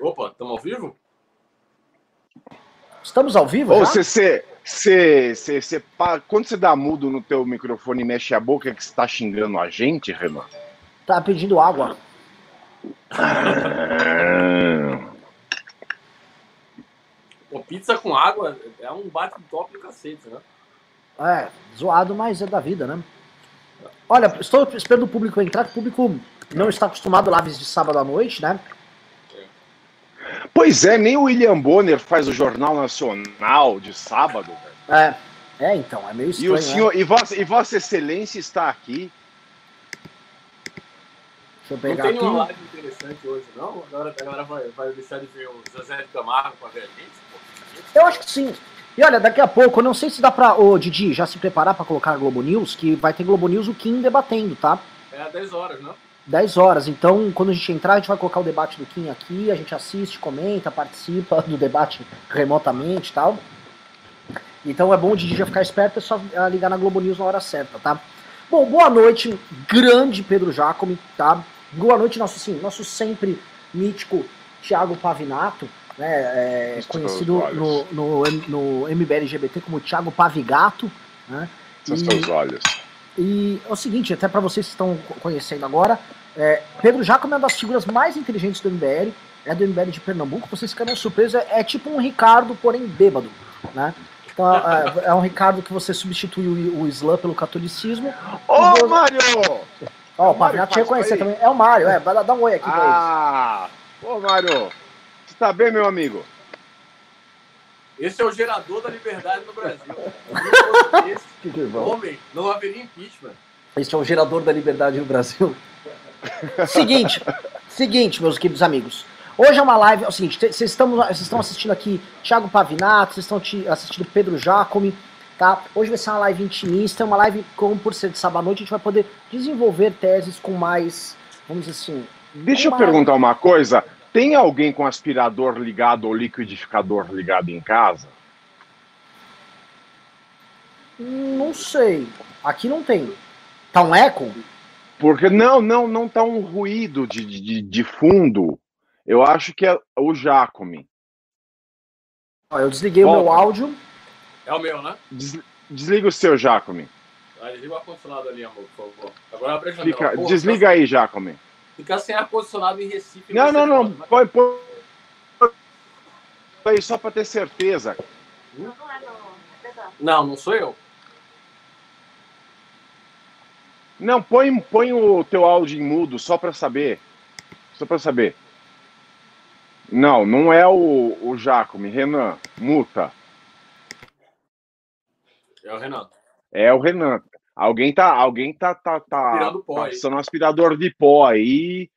Opa, estamos ao vivo? Estamos ao vivo? Ô, CC, você, quando você dá mudo no teu microfone e mexe a boca, é que você tá xingando a gente, Renan? Tá pedindo água. Pô, pizza com água é um bate top do cacete, né? É, zoado, mas é da vida, né? Olha, estou esperando o público entrar, que o público não está acostumado a lives de sábado à noite, né? Pois é, nem o William Bonner faz o Jornal Nacional de sábado. É, é então, é meio estranho. E, o senhor, né? e, vossa, e Vossa Excelência está aqui. Deixa eu pegar não tem aqui. uma live interessante hoje, não? Agora a galera vai, vai deixar de ver o José de Camargo com a velha gente? Eu acho que sim. E olha, daqui a pouco, eu não sei se dá pra. Ô, Didi, já se preparar pra colocar a Globo News, que vai ter Globo News o Kim debatendo, tá? É às 10 horas, né? 10 horas. Então, quando a gente entrar, a gente vai colocar o debate do Kim aqui, a gente assiste, comenta, participa do debate remotamente e tal. Então é bom o Didi já ficar esperto, é só ah, ligar na Globo News na hora certa, tá? Bom, boa noite, grande Pedro Jacome, tá? Boa noite, nosso, sim, nosso sempre mítico Thiago Pavinato, né? é, conhecido no, no, no MBLGBT como Thiago Pavigato, né? E- e é o seguinte, até para vocês que estão conhecendo agora, é, Pedro Jacome é uma das figuras mais inteligentes do MBL, é do MBL de Pernambuco, vocês ficarem surpresos, é, é tipo um Ricardo, porém bêbado, né? Então, é, é um Ricardo que você substitui o, o Islã pelo catolicismo. Ô, Mário! Ó, o Mário, Pavinato faz reconhecer também. É o Mário, é, vai lá, dá um oi aqui pra eles. Ah! Ô, Mário! Você tá bem, meu amigo? Esse é o gerador da liberdade no Brasil. Esse vão? homem, não haveria impeachment. Este é o gerador da liberdade no Brasil. Seguinte, seguinte, meus queridos amigos. Hoje é uma live, é o seguinte, te- vocês estão, vocês estão assistindo aqui Thiago Pavinato, vocês estão assistindo Pedro Jacome, tá? Hoje vai ser uma live intimista, uma live, como por ser de sábado à noite, a gente vai poder desenvolver teses com mais, vamos dizer assim... Deixa eu uma- perguntar uma coisa. Tem alguém com aspirador ligado ou liquidificador ligado em casa? Não sei, aqui não tem. Tá um eco? Porque não, não, não tá um ruído de, de, de fundo. Eu acho que é o Jacome. Ó, eu desliguei o meu Volta. áudio. É o meu, né? Des- desliga o seu Jacome. Desliga o ar-condicionado ali, amor, por favor. Agora abre a janela. Fica, Porra, desliga aí, Jacome. Ficar sem ar-condicionado em Recife. Não, não, não. né? Põe, põe, põe aí só para ter certeza. Não, não sou eu. Não, põe, põe o teu áudio em mudo só para saber. Só para saber. Não, não é o, o Jacome. Renan, muta. É o Renato. É o Renan. Alguém tá, alguém tá, tá, tá, Aspirando pó tá aí. passando um aspirador de pó aí,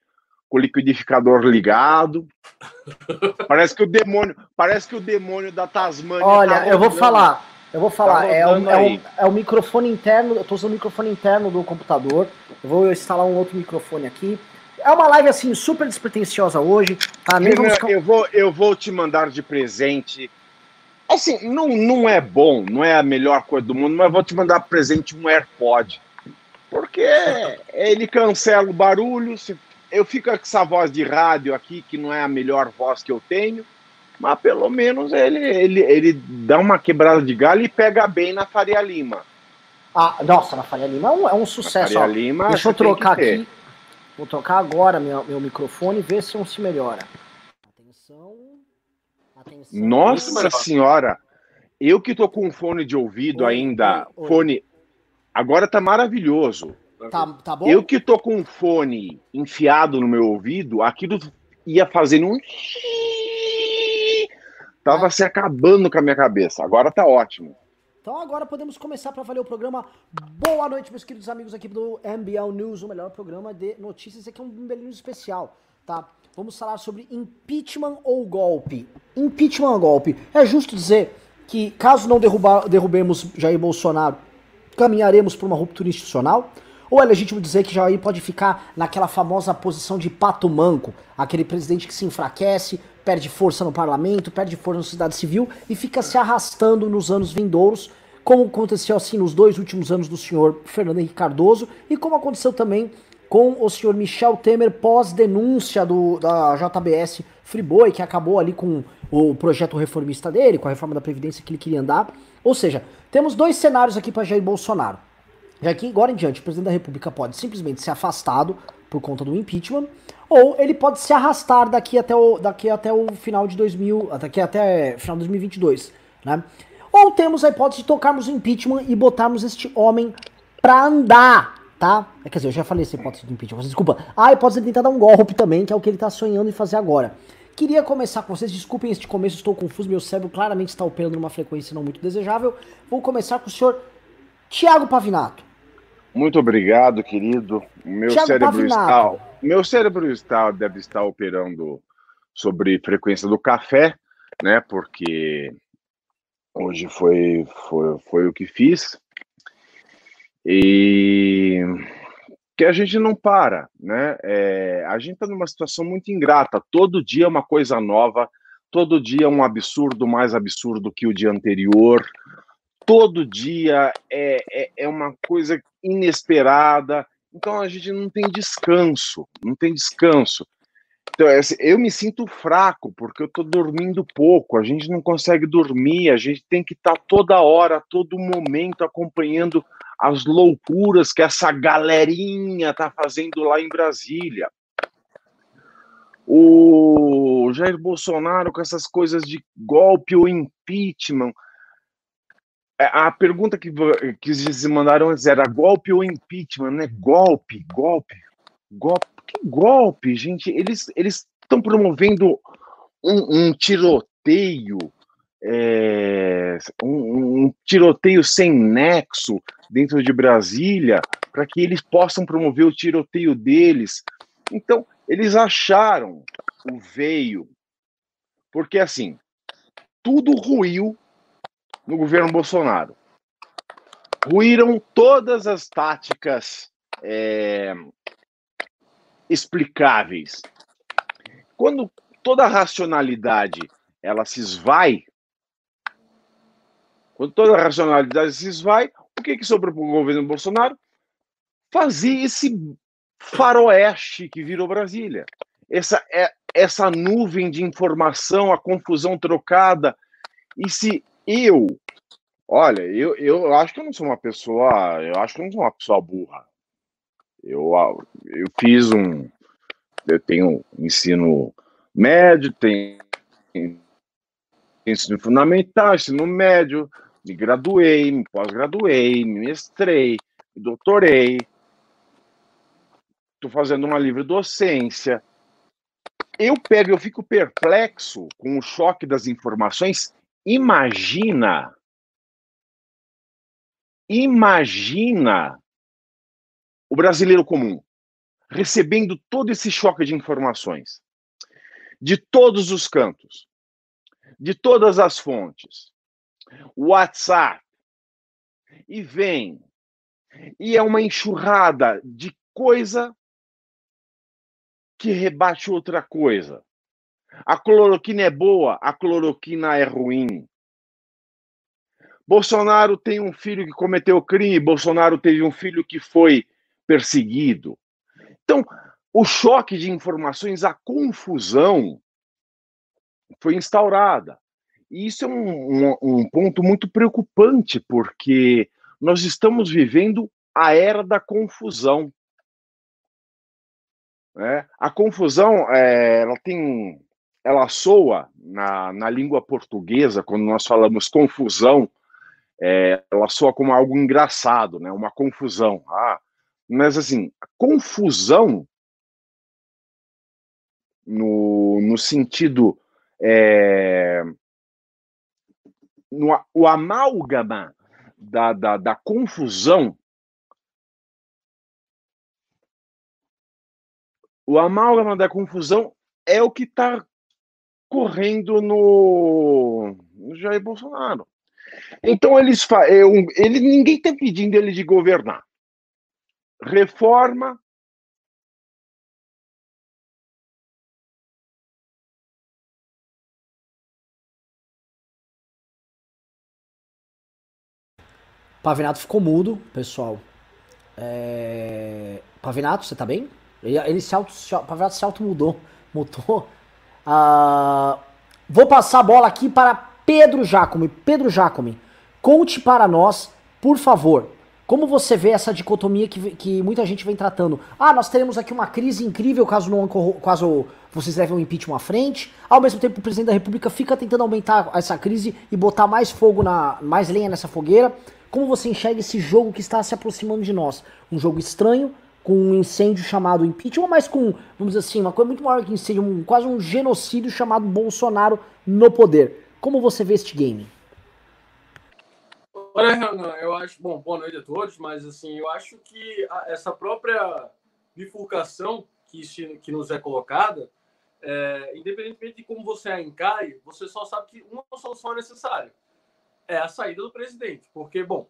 com o liquidificador ligado. parece que o demônio, parece que o demônio da Tasmânia. Olha, tá eu vou falar. Eu vou falar, é, o, rodando é, aí. é microfone interno, eu tô usando o microfone interno do computador. Eu vou instalar um outro microfone aqui. É uma live assim super despretensiosa hoje, tá? Nem vamos eu vou, eu vou te mandar de presente. Assim, não, não é bom, não é a melhor coisa do mundo, mas eu vou te mandar presente um AirPod. Porque ele cancela o barulho, se- eu fico com essa voz de rádio aqui, que não é a melhor voz que eu tenho, mas pelo menos ele, ele, ele dá uma quebrada de galho e pega bem na Faria Lima. Ah, nossa, na Faria Lima é um, é um Na sucesso. Faria ó. Lima, Deixa eu trocar aqui. Vou trocar agora meu, meu microfone e ver se um se melhora. Atenção. Atenção. Nossa senhora, eu que tô com fone de ouvido Oi, ainda, oi, oi. fone. Agora tá maravilhoso. Tá, tá bom? Eu que tô com um fone enfiado no meu ouvido, aquilo ia fazendo um. Tava se acabando com a minha cabeça. Agora tá ótimo. Então agora podemos começar para valer o programa. Boa noite, meus queridos amigos aqui do MBL News, o melhor programa de notícias. Esse aqui é um MBL News especial, tá? Vamos falar sobre impeachment ou golpe. Impeachment ou golpe. É justo dizer que caso não derrubar, derrubemos Jair Bolsonaro, caminharemos por uma ruptura institucional? Ou é legítimo dizer que Jair pode ficar naquela famosa posição de pato manco, aquele presidente que se enfraquece, perde força no parlamento, perde força na sociedade civil e fica se arrastando nos anos vindouros, como aconteceu assim nos dois últimos anos do senhor Fernando Henrique Cardoso e como aconteceu também com o senhor Michel Temer pós-denúncia da JBS Friboi, que acabou ali com o projeto reformista dele, com a reforma da Previdência que ele queria andar. Ou seja, temos dois cenários aqui para Jair Bolsonaro. Já que agora em diante o presidente da República pode simplesmente ser afastado por conta do impeachment, ou ele pode se arrastar daqui até o, daqui até o final de 2000, daqui até final de 2022, né? Ou temos a hipótese de tocarmos o impeachment e botarmos este homem pra andar, tá? É, quer dizer, eu já falei essa hipótese de impeachment, desculpa. Ah, a hipótese de tentar dar um golpe também, que é o que ele tá sonhando em fazer agora. Queria começar com vocês, desculpem este começo, estou confuso, meu cérebro claramente está operando numa frequência não muito desejável. Vou começar com o senhor Tiago Pavinato. Muito obrigado, querido. Meu Thiago cérebro está, meu cérebro está deve estar operando sobre frequência do café, né? Porque hoje foi foi, foi o que fiz e que a gente não para, né? É, a gente está numa situação muito ingrata. Todo dia é uma coisa nova, todo dia é um absurdo mais absurdo que o dia anterior todo dia é, é, é uma coisa inesperada. Então a gente não tem descanso, não tem descanso. Então, assim, eu me sinto fraco porque eu estou dormindo pouco. A gente não consegue dormir, a gente tem que estar tá toda hora, todo momento acompanhando as loucuras que essa galerinha está fazendo lá em Brasília. O Jair Bolsonaro com essas coisas de golpe ou impeachment é, a pergunta que, que eles mandaram antes era golpe ou impeachment, né? Golpe, golpe, golpe. Que golpe, gente? Eles estão promovendo um, um tiroteio, é, um, um, tiroteio sem nexo dentro de Brasília, para que eles possam promover o tiroteio deles. Então, eles acharam o veio, porque assim, tudo ruiu no governo Bolsonaro. Ruíram todas as táticas é, explicáveis. Quando toda a racionalidade ela se esvai, quando toda a racionalidade se esvai, o que, que sobrou para o governo Bolsonaro? Fazer esse faroeste que virou Brasília. Essa, é, essa nuvem de informação, a confusão trocada. E se eu, olha, eu, eu acho que eu não sou uma pessoa, eu acho que eu não sou uma pessoa burra. Eu, eu fiz um, eu tenho ensino médio, tenho ensino fundamental, ensino médio, me graduei, me pós-graduei, me mestrei, me doutorei, estou fazendo uma livre docência. Eu pego, eu fico perplexo com o choque das informações Imagina, imagina o brasileiro comum recebendo todo esse choque de informações de todos os cantos, de todas as fontes, WhatsApp, e vem, e é uma enxurrada de coisa que rebate outra coisa. A cloroquina é boa, a cloroquina é ruim. Bolsonaro tem um filho que cometeu crime, Bolsonaro teve um filho que foi perseguido. Então, o choque de informações, a confusão foi instaurada. E isso é um, um, um ponto muito preocupante, porque nós estamos vivendo a era da confusão. É, a confusão, é, ela tem ela soa na, na língua portuguesa, quando nós falamos confusão, é, ela soa como algo engraçado, né? uma confusão. Ah, mas assim, confusão no, no sentido é, no, o amálgama da, da, da confusão o amálgama da confusão é o que está correndo no, no Jair Bolsonaro. Então eles eu, ele ninguém está pedindo ele de governar. Reforma Pavinato ficou mudo, pessoal. É... Pavinato, você tá bem? Ele, ele se auto, Pavinato se auto mudou. Mudou. Uh, vou passar a bola aqui para Pedro Jacome. Pedro Jacome, conte para nós, por favor, como você vê essa dicotomia que, que muita gente vem tratando? Ah, nós teremos aqui uma crise incrível caso não caso vocês levem um impeachment à frente. Ao mesmo tempo, o presidente da República fica tentando aumentar essa crise e botar mais fogo na mais lenha nessa fogueira. Como você enxerga esse jogo que está se aproximando de nós? Um jogo estranho, com um incêndio chamado impeachment, mas com, vamos dizer assim, uma coisa muito maior que incêndio, um, quase um genocídio chamado Bolsonaro no poder. Como você vê este game? Olha, Renan, eu acho. Bom, boa noite a todos, mas assim, eu acho que essa própria bifurcação que, que nos é colocada, é, independentemente de como você a encare, você só sabe que uma solução é necessária: é a saída do presidente. Porque, bom,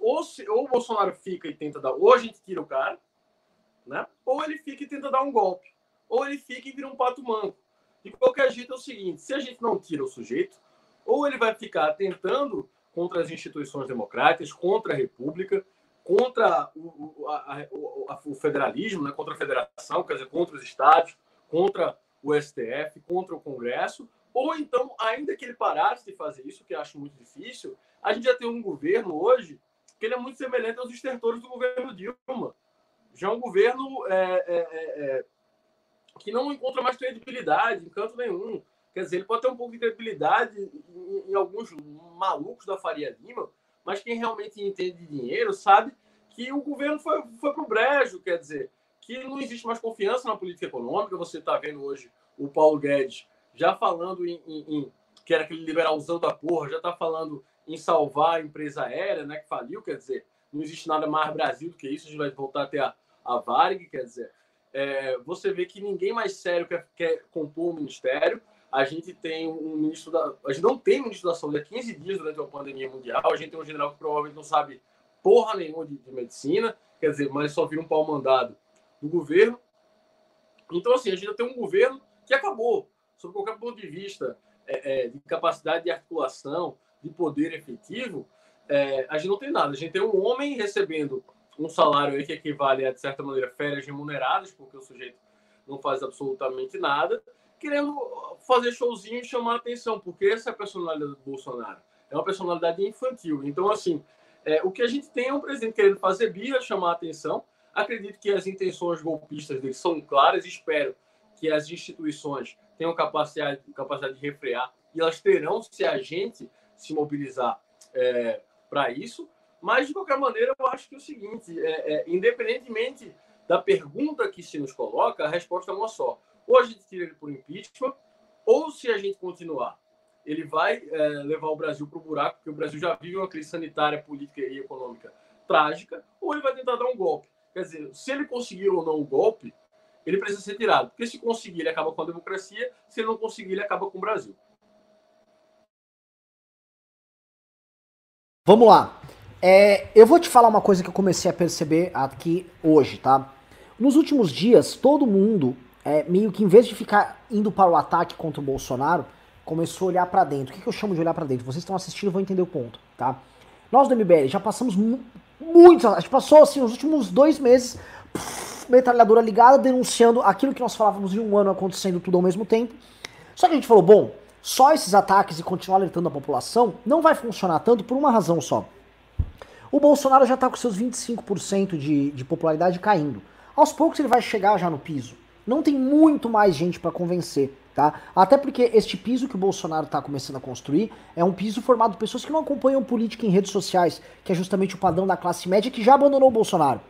ou, se, ou o Bolsonaro fica e tenta dar. Ou a gente tira o cara, né? ou ele fica e tenta dar um golpe. Ou ele fica e vira um pato manco. De qualquer jeito é o seguinte: se a gente não tira o sujeito, ou ele vai ficar tentando contra as instituições democráticas, contra a República, contra o, a, a, o federalismo, né, contra a federação, quer dizer, contra os estados, contra o STF, contra o Congresso, ou então, ainda que ele parasse de fazer isso, que acho muito difícil, a gente já tem um governo hoje que ele é muito semelhante aos estertores do governo Dilma. Já é um governo é, é, é, é que não encontra mais credibilidade em canto nenhum. Quer dizer, ele pode ter um pouco de credibilidade em, em alguns malucos da Faria Lima, mas quem realmente entende de dinheiro sabe que o governo foi, foi para o brejo, quer dizer, que não existe mais confiança na política econômica. Você está vendo hoje o Paulo Guedes já falando em, em, em, que era aquele liberalzão da porra, já está falando em salvar a empresa aérea, né, que faliu, quer dizer, não existe nada mais Brasil do que isso, a gente vai voltar até a, a Varig, quer dizer, é, você vê que ninguém mais sério quer, quer compor o ministério, a gente tem um ministro da. A gente não tem ministro da saúde há 15 dias durante a pandemia mundial. A gente tem um general que provavelmente não sabe porra nenhuma de, de medicina, quer dizer, mas só vira um pau mandado do governo. Então, assim, a gente tem um governo que acabou, sob qualquer ponto de vista é, é, de capacidade de articulação, de poder efetivo, é, a gente não tem nada. A gente tem um homem recebendo um salário que equivale a, de certa maneira, férias remuneradas, porque o sujeito não faz absolutamente nada, querendo fazer showzinho e chamar atenção, porque essa é a personalidade do Bolsonaro. É uma personalidade infantil. Então, assim, é, o que a gente tem é um presidente querendo fazer birra, chamar atenção. Acredito que as intenções golpistas dele são claras. Espero que as instituições tenham capacidade, capacidade de refrear e elas terão se a gente se mobilizar é, para isso. Mas, de qualquer maneira, eu acho que é o seguinte: é, é, independentemente da pergunta que se nos coloca, a resposta é uma só. Ou a gente tira ele por impeachment, ou se a gente continuar, ele vai é, levar o Brasil para o buraco, porque o Brasil já vive uma crise sanitária, política e econômica trágica, ou ele vai tentar dar um golpe. Quer dizer, se ele conseguir ou não o golpe, ele precisa ser tirado. Porque se conseguir, ele acaba com a democracia, se ele não conseguir, ele acaba com o Brasil. Vamos lá. É, eu vou te falar uma coisa que eu comecei a perceber aqui hoje, tá? Nos últimos dias, todo mundo é, meio que em vez de ficar indo para o ataque contra o Bolsonaro, começou a olhar para dentro. O que, que eu chamo de olhar para dentro? Vocês estão assistindo vão entender o ponto, tá? Nós do MBL já passamos mu muitos, a gente passou assim nos últimos dois meses, metralhadora ligada, denunciando aquilo que nós falávamos em um ano acontecendo tudo ao mesmo tempo. Só que a gente falou, bom, só esses ataques e continuar alertando a população não vai funcionar tanto por uma razão só. O Bolsonaro já está com seus 25% de, de popularidade caindo. Aos poucos ele vai chegar já no piso não tem muito mais gente para convencer, tá? Até porque este piso que o Bolsonaro está começando a construir é um piso formado por pessoas que não acompanham política em redes sociais, que é justamente o padrão da classe média que já abandonou o Bolsonaro,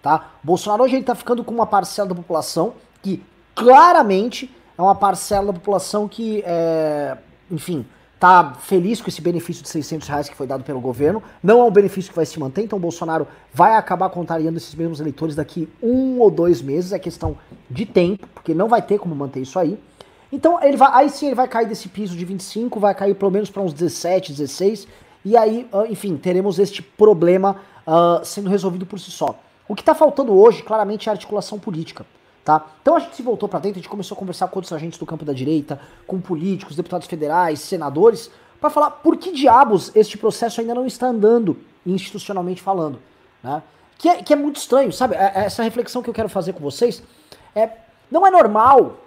tá? O Bolsonaro hoje ele tá ficando com uma parcela da população que claramente é uma parcela da população que, é, enfim, tá feliz com esse benefício de 600 reais que foi dado pelo governo. Não é um benefício que vai se manter, então Bolsonaro vai acabar contrariando esses mesmos eleitores daqui um ou dois meses. É questão de tempo, porque não vai ter como manter isso aí. Então ele vai, aí sim ele vai cair desse piso de 25, vai cair pelo menos para uns 17, 16, e aí, ah, enfim, teremos este problema uh, sendo resolvido por si só. O que está faltando hoje, claramente, é articulação política. Tá? Então a gente se voltou para dentro, a gente começou a conversar com outros agentes do campo da direita, com políticos, deputados federais, senadores, para falar por que diabos este processo ainda não está andando, institucionalmente falando. Né? que é, que é muito estranho, sabe? É, é essa reflexão que eu quero fazer com vocês é. Não é normal,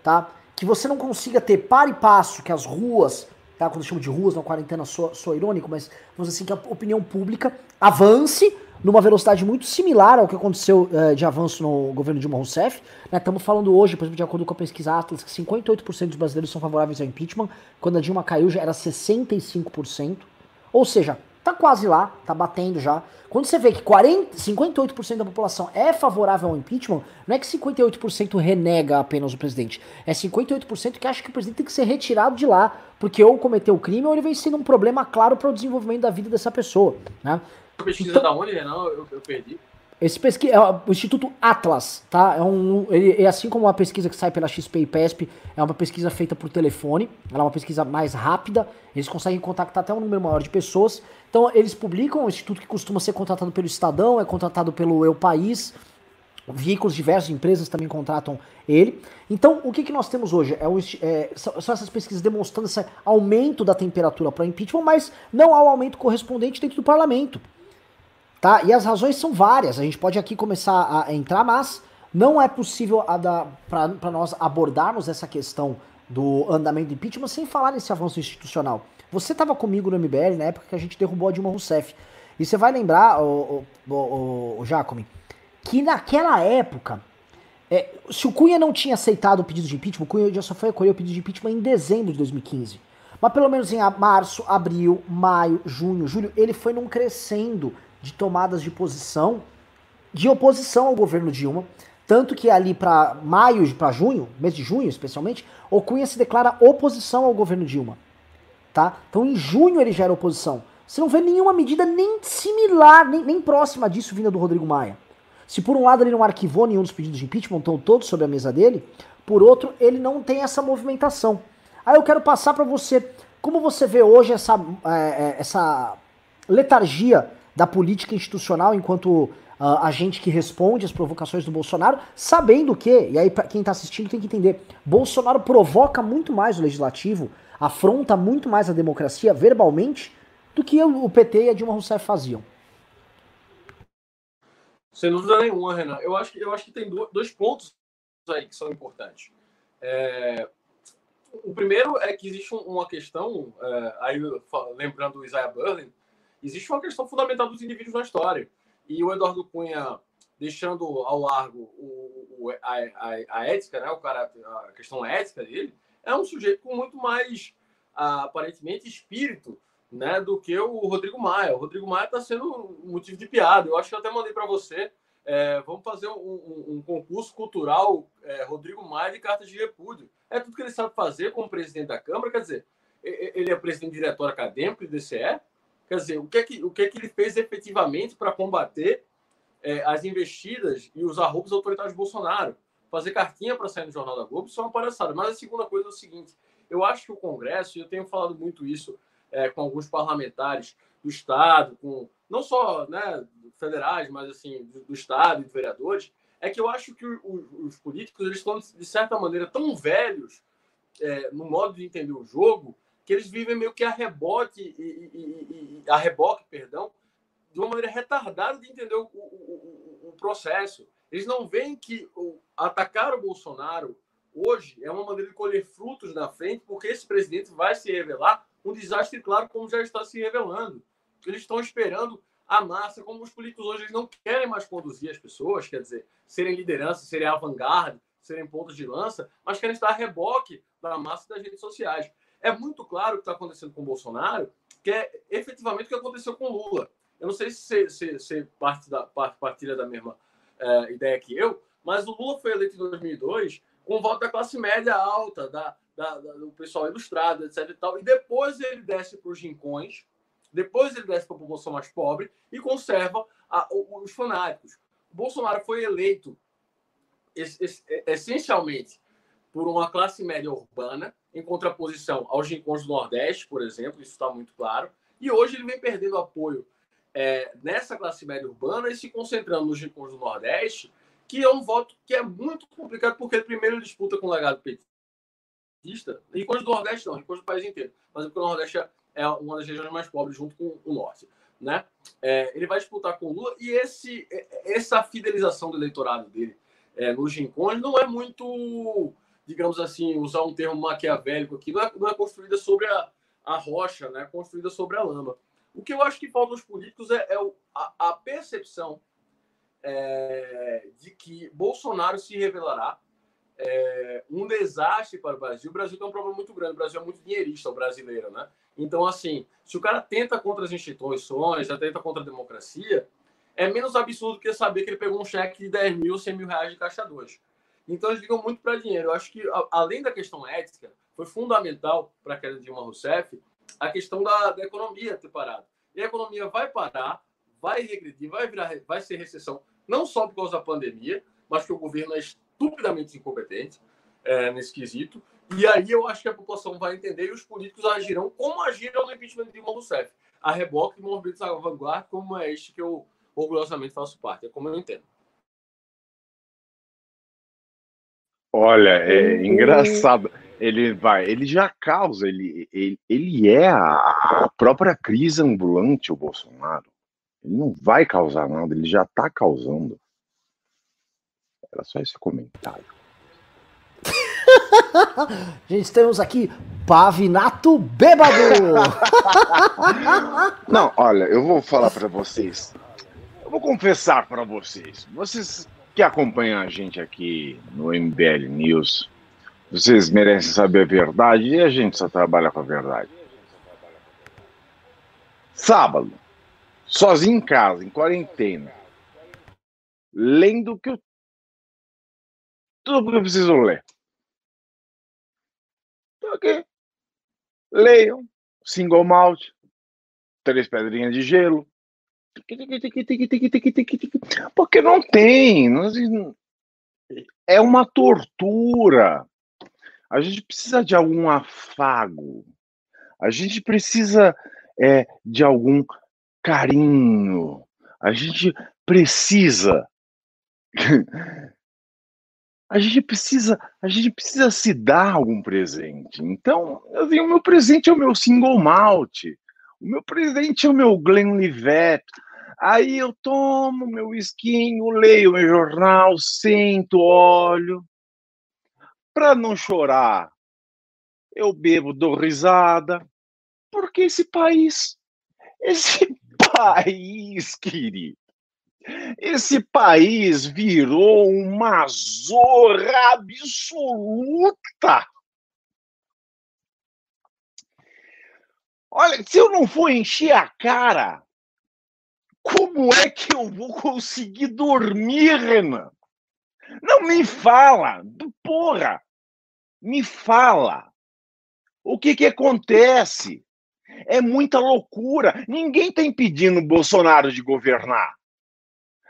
tá? Que você não consiga ter par e passo que as ruas, tá? Quando eu chamo de ruas na quarentena, sou, sou irônico, mas vamos dizer assim, que a opinião pública avance numa velocidade muito similar ao que aconteceu uh, de avanço no governo Dilma Rousseff. Estamos né? falando hoje, por exemplo, de acordo com a pesquisa Atlas, que 58% dos brasileiros são favoráveis ao impeachment. Quando a Dilma caiu já era 65%. Ou seja, tá quase lá, tá batendo já. Quando você vê que 40, 58% da população é favorável ao impeachment, não é que 58% renega apenas o presidente. É 58% que acha que o presidente tem que ser retirado de lá, porque ou cometeu crime ou ele vem sendo um problema claro para o desenvolvimento da vida dessa pessoa. Né? Pesquisa então, da onde, Renan? Eu, eu perdi. Esse pesquisa é o Instituto Atlas, tá? É um, ele, é assim como a pesquisa que sai pela XP e PESP, é uma pesquisa feita por telefone, ela é uma pesquisa mais rápida, eles conseguem contactar até um número maior de pessoas. Então eles publicam, é um instituto que costuma ser contratado pelo Estadão, é contratado pelo Eu País, veículos diversas empresas também contratam ele. Então, o que, que nós temos hoje? É, o, é são essas pesquisas demonstrando esse aumento da temperatura para impeachment, mas não há o um aumento correspondente dentro do parlamento. Tá? E as razões são várias, a gente pode aqui começar a entrar, mas não é possível para nós abordarmos essa questão do andamento do impeachment sem falar nesse avanço institucional. Você estava comigo no MBL na época que a gente derrubou a Dilma Rousseff. E você vai lembrar, o, o, o, o Jacome, que naquela época, é, se o Cunha não tinha aceitado o pedido de impeachment, o Cunha já só foi acolher o pedido de impeachment em dezembro de 2015. Mas pelo menos em março, abril, maio, junho, julho, ele foi num crescendo de tomadas de posição, de oposição ao governo Dilma, tanto que ali para maio, para junho, mês de junho especialmente, o Cunha se declara oposição ao governo Dilma. Tá? Então em junho ele já era oposição. Você não vê nenhuma medida nem similar, nem, nem próxima disso vinda do Rodrigo Maia. Se por um lado ele não arquivou nenhum dos pedidos de impeachment, estão todos sobre a mesa dele, por outro, ele não tem essa movimentação. Aí eu quero passar para você como você vê hoje essa, é, essa letargia da política institucional enquanto uh, agente que responde às provocações do Bolsonaro, sabendo que, e aí para quem está assistindo tem que entender, Bolsonaro provoca muito mais o legislativo, afronta muito mais a democracia verbalmente do que o PT e a Dilma Rousseff faziam. Sem dúvida nenhuma, Renan. Eu acho que, eu acho que tem dois pontos aí que são importantes. É, o primeiro é que existe uma questão, é, aí lembrando o Isaiah Berlin, existe uma questão fundamental dos indivíduos na história. E o Eduardo Cunha, deixando ao largo o, o, a, a, a, ética, né, o cara, a questão ética dele, é um sujeito com muito mais, aparentemente, espírito né, do que o Rodrigo Maia. O Rodrigo Maia está sendo motivo de piada. Eu acho que eu até mandei para você. É, vamos fazer um, um, um concurso cultural é, Rodrigo Maia de cartas de repúdio. É tudo que ele sabe fazer como presidente da Câmara. Quer dizer, ele é presidente diretor acadêmico do DCE, Quer dizer, o que é que, o que, é que ele fez efetivamente para combater é, as investidas e os arroubos autoritários de Bolsonaro? Fazer cartinha para sair no Jornal da Globo, isso é uma palhaçada. Mas a segunda coisa é o seguinte: eu acho que o Congresso, e eu tenho falado muito isso é, com alguns parlamentares do Estado, com não só né, federais, mas assim, do, do Estado e vereadores, é que eu acho que o, os políticos eles estão, de certa maneira, tão velhos é, no modo de entender o jogo que eles vivem meio que a rebote, e, e, e, a reboque, perdão, de uma maneira retardada de entender o, o, o, processo. Eles não veem que atacar o Bolsonaro hoje é uma maneira de colher frutos na frente, porque esse presidente vai se revelar um desastre, claro, como já está se revelando. Eles estão esperando a massa, como os políticos hoje eles não querem mais conduzir as pessoas, quer dizer, serem liderança, serem avant-garde, serem pontos de lança, mas querem estar a reboque da massa das redes sociais. É muito claro o que está acontecendo com o Bolsonaro, que é efetivamente o que aconteceu com o Lula. Eu não sei se você parte da, partilha da mesma é, ideia que eu, mas o Lula foi eleito em 2002 com voto da classe média alta, da, da, da, do pessoal ilustrado, etc. E, tal, e depois ele desce para os rincões, depois ele desce para a população mais pobre e conserva a, os fanáticos. O Bolsonaro foi eleito essencialmente por uma classe média urbana, em contraposição aos rincões do Nordeste, por exemplo, isso está muito claro. E hoje ele vem perdendo apoio é, nessa classe média urbana e se concentrando nos rincões do Nordeste, que é um voto que é muito complicado, porque ele primeiro disputa com o legado petista, rincões do Nordeste não, rincões do país inteiro, mas porque o Nordeste é uma das regiões mais pobres junto com o Norte. né? É, ele vai disputar com o Lula e esse, essa fidelização do eleitorado dele é, nos rincões não é muito, digamos assim, usar um termo maquiavélico aqui, não é, não é construída sobre a, a rocha, né? É construída sobre a lama. O que eu acho que falta aos políticos é, é a, a, percepção é, de que Bolsonaro se revelará é, um desastre para o Brasil. O Brasil tem um problema muito grande. O Brasil é muito dinheirista, o brasileiro, né? Então, assim, se o cara tenta contra as instituições, tenta contra a democracia, é menos absurdo que saber que ele pegou um cheque de 10 mil, 100 mil reais de caixa 2. Então, eles ligam muito para dinheiro. Eu acho que, além da questão ética, foi fundamental para a queda de Dilma Rousseff a questão da, da economia ter parado. E a economia vai parar, vai regredir, vai, virar, vai ser recessão, não só por causa da pandemia, mas porque o governo é estupidamente incompetente é, nesse quesito. E aí eu acho que a população vai entender e os políticos agirão como agiram no impeachment de Dilma Rousseff. A reboque de movimentos à vanguarda, como é este que eu orgulhosamente faço parte. É como eu entendo. Olha, é engraçado. Ele vai, ele já causa, ele, ele, ele é a própria crise ambulante, o Bolsonaro. Ele não vai causar nada, ele já está causando. Era só esse comentário. Gente, temos aqui Pavinato Bêbado! Não, olha, eu vou falar para vocês. Eu vou confessar para vocês. Vocês que acompanham a gente aqui no MBL News, vocês merecem saber a verdade e a gente só trabalha com a verdade. Sábado, sozinho em casa, em quarentena, lendo que eu tudo que eu preciso ler. Tô aqui. Leiam. Single malt. Três pedrinhas de gelo. Porque não tem. É uma tortura. A gente precisa de algum afago. A gente precisa é, de algum carinho. A gente precisa a gente precisa, a gente precisa se dar algum presente. Então, assim, o meu presente é o meu single malt. O meu presente é o meu Glenlivet. Aí eu tomo meu esquinho, leio meu jornal, sento, olho. Para não chorar, eu bebo, dou risada. Porque esse país, esse país, querido, esse país virou uma zorra absoluta. Olha, se eu não for encher a cara, como é que eu vou conseguir dormir, Renan? Não me fala, porra, me fala. O que que acontece? É muita loucura. Ninguém está impedindo o Bolsonaro de governar.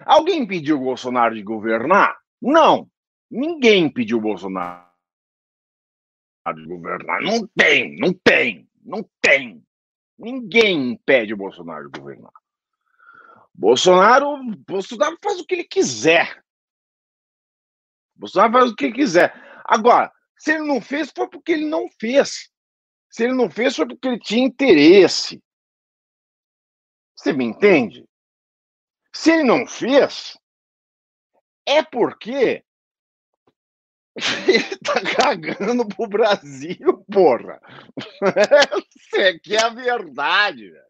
Alguém impediu o Bolsonaro de governar? Não. Ninguém impediu o Bolsonaro de governar. Não tem, não tem, não tem. Ninguém impede o Bolsonaro de governar. Bolsonaro, Bolsonaro faz o que ele quiser. Bolsonaro faz o que quiser. Agora, se ele não fez, foi porque ele não fez. Se ele não fez, foi porque ele tinha interesse. Você me entende? Se ele não fez, é porque ele tá cagando pro Brasil, porra. Essa aqui é a verdade, velho.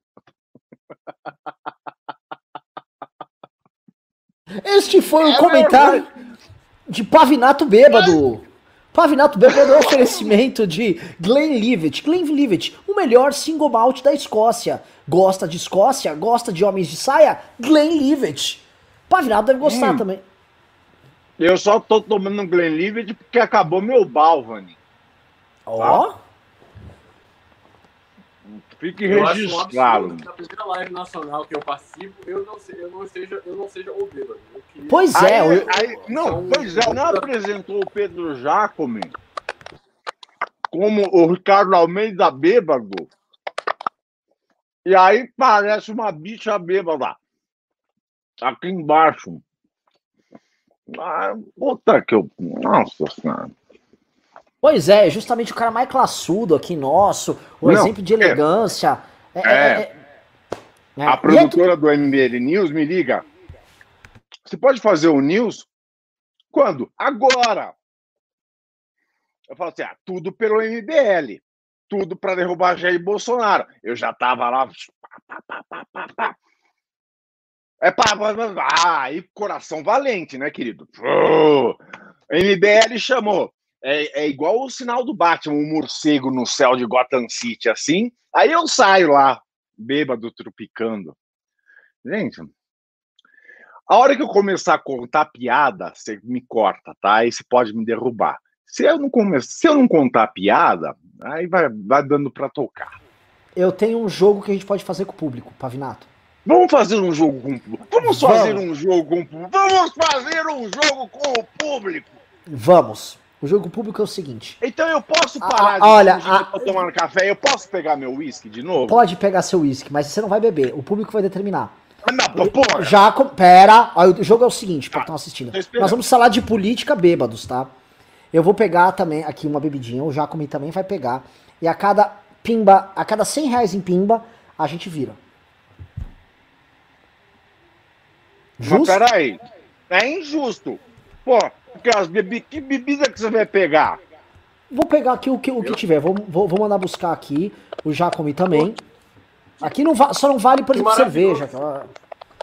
Este foi o é comentário verdade. de Pavinato Bêbado. Pavinato Bêbado é um oferecimento de Glenlivet. Glenlivet, o melhor single malt da Escócia. Gosta de Escócia? Gosta de homens de saia? Glenlivet. Pavinado deve gostar hum. também. Eu só tô tomando Glenlivet porque acabou meu Balvani. Ó. Oh. Fique registrado. na primeira live nacional que eu participo, eu não, eu não seja, eu não seja o bêbado. Pois é. Aí, eu... aí, não, pois é, não apresentou o Pedro Jacome como o Ricardo Almeida bêbado. E aí parece uma bicha bêbada. Aqui embaixo. Ah, puta que eu. Nossa senhora. Pois é, justamente o cara mais classudo aqui nosso, o Não, exemplo de é. elegância. É, é, é, É. A produtora do MBL News me liga. Você pode fazer o news? Quando? Agora! Eu falo assim: ah, tudo pelo MBL. Tudo para derrubar Jair Bolsonaro. Eu já tava lá. Pá, pá, pá, é pá, ah, e coração valente, né, querido? O MBL chamou. É, é, igual o sinal do Batman, um morcego no céu de Gotham City, assim. Aí eu saio lá, bêbado, tropicando. Gente, a hora que eu começar a contar piada, você me corta, tá? Aí você pode me derrubar. Se eu não, come... Se eu não contar piada, aí vai, vai dando para tocar. Eu tenho um jogo que a gente pode fazer com o público, Pavinato. Vamos fazer um jogo com o público. Vamos fazer um jogo com o público. Vamos fazer um jogo com o público. Vamos. O jogo público é o seguinte. Então eu posso parar de olha, a... tomar café, eu posso pegar meu uísque de novo? Pode pegar seu uísque, mas você não vai beber. O público vai determinar. Não, porra. Já, pera. o jogo é o seguinte, para ah, estão assistindo. Nós vamos falar de política bêbados, tá? Eu vou pegar também aqui uma bebidinha, o Jacome também vai pegar. E a cada pimba, a cada 100 reais em pimba, a gente vira. Justo? Mas peraí, é injusto. Pô, porque as bebi que bebida que você vai pegar? Vou pegar aqui o que, o que tiver. Vou, vou, vou mandar buscar aqui. O Jacome também. Aqui não só não vale, por exemplo, cerveja.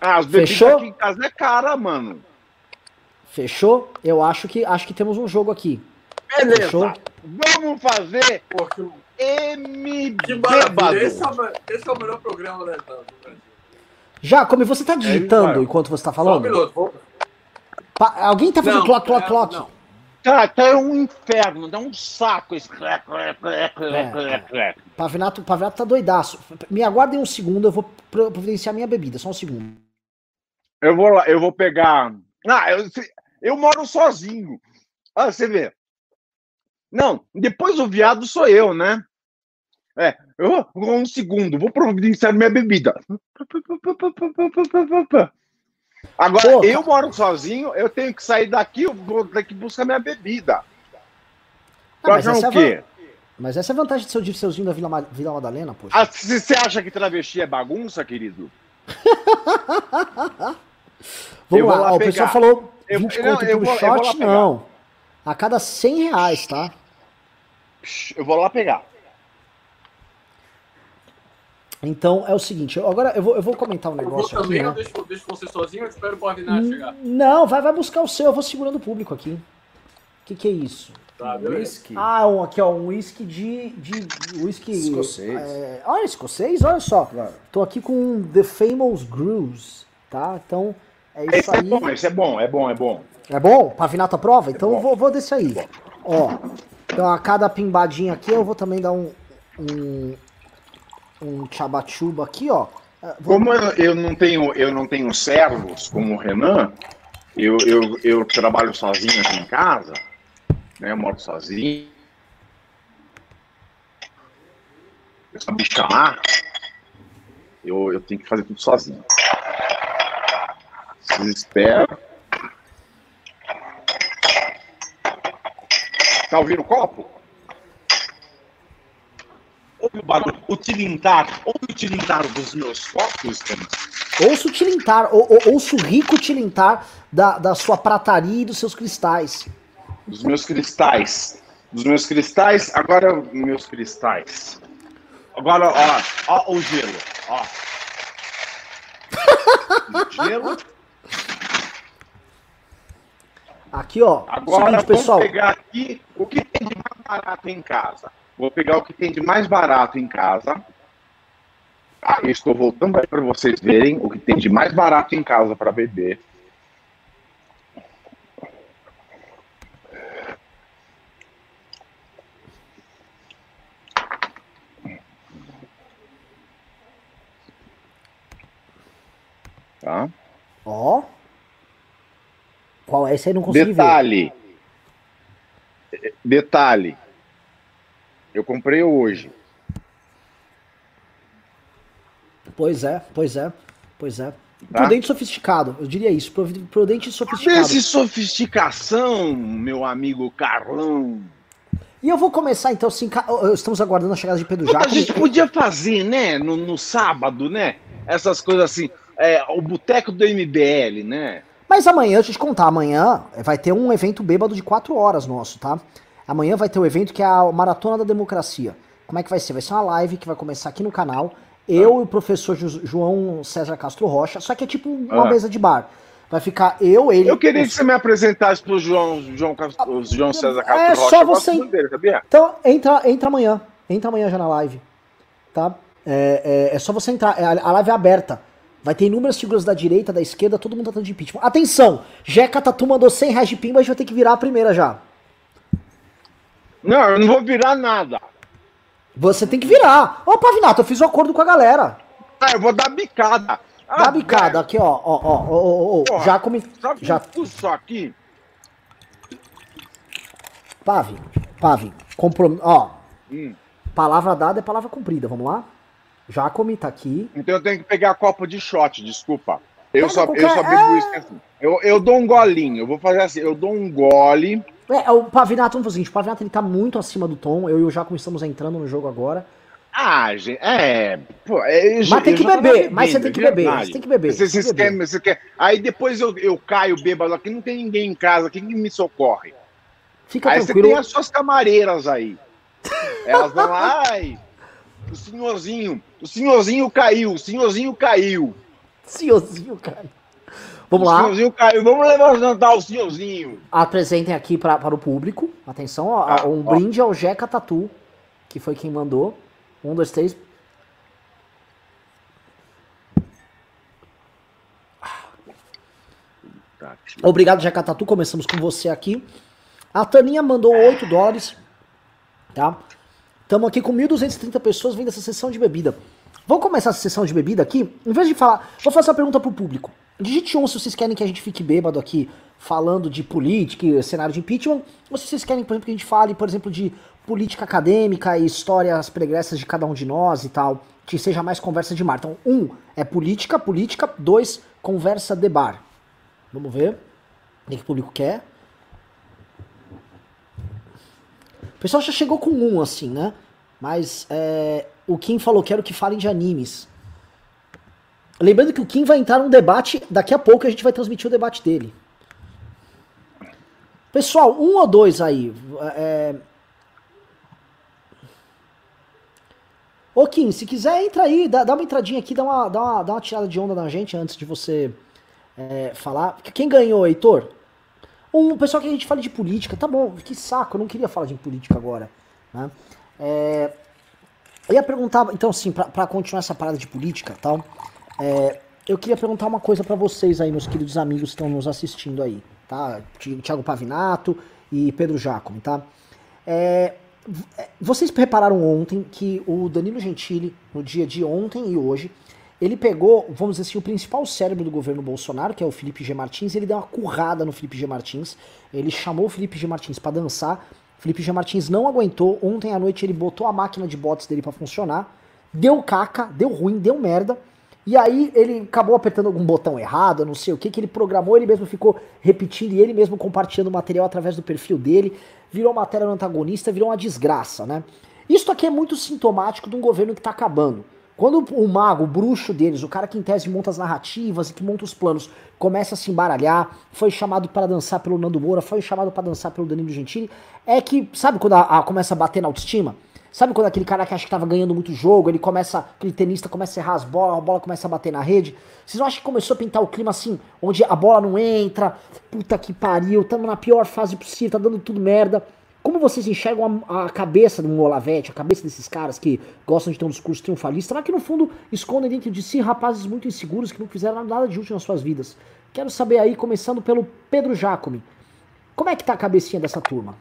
Ah, as bebidas Fechou? aqui em casa é cara, mano. Fechou? Eu acho que acho que temos um jogo aqui. Beleza. Fechou? Vamos fazer M esse, é esse é o melhor programa da etapa. Como você tá digitando é, enquanto você tá falando? Só um minuto, vou... pa alguém tá fazendo clock, clock, clock? Não. Tá, tá é um inferno, dá um saco esse clec, é, Pavinato, Pavinato tá doidaço. Me aguardem um segundo, eu vou providenciar minha bebida, só um segundo. Eu vou lá, eu vou pegar. Ah, eu, eu moro sozinho. Ah, você vê. Não, depois o viado sou eu, né? É, eu vou um segundo, vou providenciar minha bebida. Agora, Pô, eu moro sozinho, eu tenho que sair daqui, eu vou ter que buscar minha bebida. Ah, mas, essa o quê? É mas essa é a vantagem de ser o Dirceuzinho da Vila, Vila Madalena, poxa. Ah, você acha que travesti é bagunça, querido? Vamos lá, lá o pessoal falou 20 eu, conto não, pelo shot, não. A cada 100 reais, tá? Eu vou lá pegar. Então é o seguinte, agora eu vou, eu vou comentar um negócio eu vou também, aqui. Né? Deixa, deixa você sozinho, eu espero o Pavinato chegar. Não, vai, vai buscar o seu, eu vou segurando o público aqui. O que, que é isso? Tá, whisky. Ah, um, aqui ó, um whisky de. de whisky. Escocês. É, olha, escocês, olha só. Claro. Tô aqui com The Famous Grooves, tá? Então é isso esse é aí. É bom, esse é bom, é bom, é bom. É bom? Pavinato prova? Então é eu vou, vou desse aí. Ó, então a cada pimbadinha aqui eu vou também dar um, um, um chabachuba aqui, ó. É. Como eu, eu, não tenho, eu não tenho servos como o Renan, eu, eu, eu trabalho sozinho aqui em casa, né? Eu moro sozinho. Eu só chamar, eu, eu tenho que fazer tudo sozinho. Desespero. Tá ouvindo o copo? Ouve o barulho, o tilintar, ouve o tilintar dos meus copos, Ouça o tilintar, ou, ou, ouça o rico tilintar da, da sua prataria e dos seus cristais. Dos meus cristais. Dos meus cristais, agora meus cristais. Agora, ó, ó o gelo, ó. gelo. Aqui, ó. Agora, seguinte, pessoal. pegar aqui o que tem de mais barato em casa. Vou pegar o que tem de mais barato em casa. Ah, estou voltando aí para vocês verem o que tem de mais barato em casa para beber. Tá? Ó. Qual é esse aí? Não consegui Detalhe. Ver. Detalhe. Eu comprei hoje. Pois é, pois é, pois é. Tá? Prudente sofisticado, eu diria isso. Prudente e sofisticado. Esse sofisticação, meu amigo Carlão. E eu vou começar então assim. Estamos aguardando a chegada de Pedro Jaco. A gente podia fazer, né? No, no sábado, né? essas coisas assim. É, o boteco do MBL, né? Mas amanhã, deixa eu te contar, amanhã vai ter um evento bêbado de quatro horas nosso, tá? Amanhã vai ter o um evento que é a Maratona da Democracia. Como é que vai ser? Vai ser uma live que vai começar aqui no canal. Eu ah. e o professor João César Castro Rocha, só que é tipo uma ah. mesa de bar. Vai ficar eu, ele. Eu queria que você me apresentasse pro João, João, João César Castro é Rocha. É só você. Dele, sabia? Então, entra, entra amanhã. Entra amanhã já na live. Tá? É, é, é só você entrar. É, a live é aberta. Vai ter inúmeras figuras da direita, da esquerda, todo mundo tratando de impeachment. Atenção! Jeca Tatu mandou 100 reais de pimba, a gente vai ter que virar a primeira já. Não, eu não vou virar nada. Você tem que virar. Ô, Pavinato, eu fiz um acordo com a galera. Ah, eu vou dar bicada. Ah, Dá bicada, aqui, ó, ó, ó, ó, ó, já comi... Já... Isso aqui... Pave, Pave, comprom... ó, hum. palavra dada é palavra cumprida, vamos lá? Já comi, tá aqui. Então eu tenho que pegar a copa de shot, desculpa. Eu só, qualquer... eu só bebo isso assim. Eu, eu dou um golinho, eu vou fazer assim, eu dou um gole... É, o Pavinato, vamos fazer o seguinte, o Pavinato ele tá muito acima do tom, eu e o Jaco estamos entrando no jogo agora. Ah, gente, é. Pô, é mas tem que beber, mas você tem que beber, você tem que beber. Você, você, quer, você quer. Aí depois eu, eu caio bêbado aqui, não tem ninguém em casa, quem me socorre? Fica aí tranquilo. você tem as suas camareiras aí. Elas vão lá, ai, o senhorzinho, o senhorzinho caiu, o senhorzinho caiu. Senhorzinho caiu. Vamos lá. O senhorzinho caiu, vamos levar o senhorzinho. Apresentem aqui pra, para o público. Atenção, ó, ah, um ó. brinde ao Jeca Tatu, que foi quem mandou. Um, dois, três. Obrigado, Jacatatu. Começamos com você aqui. A Taninha mandou 8 dólares. Tá? Estamos aqui com 1.230 pessoas vendo essa sessão de bebida. Vamos começar essa sessão de bebida aqui? Em vez de falar, vou fazer uma pergunta pro público. Digite um se vocês querem que a gente fique bêbado aqui falando de política, cenário de impeachment, ou se vocês querem, por exemplo, que a gente fale, por exemplo, de política acadêmica e histórias pregressas de cada um de nós e tal, que seja mais conversa de mar. Então, um é política, política, dois, conversa de bar. Vamos ver o que o público quer. O pessoal já chegou com um, assim, né? Mas é, o Kim falou, quero que falem de animes. Lembrando que o Kim vai entrar num debate, daqui a pouco a gente vai transmitir o debate dele. Pessoal, um ou dois aí. É, Ô Kim, se quiser, entra aí, dá, dá uma entradinha aqui, dá uma, dá, uma, dá uma tirada de onda na gente antes de você é, falar. Quem ganhou, Heitor? Um pessoal que a gente fala de política, tá bom, que saco, eu não queria falar de política agora. Né? É, eu ia perguntar, então assim, pra, pra continuar essa parada de política tal, é, eu queria perguntar uma coisa para vocês aí, meus queridos amigos que estão nos assistindo aí, tá? Tiago Pavinato e Pedro Jacome, tá? É, é, vocês repararam ontem que o Danilo Gentili, no dia de ontem e hoje, ele pegou, vamos dizer assim, o principal cérebro do governo Bolsonaro, que é o Felipe G. Martins, ele deu uma currada no Felipe G. Martins, ele chamou o Felipe G. Martins para dançar, Felipe G. Martins não aguentou, ontem à noite ele botou a máquina de bots dele para funcionar, deu caca, deu ruim, deu merda, e aí ele acabou apertando algum botão errado, não sei o que, que ele programou, ele mesmo ficou repetindo e ele mesmo compartilhando o material através do perfil dele virou matéria no antagonista, virou uma desgraça, né? Isso aqui é muito sintomático de um governo que está acabando. Quando o mago, o bruxo deles, o cara que em tese monta as narrativas e que monta os planos, começa a se embaralhar, foi chamado para dançar pelo Nando Moura, foi chamado para dançar pelo Danilo Gentili, é que, sabe quando a, a, começa a bater na autoestima? Sabe quando aquele cara que acha que tava ganhando muito jogo, ele começa, aquele tenista começa a errar as bolas, a bola começa a bater na rede? Vocês não acham que começou a pintar o clima assim, onde a bola não entra, puta que pariu, estamos na pior fase possível, tá dando tudo merda. Como vocês enxergam a, a cabeça do Olavete, a cabeça desses caras que gostam de ter um discurso triunfalista, mas que no fundo escondem dentro de si rapazes muito inseguros que não fizeram nada de útil nas suas vidas? Quero saber aí, começando pelo Pedro Jacome, como é que tá a cabecinha dessa turma?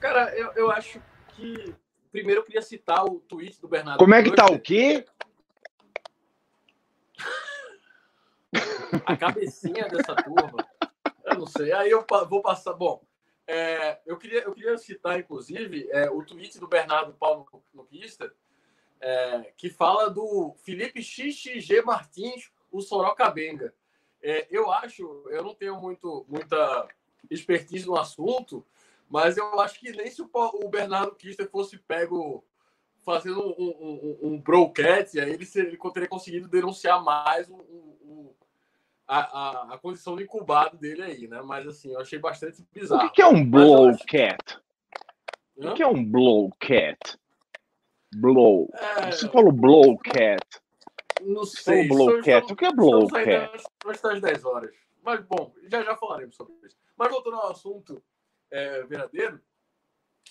Cara, eu, eu acho que primeiro eu queria citar o tweet do Bernardo. Como é que tá o quê? A cabecinha dessa turma. Eu não sei. Aí eu vou passar. Bom, é, eu, queria, eu queria citar, inclusive, é, o tweet do Bernardo Paulo Luquista, é, que fala do Felipe XXG Martins, o Sorocabenga. É, eu acho, eu não tenho muito, muita expertise no assunto, mas eu acho que nem se o Bernardo Kister fosse pego fazendo um, um, um, broadcast, aí ele, ele teria conseguido denunciar mais o, o, a, a, a, condição de incubado dele aí, né? Mas assim, eu achei bastante bizarro. O que, que é um blowcat? O que é um blowcat? Blow. É... Você falou blowcat. Não sei. Blowcat. O que é blowcat? Nós estamos 10 horas. Mas, bom, já já falaremos sobre isso. Mas voltando ao assunto é, verdadeiro,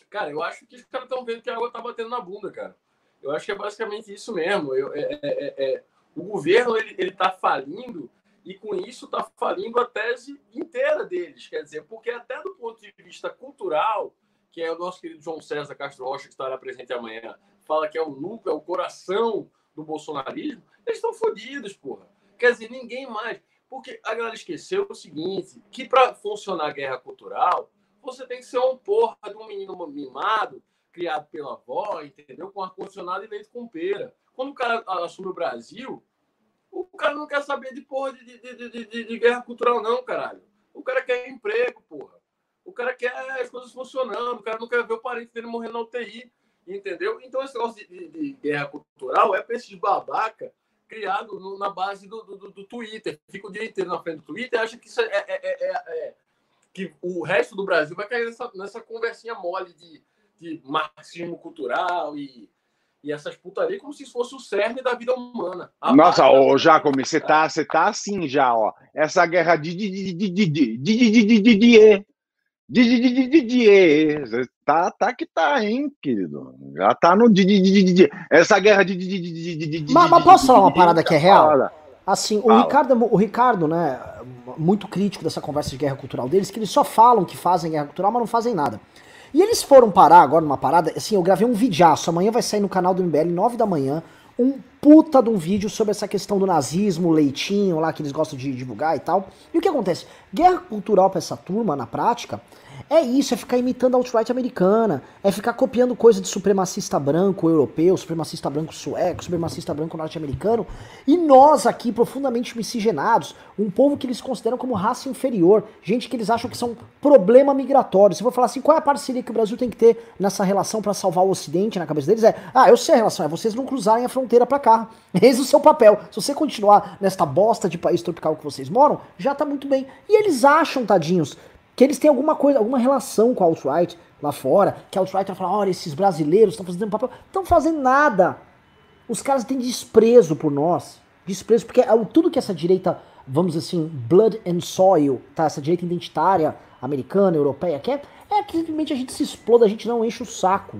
cara, eu acho que os caras estão vendo que a água tá batendo na bunda, cara. Eu acho que é basicamente isso mesmo. Eu, é, é, é, é o governo ele, ele tá falindo e com isso está falindo a tese inteira deles. Quer dizer, porque até do ponto de vista cultural, que é o nosso querido João César Castro Rocha, que estará presente amanhã, fala que é o núcleo, é o coração do bolsonarismo, eles estão fodidos, porra. Quer dizer, ninguém mais. Porque a galera esqueceu o seguinte: que para funcionar a guerra cultural, você tem que ser um porra de um menino mimado, criado pela avó, entendeu? Com ar-condicionado e leite com pera. Quando o cara assume o Brasil, o cara não quer saber de porra de, de, de, de, guerra cultural, não, caralho. O cara quer emprego, porra. O cara quer as coisas funcionando, o cara não quer ver o parente dele morrendo na UTI, entendeu? Então esse negócio de, guerra cultural é pra esses babaca criado no, na base do, do, do, Twitter. Fica o dia inteiro na frente do Twitter acha que isso é, é, é, é, que o resto do Brasil vai cair nessa, nessa conversinha mole de, de marxismo cultural e, e essas putarias como se fosse o cerne da vida humana. A Nossa, ô, da... Jacome, você tá, tá assim já, ó. Essa guerra de Didier. Tá, tá que tá, hein, querido? Já tá no Essa guerra de Mas posso falar uma parada que é real? Assim, o Ricardo, o Ricardo, né, muito crítico dessa conversa de guerra cultural deles, que eles só falam que fazem guerra cultural, mas não fazem nada. E eles foram parar agora numa parada, assim, eu gravei um videaço, amanhã vai sair no canal do MBL, 9 da manhã, um puta de um vídeo sobre essa questão do nazismo, leitinho lá que eles gostam de divulgar e tal. E o que acontece? Guerra cultural pra essa turma, na prática, é isso, é ficar imitando a alt-right americana, é ficar copiando coisa de supremacista branco europeu, supremacista branco sueco, supremacista branco norte-americano, e nós aqui profundamente miscigenados, um povo que eles consideram como raça inferior, gente que eles acham que são problema migratório. Se for falar assim, qual é a parceria que o Brasil tem que ter nessa relação para salvar o Ocidente na cabeça deles? É, ah, eu sei a relação, é vocês não cruzarem a fronteira para cá. Eis o seu papel. Se você continuar nesta bosta de país tropical que vocês moram, já tá muito bem. E eles acham, tadinhos, que eles têm alguma coisa, alguma relação com a alt-right lá fora, que a alt-right vai falar, olha, esses brasileiros estão fazendo papel, estão fazendo nada. Os caras têm desprezo por nós, desprezo, porque é tudo que essa direita, vamos dizer assim, blood and soil, tá, essa direita identitária americana, europeia, quer, é que simplesmente a gente se exploda, a gente não enche o saco.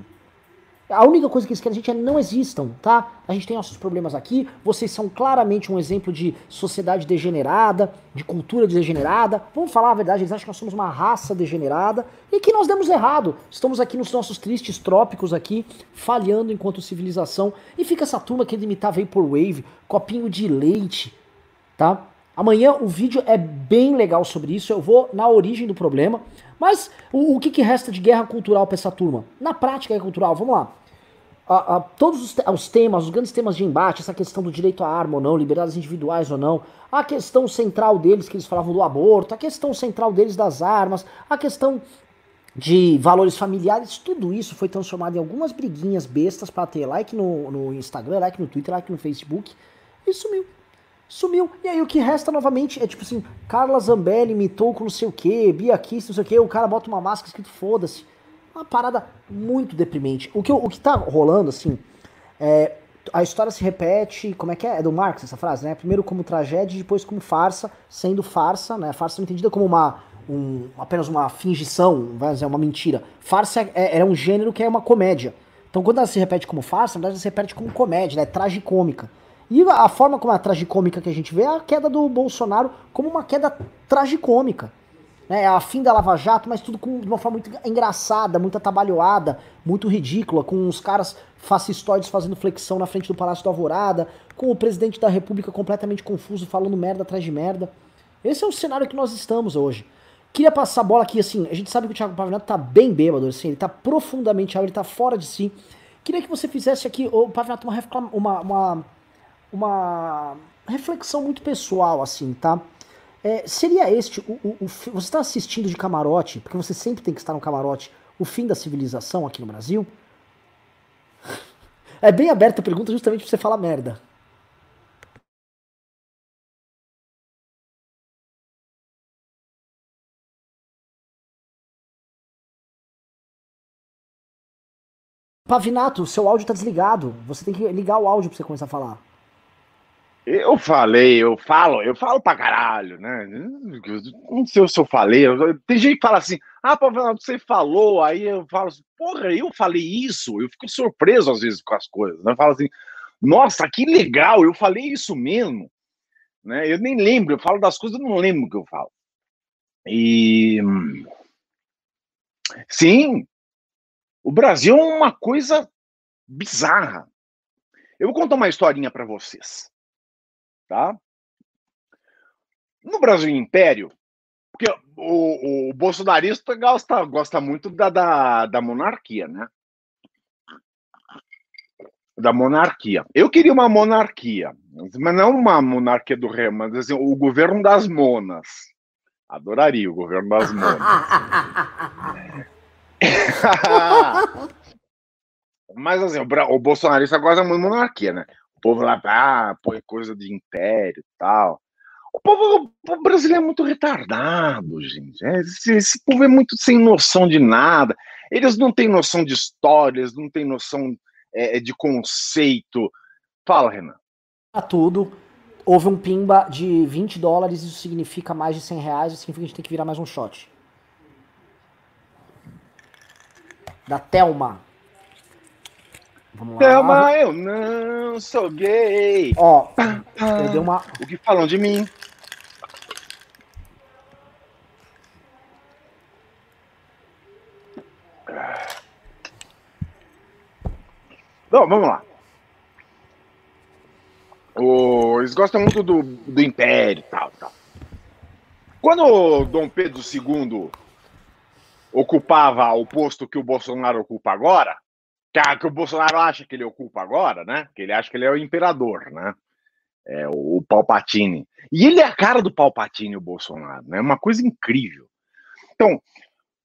A única coisa que eles querem a gente é não existam, tá? A gente tem nossos problemas aqui, vocês são claramente um exemplo de sociedade degenerada, de cultura degenerada. Vamos falar a verdade, eles acham que nós somos uma raça degenerada e que nós demos errado. Estamos aqui nos nossos tristes trópicos aqui, falhando enquanto civilização. E fica essa turma querendo imitar Vaporwave, copinho de leite, tá? Amanhã o vídeo é bem legal sobre isso, eu vou na origem do problema. Mas o, o que, que resta de guerra cultural para essa turma? Na prática, guerra cultural, vamos lá a, a, todos os, os, temas, os grandes temas de embate, essa questão do direito à arma ou não, liberdades individuais ou não, a questão central deles, que eles falavam do aborto, a questão central deles das armas, a questão de valores familiares, tudo isso foi transformado em algumas briguinhas bestas para ter like no, no Instagram, like no Twitter, like no Facebook, e sumiu. Sumiu. E aí o que resta novamente é tipo assim, Carla Zambelli imitou com não sei o que, Bia Kiss, não sei o que, o cara bota uma máscara escrito foda-se. Uma parada muito deprimente. O que, o que tá rolando, assim, é, a história se repete, como é que é? É do Marx essa frase, né? Primeiro como tragédia, depois como farsa, sendo farsa, né? Farsa entendida como uma, um, apenas uma fingição, vai dizer, uma mentira. Farsa é, é, um gênero que é uma comédia. Então quando ela se repete como farsa, na verdade ela se repete como comédia, né? Tragicômica. E a forma como é a tragicômica que a gente vê é a queda do Bolsonaro como uma queda tragicômica né? É a fim da Lava Jato, mas tudo com, de uma forma muito engraçada, muito atabalhoada, muito ridícula, com os caras fascistoides fazendo flexão na frente do Palácio da Alvorada, com o presidente da República completamente confuso, falando merda atrás de merda. Esse é o cenário que nós estamos hoje. Queria passar a bola aqui, assim, a gente sabe que o Thiago Pavinato tá bem bêbado, assim, ele tá profundamente ele tá fora de si. Queria que você fizesse aqui, o Pavinato, uma, uma, uma, uma reflexão muito pessoal, assim, tá? É, seria este, o, o, o, você está assistindo de camarote, porque você sempre tem que estar no camarote, o fim da civilização aqui no Brasil? É bem aberta a pergunta justamente pra você falar merda. Pavinato, seu áudio tá desligado. Você tem que ligar o áudio pra você começar a falar. Eu falei, eu falo, eu falo pra caralho, né? Não sei se eu falei. Tem gente que fala assim, ah, Pavinato, você falou, aí eu falo assim, porra, eu falei isso. Eu fico surpreso às vezes com as coisas, né? Eu falo assim, nossa, que legal, eu falei isso mesmo. Né? Eu nem lembro, eu falo das coisas, eu não lembro o que eu falo. E. Sim, o Brasil é uma coisa bizarra. Eu vou contar uma historinha para vocês, tá? No Brasil Império, porque o, o bolsonarista gosta, gosta muito da, da, da monarquia, né? Da monarquia. Eu queria uma monarquia, mas não uma monarquia do rei, mas assim, o governo das monas. Adoraria o governo das monas. Mas assim, o, bolsonarista gosta muito de monarquia, né? Povo lá, ah, põe coisa de império tal. O povo, o povo brasileiro é muito retardado, gente. É, esse, esse, povo é muito sem noção de nada. Eles não têm noção de história, eles não têm noção é, de conceito. Fala, Renan. A tudo. Houve um pimba de 20 dólares, isso significa mais de 100 reais, isso significa que a gente tem que virar mais um shot. da Thelma. Vamos lá. Thelma, eu não sou gay. Ó, eu dei uma. O que falam de mim? Bom, vamos lá. Eles gostam muito do, do Império e tal, tal. Quando Dom Pedro II ocupava o posto que o Bolsonaro ocupa agora, que, que o Bolsonaro acha que ele ocupa agora, né? Que ele acha que ele é o imperador, né? É, o, o Palpatine. E ele é a cara do Palpatine, o Bolsonaro, né? Uma coisa incrível. Então,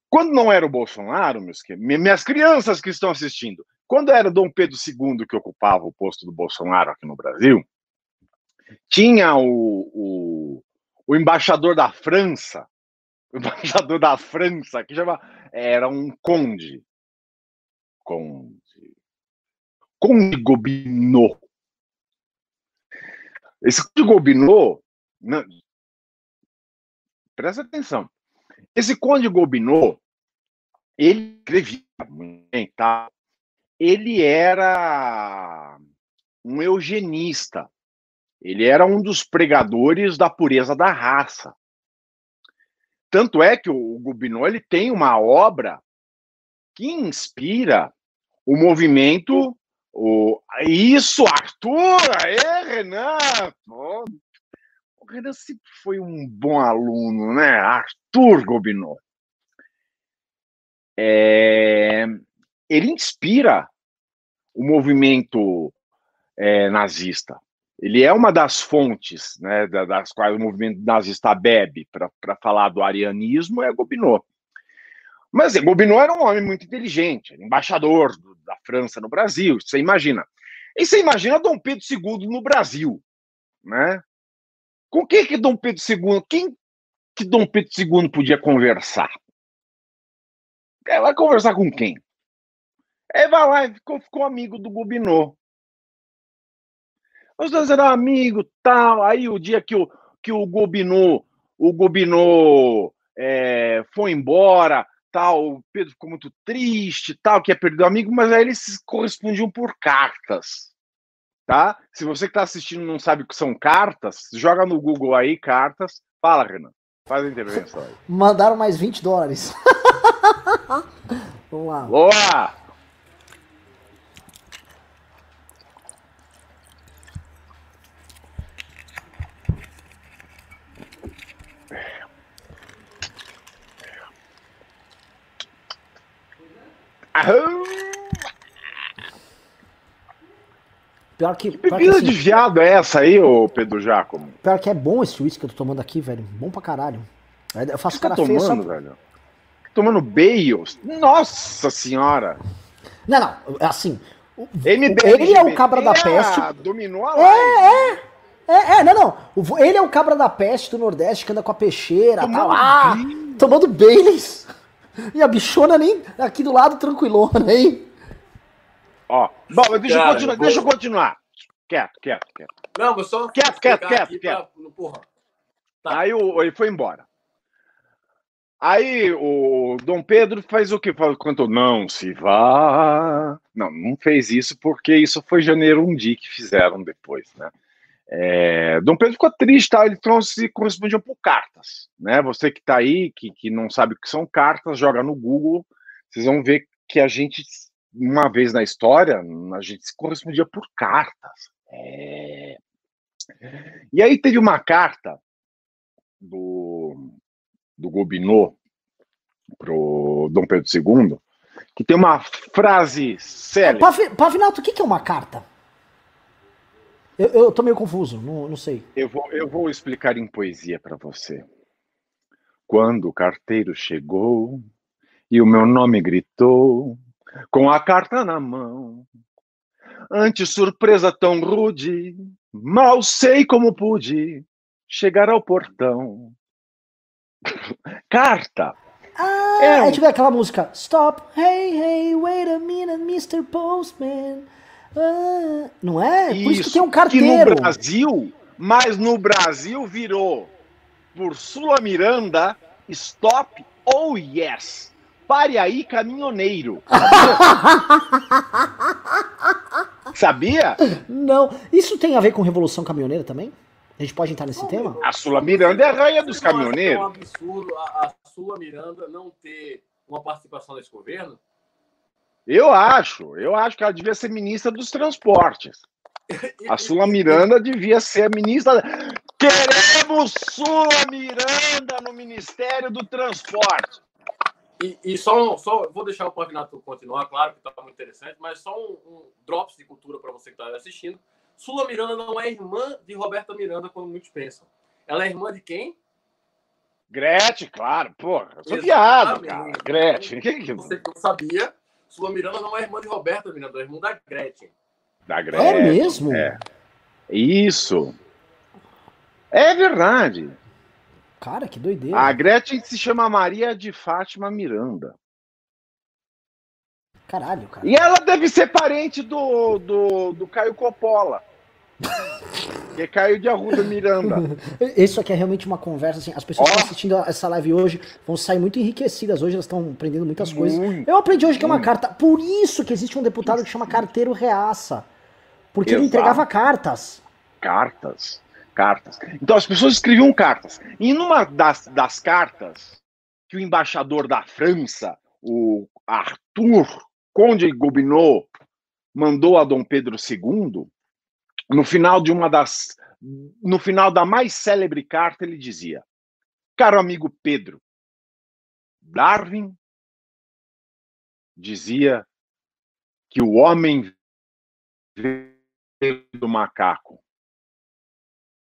quando não era o Bolsonaro, meus, minhas crianças que estão assistindo, quando era Dom Pedro II que ocupava o posto do Bolsonaro aqui no Brasil, tinha o, o, o embaixador da França, o embaixador da França, que chama, era um conde. Conde. Conde Gobineau. Esse Conde Gobineau, não, presta atenção. Esse Conde Gobineau, ele escrevia muito tá? Ele era um eugenista. Ele era um dos pregadores da pureza da raça. Tanto é que o Gobineau ele tem uma obra que inspira o movimento. O... Isso, Arthur! Aê, Renan! Oh, o Renan sempre foi um bom aluno, né? Arthur Gobineau. É... Ele inspira o movimento é, nazista. Ele é uma das fontes né, das quais o movimento nazista bebe para falar do arianismo, é Gobineau. Mas assim, Gobineau era um homem muito inteligente, embaixador do, da França no Brasil, você imagina. E você imagina Dom Pedro II no Brasil, né? Com quem que Dom Pedro II, quem que Dom Pedro II podia conversar? Ela vai conversar com quem? Aí vai lá e ficou, ficou amigo do Gobineau. Os dois eram amigos, tal. Aí o dia que o, que o Gobineau, o Gobineau é, foi embora, tal, o Pedro ficou muito triste, tal, que ia perder o amigo, mas aí eles correspondiam por cartas, tá? Se você que está assistindo não sabe o que são cartas, joga no Google aí, cartas. Fala, Renan. Faz a intervenção aí. Mandaram mais 20 dólares. Vamos lá. Boa! Pior que. Que bebida assim, de viado é essa aí, ô Pedro Giacomo? Pior que é bom esse uísque que eu tô tomando aqui, velho. Bom pra caralho. Eu faço cara tá tomando, só... velho? Tomando Bales? Nossa senhora! Não, não. Assim, MBL, ele é o cabra da peste. Dominou a live. É, é. É, é, não, não. Ele é o cabra da peste do Nordeste que anda com a peixeira, tá Tomando lá, Baileys. tomando Baileys. E a bichona nem aqui do lado tranquilona, hein? Ó, bom, mas deixa, Cara, eu continuar, deixa eu continuar. Quieto, quieto, quieto. Não, mas só. Quieto, quieto, quieto, aqui quieto. pra- Porra. Tá. Aí o, ele foi embora. Aí o Dom Pedro faz o que? Quanto não se vá. Não, não fez isso porque isso foi janeiro um dia que fizeram depois, né? É, Dom Pedro ficou triste, tá? ele trouxe correspondiam por cartas, né? Você que tá aí, que, que não sabe o que são cartas, joga no Google, vocês vão ver que a gente, uma vez na história, a gente se correspondia por cartas. É. E aí teve uma carta do, do Gobineau pro Dom Pedro II, que tem uma frase célebre. Pavi- Pavinato, o que é uma carta? Eu, eu tô meio confuso, não, não sei. Eu vou, eu vou explicar em poesia para você. Quando o carteiro chegou e o meu nome gritou, com a carta na mão, ante surpresa tão rude, mal sei como pude chegar ao portão. Carta! Ah, É a um- aquela música. Stop, hey, hey, wait a minute, Mr. Postman. Ah, não é? Por isso que tem um que carteiro. no Brasil, mas no Brasil virou por Sula Miranda, stop ou yes. Pare aí, caminhoneiro. Sabia? Não. Isso tem a ver com Revolução Caminhoneira também? A gente pode entrar nesse tema? A Sula Miranda é a rainha dos não que caminhoneiros. É um absurdo a, a Sula Miranda não ter uma participação nesse governo? Eu acho. Eu acho que ela devia ser ministra dos transportes. A Sula Miranda devia ser a ministra. Queremos Sula Miranda no Ministério do Transporte. E, e só, só vou deixar o Pavinato continuar, claro que está muito interessante, mas só um, um drops de cultura para você que está assistindo. Sula Miranda não é irmã de Roberta Miranda, como muitos pensam. Ela é irmã de quem? Gretchen, claro, porra. Eu sou Exatamente. viado, cara. Gretchen. Que... Você não sabia, Sula Miranda não é irmã de Roberta Miranda, é irmã da Gretchen. Da É Gretchen. mesmo? é. Isso. É verdade. Cara, que doideira. A Gretchen se chama Maria de Fátima Miranda. Caralho, cara. E ela deve ser parente do, do, do Caio Coppola. Que Caio de Arruda Miranda. Isso aqui é realmente uma conversa, assim, as pessoas que Ó. estão assistindo essa live hoje vão sair muito enriquecidas hoje, elas estão aprendendo muitas coisas. Muito. Eu aprendi hoje que é uma carta, por isso que existe um deputado que chama carteiro reaça, porque ele Exato. entregava cartas. Cartas. Cartas. Então as pessoas escreviam cartas. E numa das, das cartas que o embaixador da França, o Arthur Conde Gobineau, mandou a Dom Pedro II, no final de uma das. No final da mais célebre carta, ele dizia: Caro amigo Pedro, Darwin dizia que o homem veio do macaco,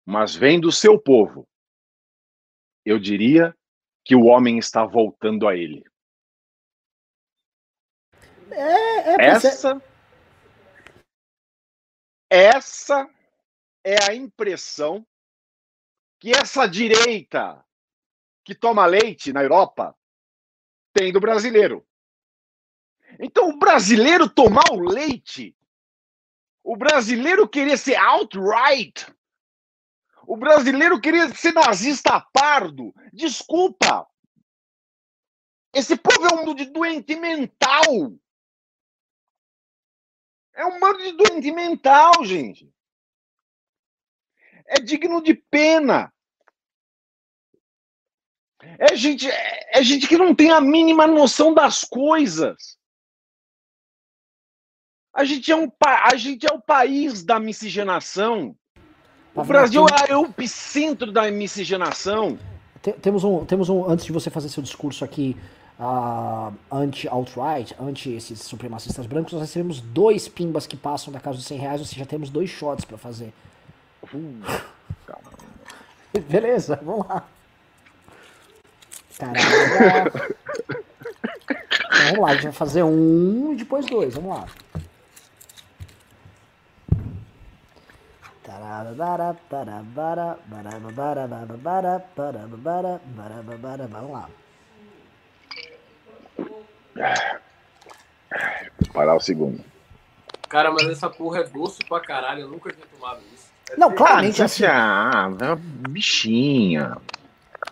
mas vem do seu povo. Eu diria que o homem está voltando a ele. É, é, é. Essa essa é a impressão que essa direita que toma leite na Europa tem do brasileiro. Então, o brasileiro tomar o leite, o brasileiro querer ser outright, o brasileiro querer ser nazista pardo, desculpa. Esse povo é um de doente mental. É um bando de doente mental, gente. É digno de pena. É gente, é, é gente que não tem a mínima noção das coisas. A gente é, um, a gente é o país da miscigenação. O Brasil é o epicentro da miscigenação. Te- Temos um, temos um, antes de você fazer seu discurso aqui uh, anti-alt-right, anti esses supremacistas brancos, nós recebemos dois pimbas que passam da casa dos 100 reais, ou seja, temos dois shots para fazer. Uh, Beleza, vamos lá. Então, vamos lá, a gente vai fazer um e depois dois, vamos lá. Vamos lá. Parar o segundo. Cara, mas essa porra é doce pra caralho. Eu nunca tinha tomado isso. É Não, claramente ah, assim. ah, bichinha.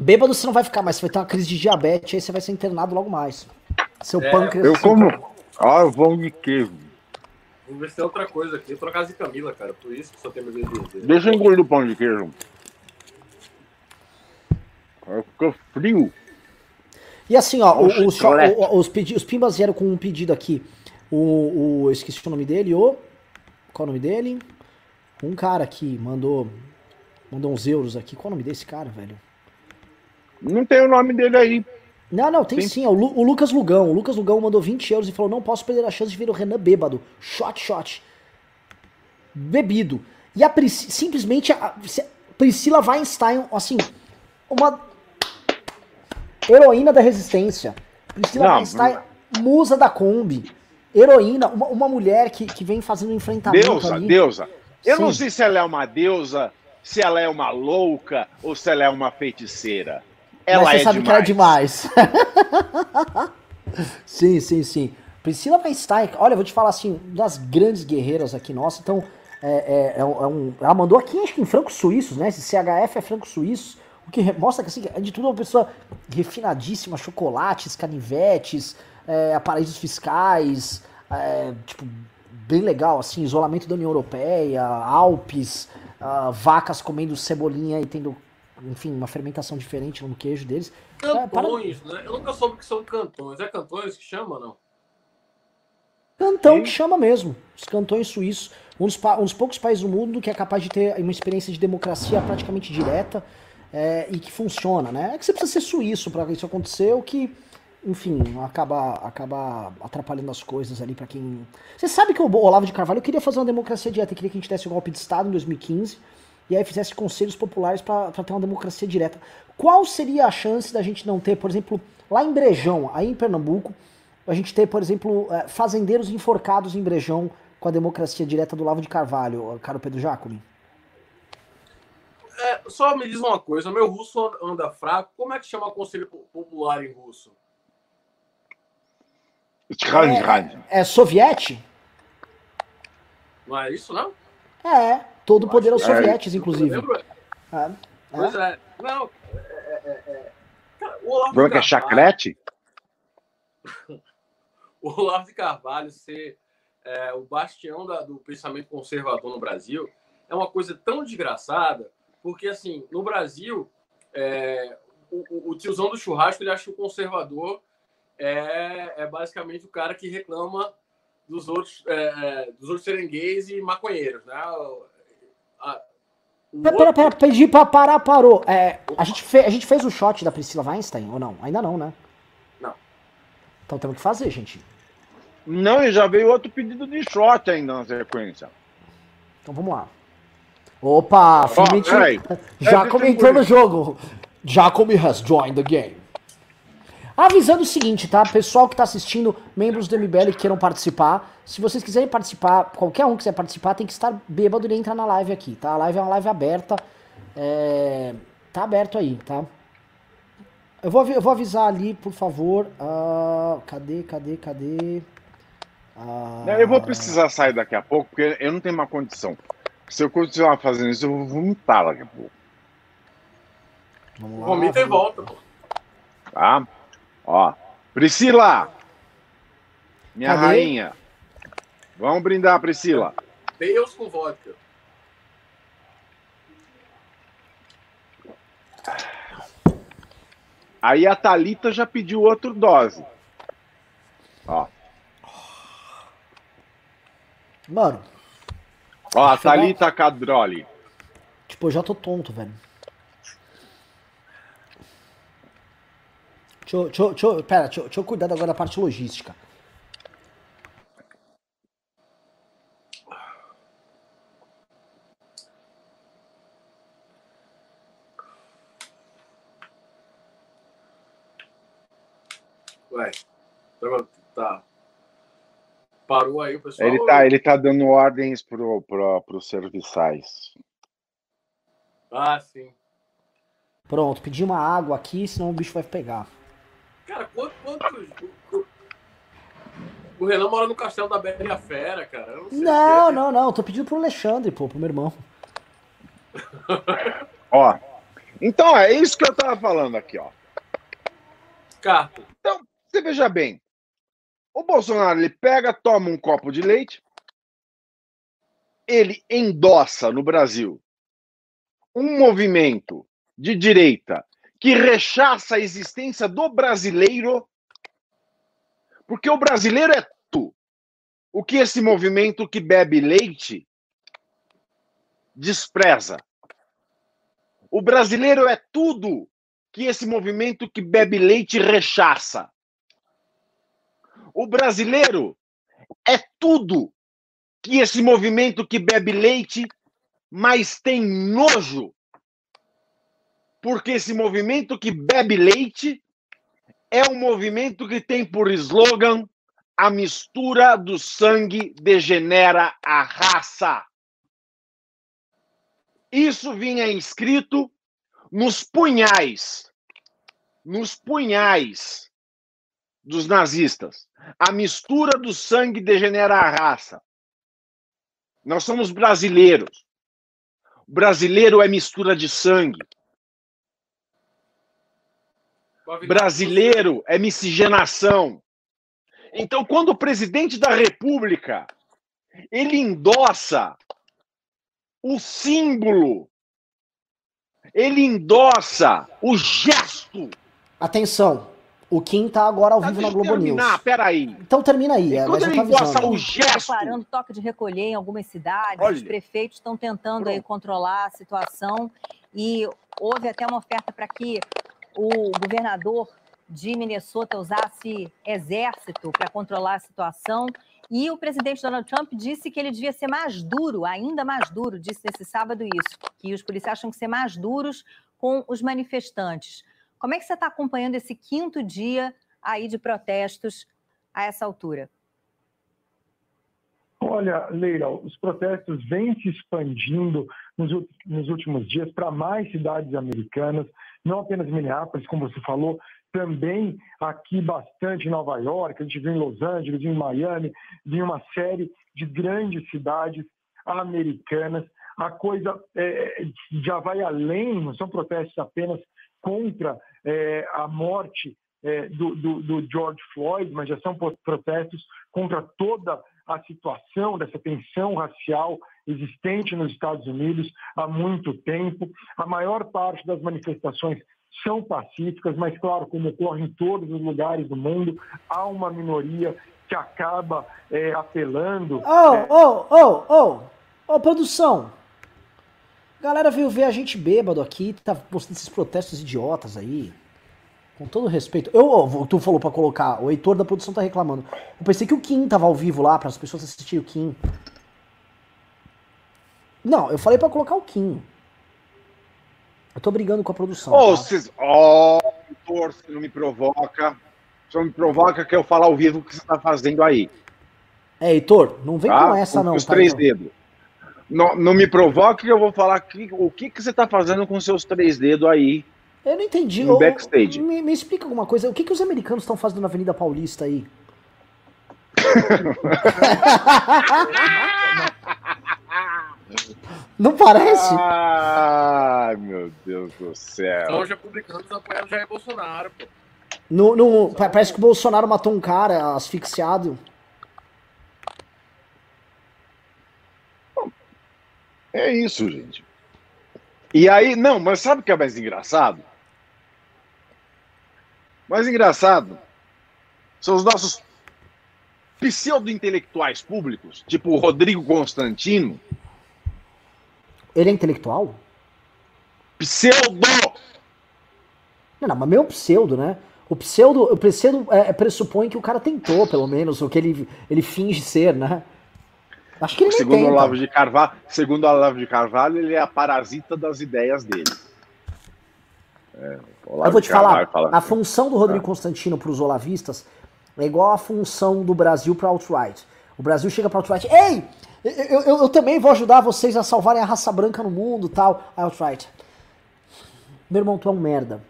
Bêbado você não vai ficar mais, você vai ter uma crise de diabetes, aí você vai ser internado logo mais. Seu É, pâncreas. Eu assim, como. Ó, vão de queijo. Vamos ver se tem outra coisa aqui. Eu tô na casa de Camila, cara. Por isso que só tem meu. Deixa eu engolir o pão de queijo. Ficou frio. E assim, ó, Oxe, o- só- moleque. o- os, pedi- os Pimbas vieram com um pedido aqui. O, eu esqueci o nome dele, o. Qual é o nome dele? Um cara aqui mandou. Mandou uns euros aqui. Qual é o nome desse cara, velho? Não tem o nome dele aí. Não, não, tem Tem- sim. é o, Lu- o Lucas Lugão. O Lucas Lugão mandou 20 euros e falou: não posso perder a chance de ver o Renan bêbado. Shot, shot. Bebido. E a Prisci- simplesmente a Priscila Weinstein, assim, uma heroína da resistência. Priscila Não, Weinstein, musa da Kombi. Heroína, uma, uma mulher que, que vem fazendo um enfrentamento Deusa, ali. deusa. Eu não Sim. sei se ela é uma deusa, se ela é uma louca ou se ela é uma feiticeira. Ela Mas você é sabe que ela é demais. sim, sim, sim. Priscila Weinstein, olha, eu vou te falar assim, das grandes guerreiras aqui nossa, então, é, é- é um, é ela mandou aqui, acho que em francos suíços, né? Esse CHF é francos suíços, o que mostra que, assim, de tudo, é uma pessoa refinadíssima, chocolates, canivetes, é, paraísos fiscais, é, tipo, bem legal, assim, isolamento da União Europeia, Alpes, ah, vacas comendo cebolinha e tendo, enfim, uma fermentação diferente no queijo deles. É, para- Cantões, né? Eu nunca soube que são cantões. É cantões que chama, não? Cantão Sim. que chama mesmo. Os cantões suíços. Um dos, um dos poucos países do mundo que é capaz de ter uma experiência de democracia praticamente direta é, e que funciona, né? É que você precisa ser suíço para isso acontecer, o que, enfim, acaba, acaba atrapalhando as coisas ali para quem. Você sabe que o Olavo de Carvalho queria fazer uma democracia direta, queria que a gente desse o golpe de Estado em 2015 e aí fizesse conselhos populares para ter uma democracia direta. Qual seria a chance da gente não ter, por exemplo, lá em Brejão, aí em Pernambuco, a gente ter, por exemplo, eh, fazendeiros enforcados em Brejão com a democracia direta do Lavo de Carvalho, caro Pedro Jacome? É, só me diz uma coisa. Meu russo anda fraco. Como é que chama conselho po- popular em russo? É soviete? Não é isso, não? É, todo o poder aos que é. sovietes, Eu inclusive. É, Pois é. é. Não, é, é, é, é. Cara, o Olavo de Branca Carvalho- chacrete? o Olavo de Carvalho ser é, o bastião da- do pensamento conservador no Brasil é uma coisa tão desgraçada, porque, assim, no Brasil, é, o, o- tiozão do churrasco, ele acha que o conservador é, é basicamente o cara que reclama dos outros, é, é, dos outros serem gays e maconheiros, né? A- Pera, pera, outro- pera, pedi pra parar, parou. É, a, gente fe- a gente fez o shot da Priscila Weinstein ou não? Ainda não, né? Não. Então temos que fazer, gente. Não, e já veio outro pedido de shot ainda na sequência. Então vamos lá. Opa, finalmente peraí. Jacome É, entrou no jogo. Jacome has joined the game. Avisando o seguinte, tá? Pessoal que tá assistindo, membros do MBL que queiram participar, se vocês quiserem participar, qualquer um que quiser participar, tem que estar bêbado e entrar na live aqui, tá? A live é uma live aberta. é, Tá aberto aí, tá? Eu vou, eu vou avisar ali, por favor. ah, Cadê, cadê, cadê? Não, Eu vou precisar sair daqui a pouco, porque eu não tenho uma condição. Se eu continuar fazendo isso, eu vou vomitar daqui a pouco. Vamos lá, Vomita e volta, pô. Tá? Ó. Priscila! Minha Cadê? rainha. Vamos brindar, Priscila. Deus com vodka. Aí a Thalita já pediu outra dose. Ó. Mano, Ó, a dar- Thalita Cadroli. Tipo, eu já tô tonto, velho. Deixa eu, deixa eu, deixa eu, pera, deixa eu, deixa eu cuidar agora da parte logística. Ué, tá- tá. Parou aí o pessoal. Ele tá, ele tá dando ordens pro, pro, pros serviçais. Ah, sim. Pronto, pedi uma água aqui, senão o bicho vai pegar. Cara, quantos. quantos... O Renan mora no castelo da Bela e a Fera, cara. Eu não, sei Não, é. não, não. Tô pedindo pro Alexandre, pô, pro meu irmão. Ó. Então é isso que eu tava falando aqui, ó. Carta. Então, você veja bem. O Bolsonaro ele pega, toma um copo de leite, ele endossa no Brasil um movimento de direita que rechaça a existência do brasileiro, porque o brasileiro é tu. O que esse movimento que bebe leite despreza. O brasileiro é tudo que esse movimento que bebe leite rechaça. O brasileiro é tudo que esse movimento que bebe leite mas tem nojo. Porque esse movimento que bebe leite é um movimento que tem por slogan a mistura do sangue degenera a raça. Isso vinha escrito nos punhais, nos punhais dos nazistas. A mistura do sangue degenera a raça. Nós somos brasileiros. O brasileiro é mistura de sangue. Brasileiro é miscigenação. Então, quando o presidente da República ele endossa o símbolo, ele endossa o gesto. Atenção, o Kim tá agora ao Tá, vivo na Globo terminar, News. peraí. Então termina aí, E é, quando ele avisando. o gesto, Preparando toque de recolher em algumas cidades, Olha. os prefeitos estão tentando aí Pronto. controlar a situação e houve até uma oferta para que o governador de Minnesota usasse exército para controlar a situação. E o presidente Donald Trump disse que ele devia ser mais duro, ainda mais duro, disse nesse sábado isso, que os policiais tinham que ser mais duros com os manifestantes. Como é que você está acompanhando esse quinto dia aí de protestos a essa altura? Olha, Leila, os protestos vêm se expandindo nos, nos últimos dias para mais cidades americanas, não apenas Minneapolis, como você falou, também aqui bastante em Nova York, a gente viu em Los Angeles, em Miami, em uma série de grandes cidades americanas. A coisa é, já vai além, não são protestos apenas contra é, a morte é, do, do- do George Floyd, mas já são protestos contra toda a situação dessa tensão racial existente nos Estados Unidos há muito tempo. A maior parte das manifestações são pacíficas, mas, claro, como ocorre em todos os lugares do mundo, há uma minoria que acaba é, apelando. Ô, é, ô, ô, ô, ô, produção. Galera veio ver a gente bêbado aqui, tá postando esses protestos idiotas aí. Com todo respeito. Eu, tu falou pra colocar, o Heitor da produção tá reclamando. Eu pensei que o Kim tava ao vivo lá, para as pessoas assistirem o Kim. Não, eu falei pra colocar o Kim. Eu tô brigando com a produção. Ô, tá? vocês. Ó, Heitor, você não me provoca. Você não me provoca que eu falar ao vivo o que você tá fazendo aí. É, Heitor, não vem tá? com essa Com não, os tá? três Heitor? dedos. Não, não me provoque que eu vou falar que, o que, que você tá fazendo com seus três dedos aí. Eu não entendi. No backstage. Me, me explica alguma coisa. O que, que os americanos estão fazendo na Avenida Paulista aí? Não parece? Ai, meu Deus do céu. São os republicanos apoiando Jair Bolsonaro, pô. No, no- pa- parece que o Bolsonaro matou um cara asfixiado. É isso, gente. E aí, não, mas sabe o que é mais engraçado? Mais engraçado são os nossos pseudo-intelectuais públicos, tipo o Rodrigo Constantino. Ele é intelectual? Pseudo! Não, não, mas meio pseudo, né? O pseudo, o pseudo é, pressupõe que o cara tentou, pelo menos, o que ele, ele finge ser, né? Acho que ele Segundo o. Olavo de Carvalho, segundo Olavo de Carvalho, ele é a parasita das ideias dele. É, Eu vou te falar, fala a assim. função do Rodrigo Constantino para os olavistas é igual a função do Brasil para alt-right. O Brasil chega para alt-right, ei, Eu, eu, eu, também vou ajudar vocês a salvarem a raça branca no mundo tal. Outright. Meu irmão, tu é um merda.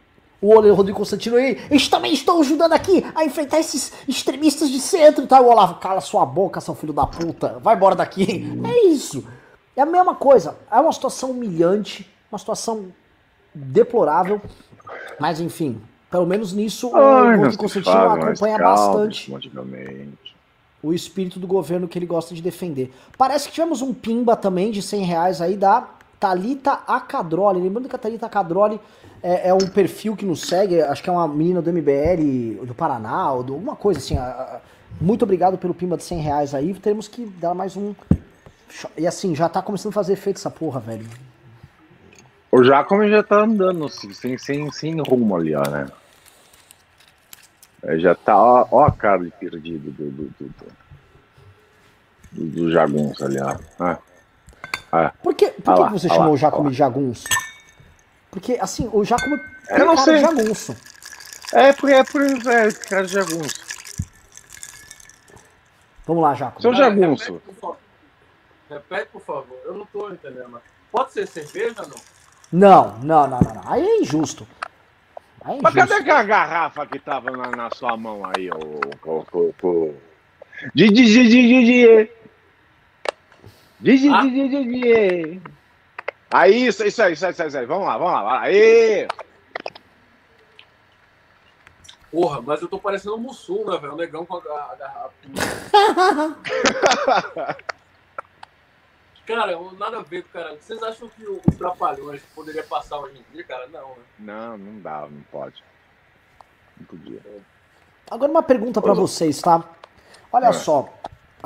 O Rodrigo Constantino aí, eles também estão ajudando aqui a enfrentar esses extremistas de centro e tal. O Olavo, cala sua boca, seu filho da puta. Vai embora daqui. É isso. É a mesma coisa. É uma situação humilhante, uma situação deplorável. Mas enfim, pelo menos nisso Ai, o Rodrigo Constantino acompanha bastante o espírito do governo que ele gosta de defender. Parece que tivemos um pimba também de 100 reais aí da Talita Acadroli. Lembrando que a Talita Acadroli é, é, um perfil que nos segue, acho que é uma menina do MBL, do Paraná, ou do, alguma coisa assim. A, a, muito obrigado pelo pimba de 100 reais aí. Temos que dar mais um. E assim, já tá começando a fazer efeito essa porra, velho. O Jacome já tá andando assim, sem, sem, sem rumo ali, ó, né? Já tá, ó, ó a cara de perdido do, do, do, do, do jagunço ali, ó. Ah. Ah. Por que, por ah que você chamou lá, o Jacome de jagunço? Porque, assim, o Jacome tem Eu não cara sei. de jagunço. É, por, é por é, cara de jagunço. Vamos lá, Jacome. Seu jagunço. Repete por, repete, por favor. Eu não tô entendendo. Pode ser cerveja, não? Não, não, não, não. não. Aí é injusto. Aí é Mas cadê aquela garrafa que tava na, na sua mão aí, o. o, o, o... Didi, Didi, Didi. Didi. Didi, Didi. Aí, isso, isso aí, isso aí, isso aí. Vamos lá, vamos lá. Aí. Porra, mas eu tô parecendo um Mussum, né, velho? O negão com a garrafa. Cara, nada a ver, cara. Vocês acham que o Trapalhões poderia passar hoje em dia, cara? Não, né? Não, não dá, não pode. Não podia. Agora uma pergunta para vocês, tá? Olha é. só,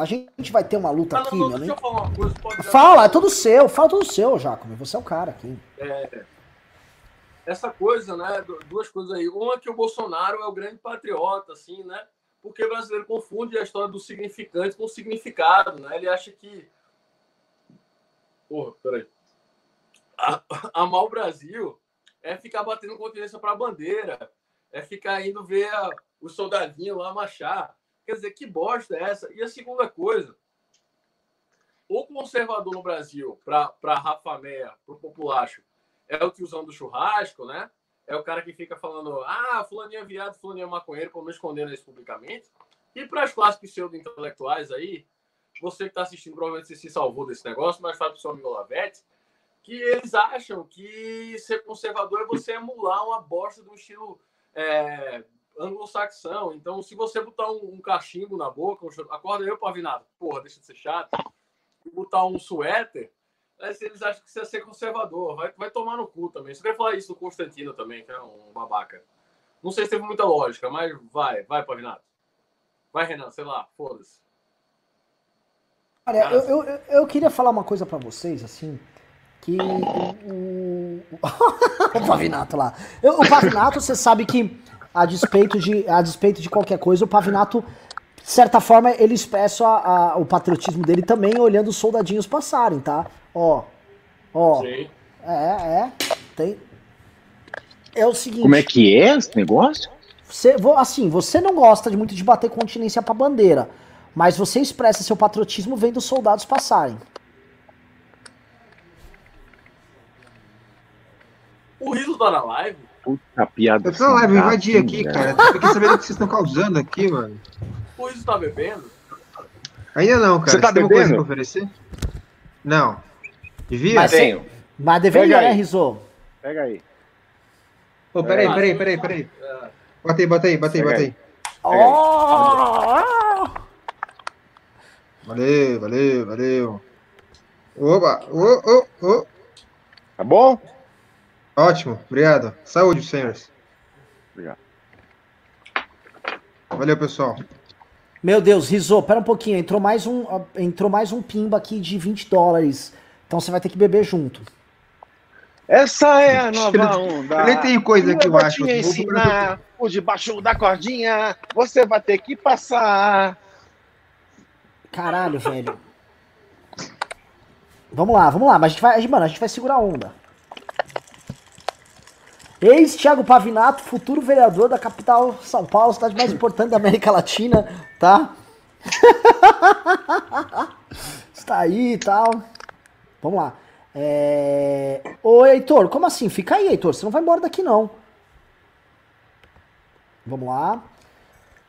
a gente vai ter uma luta aqui, meu, deixa eu falar uma coisa. Pode fala, é tudo seu, fala tudo seu, Jacome. Você é o cara aqui. É, essa coisa, né? Duas coisas aí. Uma é que o Bolsonaro é o grande patriota, assim, né? Porque o brasileiro confunde a história do significante com o significado, né? Ele acha que Porra, peraí. Amar o Brasil é ficar batendo continência para a bandeira, é ficar indo ver a, os soldadinhos lá marchar. Quer dizer, que bosta é essa? E a segunda coisa, o conservador no Brasil, para Rafa Meia, para o populacho, é o tiozão do churrasco, né? É o cara que fica falando, ah, fulaninho é viado, fulaninho é maconheiro, menos escondendo isso publicamente. E para as classes pseudo-intelectuais aí, você que está assistindo, provavelmente se salvou desse negócio, mas fala para o seu amigo Lavete, que eles acham que ser conservador é você emular uma bosta do estilo é, anglo-saxão. Então, se você botar um, um cachimbo na boca, um, acorda eu, Pavinato, porra, deixa de ser chato, e botar um suéter, né, eles acham que você é ser conservador. Vai, vai tomar no cu também. Você quer falar isso do Constantino também, que é um babaca. Não sei se teve muita lógica, mas vai, vai, Pavinato. Vai, Renan, sei lá, foda-se. Olha, eu, eu, eu, queria falar uma coisa para vocês, assim, que o, o Pavinato lá. o Pavinato, você sabe que a despeito de, a despeito de qualquer coisa, o Pavinato, de certa forma, ele expressa a, a, o patriotismo dele também olhando os soldadinhos passarem, tá? Ó, ó. Sim. É, é. Tem. É o seguinte. Como é que é esse negócio? Você, assim, você não gosta de muito de bater continência pra bandeira. Mas você expressa seu patriotismo vendo os soldados passarem. O Riso tá na live? Puta piada. Eu tô na live, eu invadi aqui, cara. Eu fiquei sabendo o que vocês estão causando aqui, mano. O Riso tá bebendo? Ainda não, cara. Você tá bebendo? coisa pra oferecer? Não. Devia? Mas, tenho. Mas deveria, né, Riso? Pega aí. Pô, peraí, peraí, peraí, peraí. Bota aí, bota aí, bota aí, bota aí. Oh! Valeu, valeu, valeu. Opa, oh, oh, oh. Tá bom? Ótimo, obrigado. Saúde, senhores. Obrigado. Valeu, pessoal. Meu Deus, Rizô, pera um pouquinho. Entrou mais um, entrou mais um pimba aqui de 20 dólares. Então você vai ter que beber junto. Essa é a nova onda. Eu nem tenho coisa que eu, eu acho. Te ensinar, por debaixo da cordinha, você vai ter que passar. Caralho, velho. Vamos lá, vamos lá. Mas a gente vai, mano, a gente vai segurar a onda. Ex Thiago Pavinato, futuro vereador da capital São Paulo, cidade mais importante da América Latina, tá? tá aí e tal. Vamos lá. É... Ô, Heitor, como assim? Fica aí, Heitor. Você não vai embora daqui, não. Vamos lá.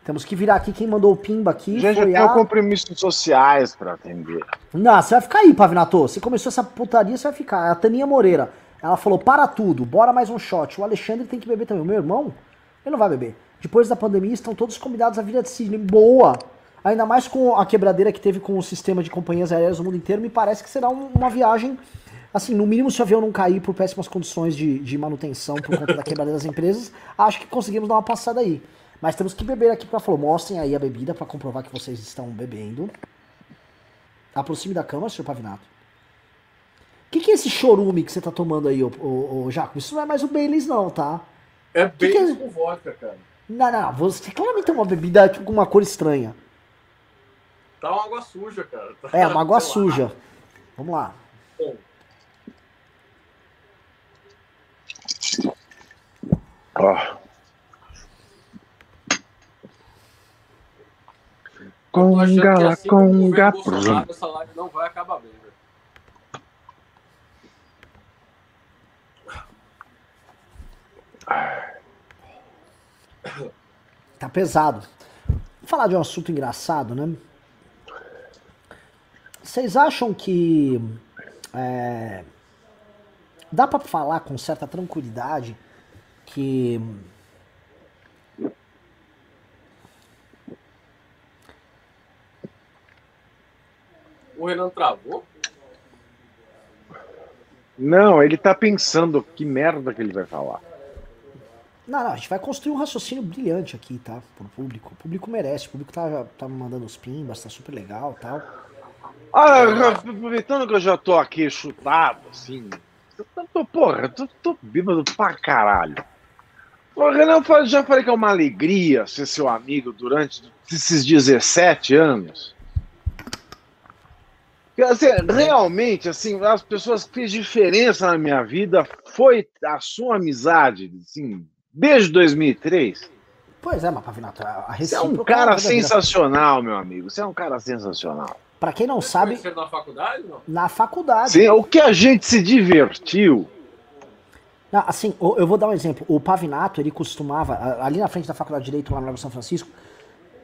Temos que virar aqui quem mandou o pimba aqui. Gente, eu tenho a... compromissos sociais pra atender. Não, você vai ficar aí, Pavinato. Você começou essa putaria, você vai ficar. É a Taninha Moreira. Ela falou, para tudo, bora mais um shot. O Alexandre tem que beber também. O meu irmão, ele não vai beber. Depois da pandemia, estão todos convidados à vida de Sidney. Boa! Ainda mais com a quebradeira que teve com o sistema de companhias aéreas no mundo inteiro, me parece que será um- uma viagem, assim, no mínimo se o avião não cair por péssimas condições de, de manutenção por conta da quebradeira das empresas, acho que conseguimos dar uma passada aí. Mas temos que beber aqui pra falou, mostrem aí a bebida pra comprovar que vocês estão bebendo. Aproxime da cama, senhor Pavinato. O que, que é esse chorume que você tá tomando aí, ô, ô, ô Jaco? Isso não é mais o Baileys, não, tá? É bem que é- com vodka, cara. Não, não, você claramente tem uma bebida tipo, com uma cor estranha. Tá uma água suja, cara. Tá- É, uma água sei lá. suja. Vamos lá. Bom, achando que Conga, assim o conga, essa live não vai acabar bem, velho. Tá pesado. Vou falar de um assunto engraçado, né? Vocês acham que é, dá pra falar com certa tranquilidade que O Renan travou? Não, ele tá pensando que merda que ele vai falar. Não, não, a gente vai construir um raciocínio brilhante aqui, tá? Pro público. O público merece, o público tá, tá me mandando os pimbas, tá super legal tal. Ah, aproveitando que eu já tô aqui chutado, assim. Eu tô, porra, eu tô, tô bêbado pra caralho. Porra, Renan, eu já falei que é uma alegria ser seu amigo durante esses 17 anos. Assim, realmente, assim, as pessoas que fez diferença na minha vida foi a sua amizade, assim, desde 2003. Pois é, mas Pavinato, a Você é um recíproca cara sensacional, meu amigo. Você é um cara sensacional. Pra quem não Vocês sabe, na faculdade, não? na faculdade. Sim, o que a gente se divertiu. Não, assim, eu vou dar um exemplo. O Pavinato, ele costumava, ali na frente da Faculdade de Direito, lá no Largo São Francisco,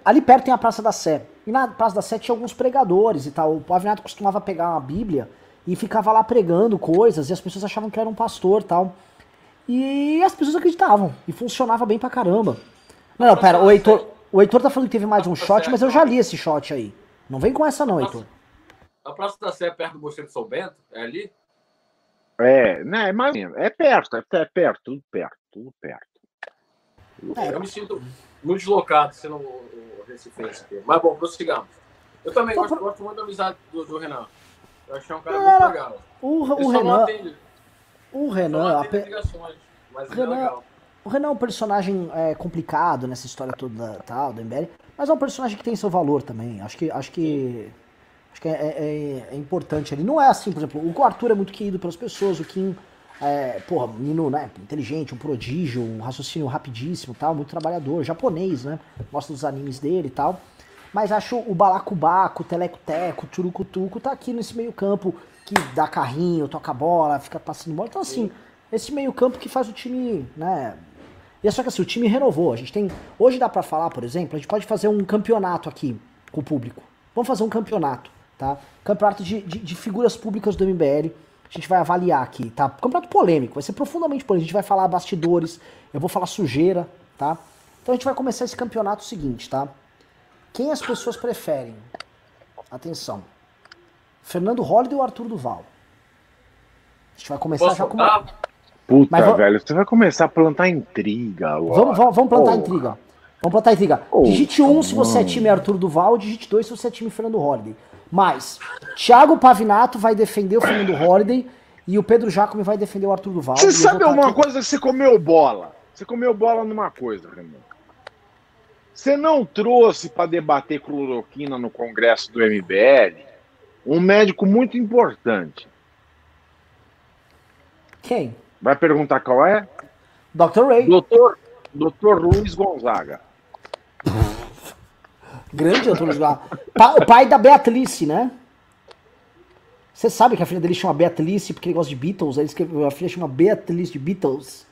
ali perto tem a Praça da Sé. E na Praça da Sé tinha alguns pregadores e tal. O Pavinato costumava pegar uma Bíblia e ficava lá pregando coisas e as pessoas achavam que era um pastor e tal. E as pessoas acreditavam. E funcionava bem pra caramba. Não, não, pera, o Heitor, o Heitor tá falando que teve mais um shot, mas eu já li esse shot aí. Não vem com essa não, Heitor. A Praça da Sé é perto do Mosteiro de São Bento? É ali? É, né, é menos. É perto, é, é perto, tudo perto, tudo perto. É, Eu me sinto muito deslocado sendo o, aqui. Mas bom, prossigamos. Eu também Então, gosto, pro- gosto muito da amizade do, do Renan. Eu achei um cara Não, muito não. legal. O, o só não Renan, atende, o Renan, pe- ele Renan- é. O Renan é um personagem é, complicado nessa história toda da, tal, do MBL, mas é um personagem que tem seu valor também. Acho que acho que acho que é, é- é importante ali. Não é assim, por exemplo, o Arthur é muito querido pelas pessoas, o Kim é, porra, menino, né, inteligente, um prodígio, um raciocínio rapidíssimo, tal, muito trabalhador, japonês, né? Gosta dos animes dele e tal. Mas acho o balacobaco, o teleco-teco, o turucutuco tá aqui nesse meio campo que dá carrinho, toca bola, fica passando bola. Então assim, esse meio campo que faz o time, né, e é só que assim, o time renovou. A gente tem. Hoje dá pra falar, por exemplo, a gente pode fazer um campeonato aqui com o público. Vamos fazer um campeonato, tá? Campeonato de, de, de figuras públicas do MBL. A gente vai avaliar aqui, tá? Campeonato polêmico, vai ser profundamente polêmico. A gente vai falar bastidores, eu vou falar sujeira, tá? Então a gente vai começar esse campeonato seguinte, tá? Quem as pessoas preferem? Atenção. Fernando Holliday ou Arthur Duval? A gente vai começar Posso já com uma... Puta, Mas velho, você vai começar a plantar intriga agora. Vamos, vamos, vamos plantar Porra. intriga. Vamos plantar intriga. Porra, digite 1 um se você é time Arthur Duval, digite 2 se você é time Fernando Holliday. Mas, Thiago Pavinato vai defender o Fernando Holliday e o Pedro Jacome vai defender o Arthur Duval. Você sabe alguma aqui- coisa que você comeu bola? Você comeu bola numa coisa, Renan. Você não trouxe para debater cloroquina no congresso do MBL um médico muito importante. Quem? Vai perguntar qual é? Dr. Ray. Doutor, Doutor Luiz Gonzaga. Grande Arthur Duval. Pa- o pai da Beatrice, né? Você sabe que a filha dele chama Beatrice porque ele gosta de Beatles? Aí a filha chama Beatrice de Beatles.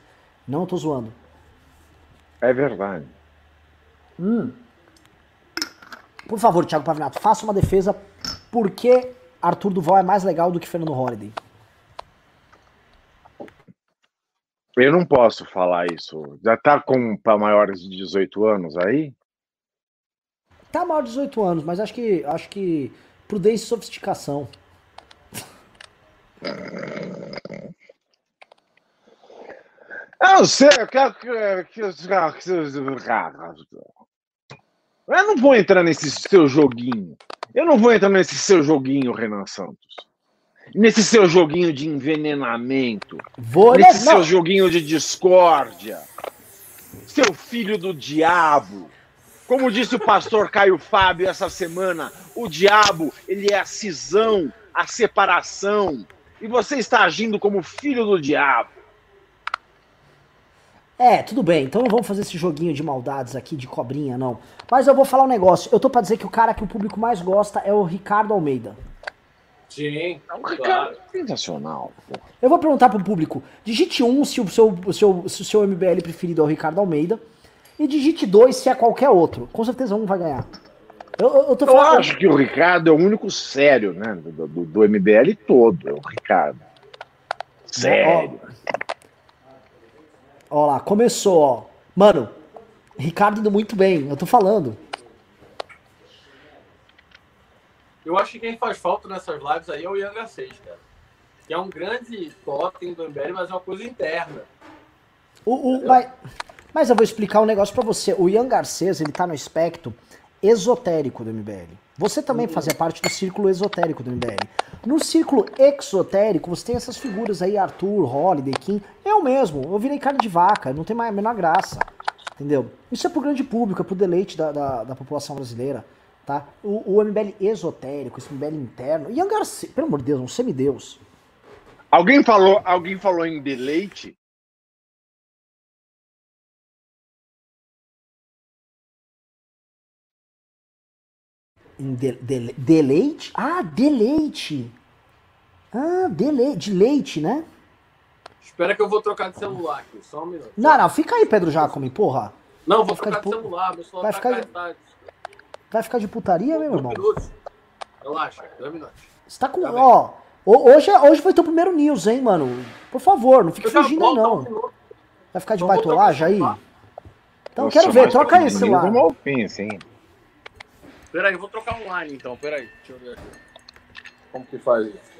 Não, eu tô zoando. É verdade. Hum. Por favor, Thiago Pavinato, faça uma defesa. Por que Arthur Duval é mais legal do que Fernando Holliday? Eu não posso falar isso. Já tá com para maiores de 18 anos aí? Tá maior de 18 anos, mas acho que acho que prudência e sofisticação. Eu não sei, eu quero que. Eu não vou entrar nesse seu joguinho. Eu não vou entrar nesse seu joguinho, Renan Santos. Nesse seu joguinho de envenenamento. Vou nesse não. seu joguinho de discórdia. Seu filho do diabo. Como disse o pastor Caio Fábio essa semana, o diabo, ele é a cisão, a separação. E você está agindo como filho do diabo. É, tudo bem. Então não vamos fazer esse joguinho de maldades aqui, de cobrinha, não. Mas eu vou falar um negócio. Eu tô pra dizer que o cara que o público mais gosta é o Ricardo Almeida. Sim, É um claro. Ricardo sensacional. Eu vou perguntar pro público. Digite um se o seu, o seu, se o seu MBL preferido é o Ricardo Almeida. E digite dois se é qualquer outro. Com certeza um vai ganhar. Eu, eu, eu acho que o Ricardo é o único sério, né? Do, do, do MBL todo, é o Ricardo. Sério. Ó lá, começou, ó. Mano, Ricardo indo muito bem, eu tô falando. Eu acho que quem faz falta nessas lives aí é o Ian Garcês, cara. Que é um grande totem do MBL, mas é uma coisa interna. O, o- mas, mas eu vou explicar um negócio pra você. O Ian Garcês, ele tá no aspecto esotérico do MBL. Você também fazia parte do círculo esotérico do MBL. No círculo exotérico, você tem essas figuras aí, Arthur, Holiday, Kim. Eu mesmo, eu virei carne de vaca, não tem mais a menor graça. Entendeu? Isso é pro grande público, é pro deleite da, da, da população brasileira. Tá? O, o MBL esotérico, esse MBL interno. Ian Garcês, pelo amor de Deus, um semideus. Alguém falou, alguém falou em deleite? Em de- dele- deleite? Ah, deleite. Ah, deleite. De leite, né? Espera que eu vou trocar de celular aqui, só um minuto. Não, não, fica aí, Pedro Jacome, porra. Não, vou Vai ficar trocar de de celular, meu celular vai tá ficar de-. Vai ficar de putaria, meu irmão? minutos. Relaxa, dois minutos. Você tá com. Tá. Ó, ho- hoje, é- hoje foi teu primeiro news, hein, mano? Por favor, não fique Eu já fingindo aí, não. um. Vai ficar de vou baitolagem aí? Então Nossa, quero ver, troca aí menino esse celular. do Peraí, eu vou trocar online então, peraí. Deixa eu ver aqui. Como que faz isso?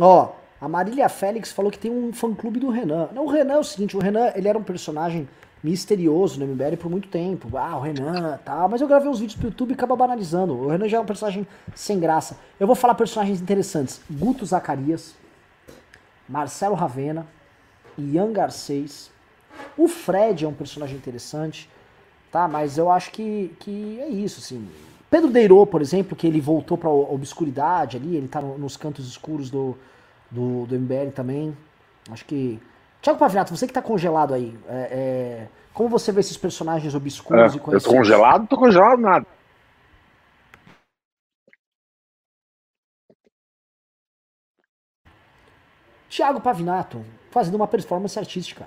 Ó, a Marília Félix falou que tem um fã-clube do Renan. Não, o Renan é o seguinte, o Renan, ele era um personagem misterioso no MBL por muito tempo. Ah, o Renan, tal. Mas eu gravei uns vídeos pro YouTube e acaba banalizando. O Renan já é um personagem sem graça. Eu vou falar personagens interessantes. Guto Zacarias, Marcelo Ravena, Ian Garcês. O Fred é um personagem interessante, tá? Mas eu acho que, que é isso, assim. Pedro Deirô, por exemplo, que ele voltou pra obscuridade ali, ele tá no- nos cantos escuros do, do, do MBL também. Acho que. Tiago Pavinato, você que tá congelado aí, é, é, como você vê esses personagens obscuros É, e eu conhecidos? tô congelado? Não tô congelado nada. Tiago Pavinato, fazendo uma performance artística.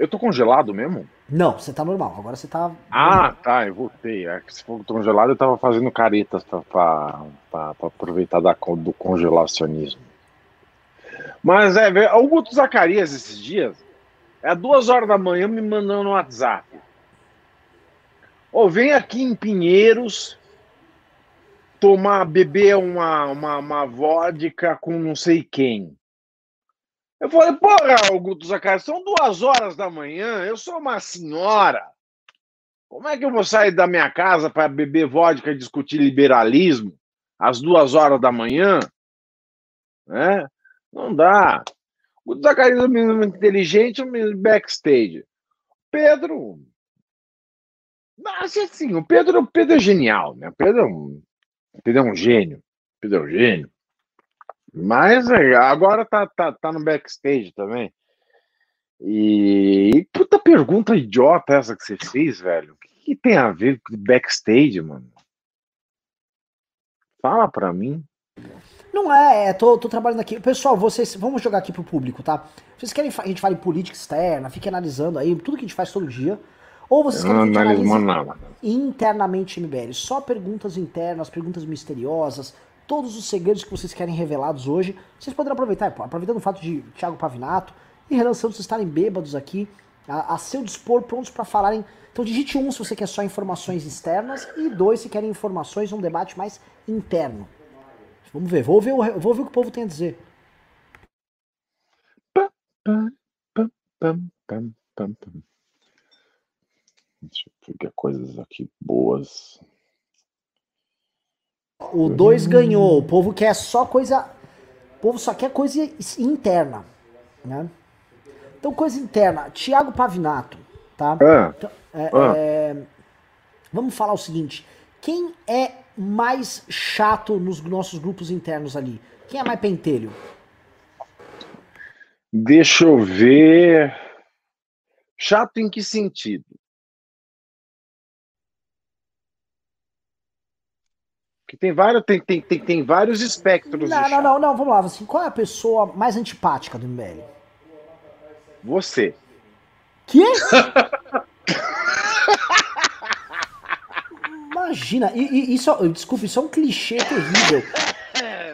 Eu tô congelado mesmo? Não, você tá normal, agora você tá. Ah, tá, eu voltei. É que se for congelado, eu tava fazendo caretas pra, pra, pra- pra aproveitar da, do congelacionismo. Mas é, o Guto Zacarias esses dias, é duas horas da manhã me mandando no WhatsApp. Ô, vem aqui em Pinheiros tomar, beber uma, uma, uma vodka com não sei quem. Eu falei, porra, o Guto Zacarias, são duas horas da manhã, eu sou uma senhora. Como é que eu vou sair da minha casa para beber vodka e discutir liberalismo às duas horas da manhã? Né? Não dá. O Zacarias é um menino inteligente, um menino backstage. Pedro. Mas assim, o Pedro, o Pedro é genial, né? O Pedro é um, Pedro é um gênio. O Pedro é um gênio. Mas é, agora tá, tá, tá no backstage também. E, e puta pergunta idiota essa que você fez, velho. Que, que tem a ver com backstage, mano? Fala pra mim. Não é, é tô, tô trabalhando aqui. Pessoal, vocês. Vamos jogar aqui pro público, tá? Vocês querem que a gente fale política externa, fique analisando aí tudo que a gente faz todo dia. Ou vocês querem que a gente analise internamente MBL? Só perguntas internas, perguntas misteriosas, todos os segredos que vocês querem revelados hoje. Vocês poderão aproveitar, aproveitando o fato de Thiago Pavinato e Renan Santos estarem bêbados aqui, a, a seu dispor, prontos para falarem. Então digite um se você quer só informações externas e dois se querem informações, um debate mais interno. Vamos ver, vou ver, o, vou ver o que o povo tem a dizer. Deixa eu pegar coisas aqui boas. O 2 ganhou. O povo quer só coisa. O povo só quer coisa interna. Né? Então, coisa interna. Tiago Pavinato. Tá? Ah, Então, é, Ah. é, vamos falar o seguinte: quem é mais chato nos nossos grupos internos ali? Quem é mais pentelho? deixa eu ver. Chato em que sentido? Que tem vários, tem, tem, tem, tem vários espectros Não, não, não, não, vamos lá. Assim, qual é a pessoa mais antipática do MBL? Você. Que? Imagina, e, e isso, desculpa, isso é um clichê terrível.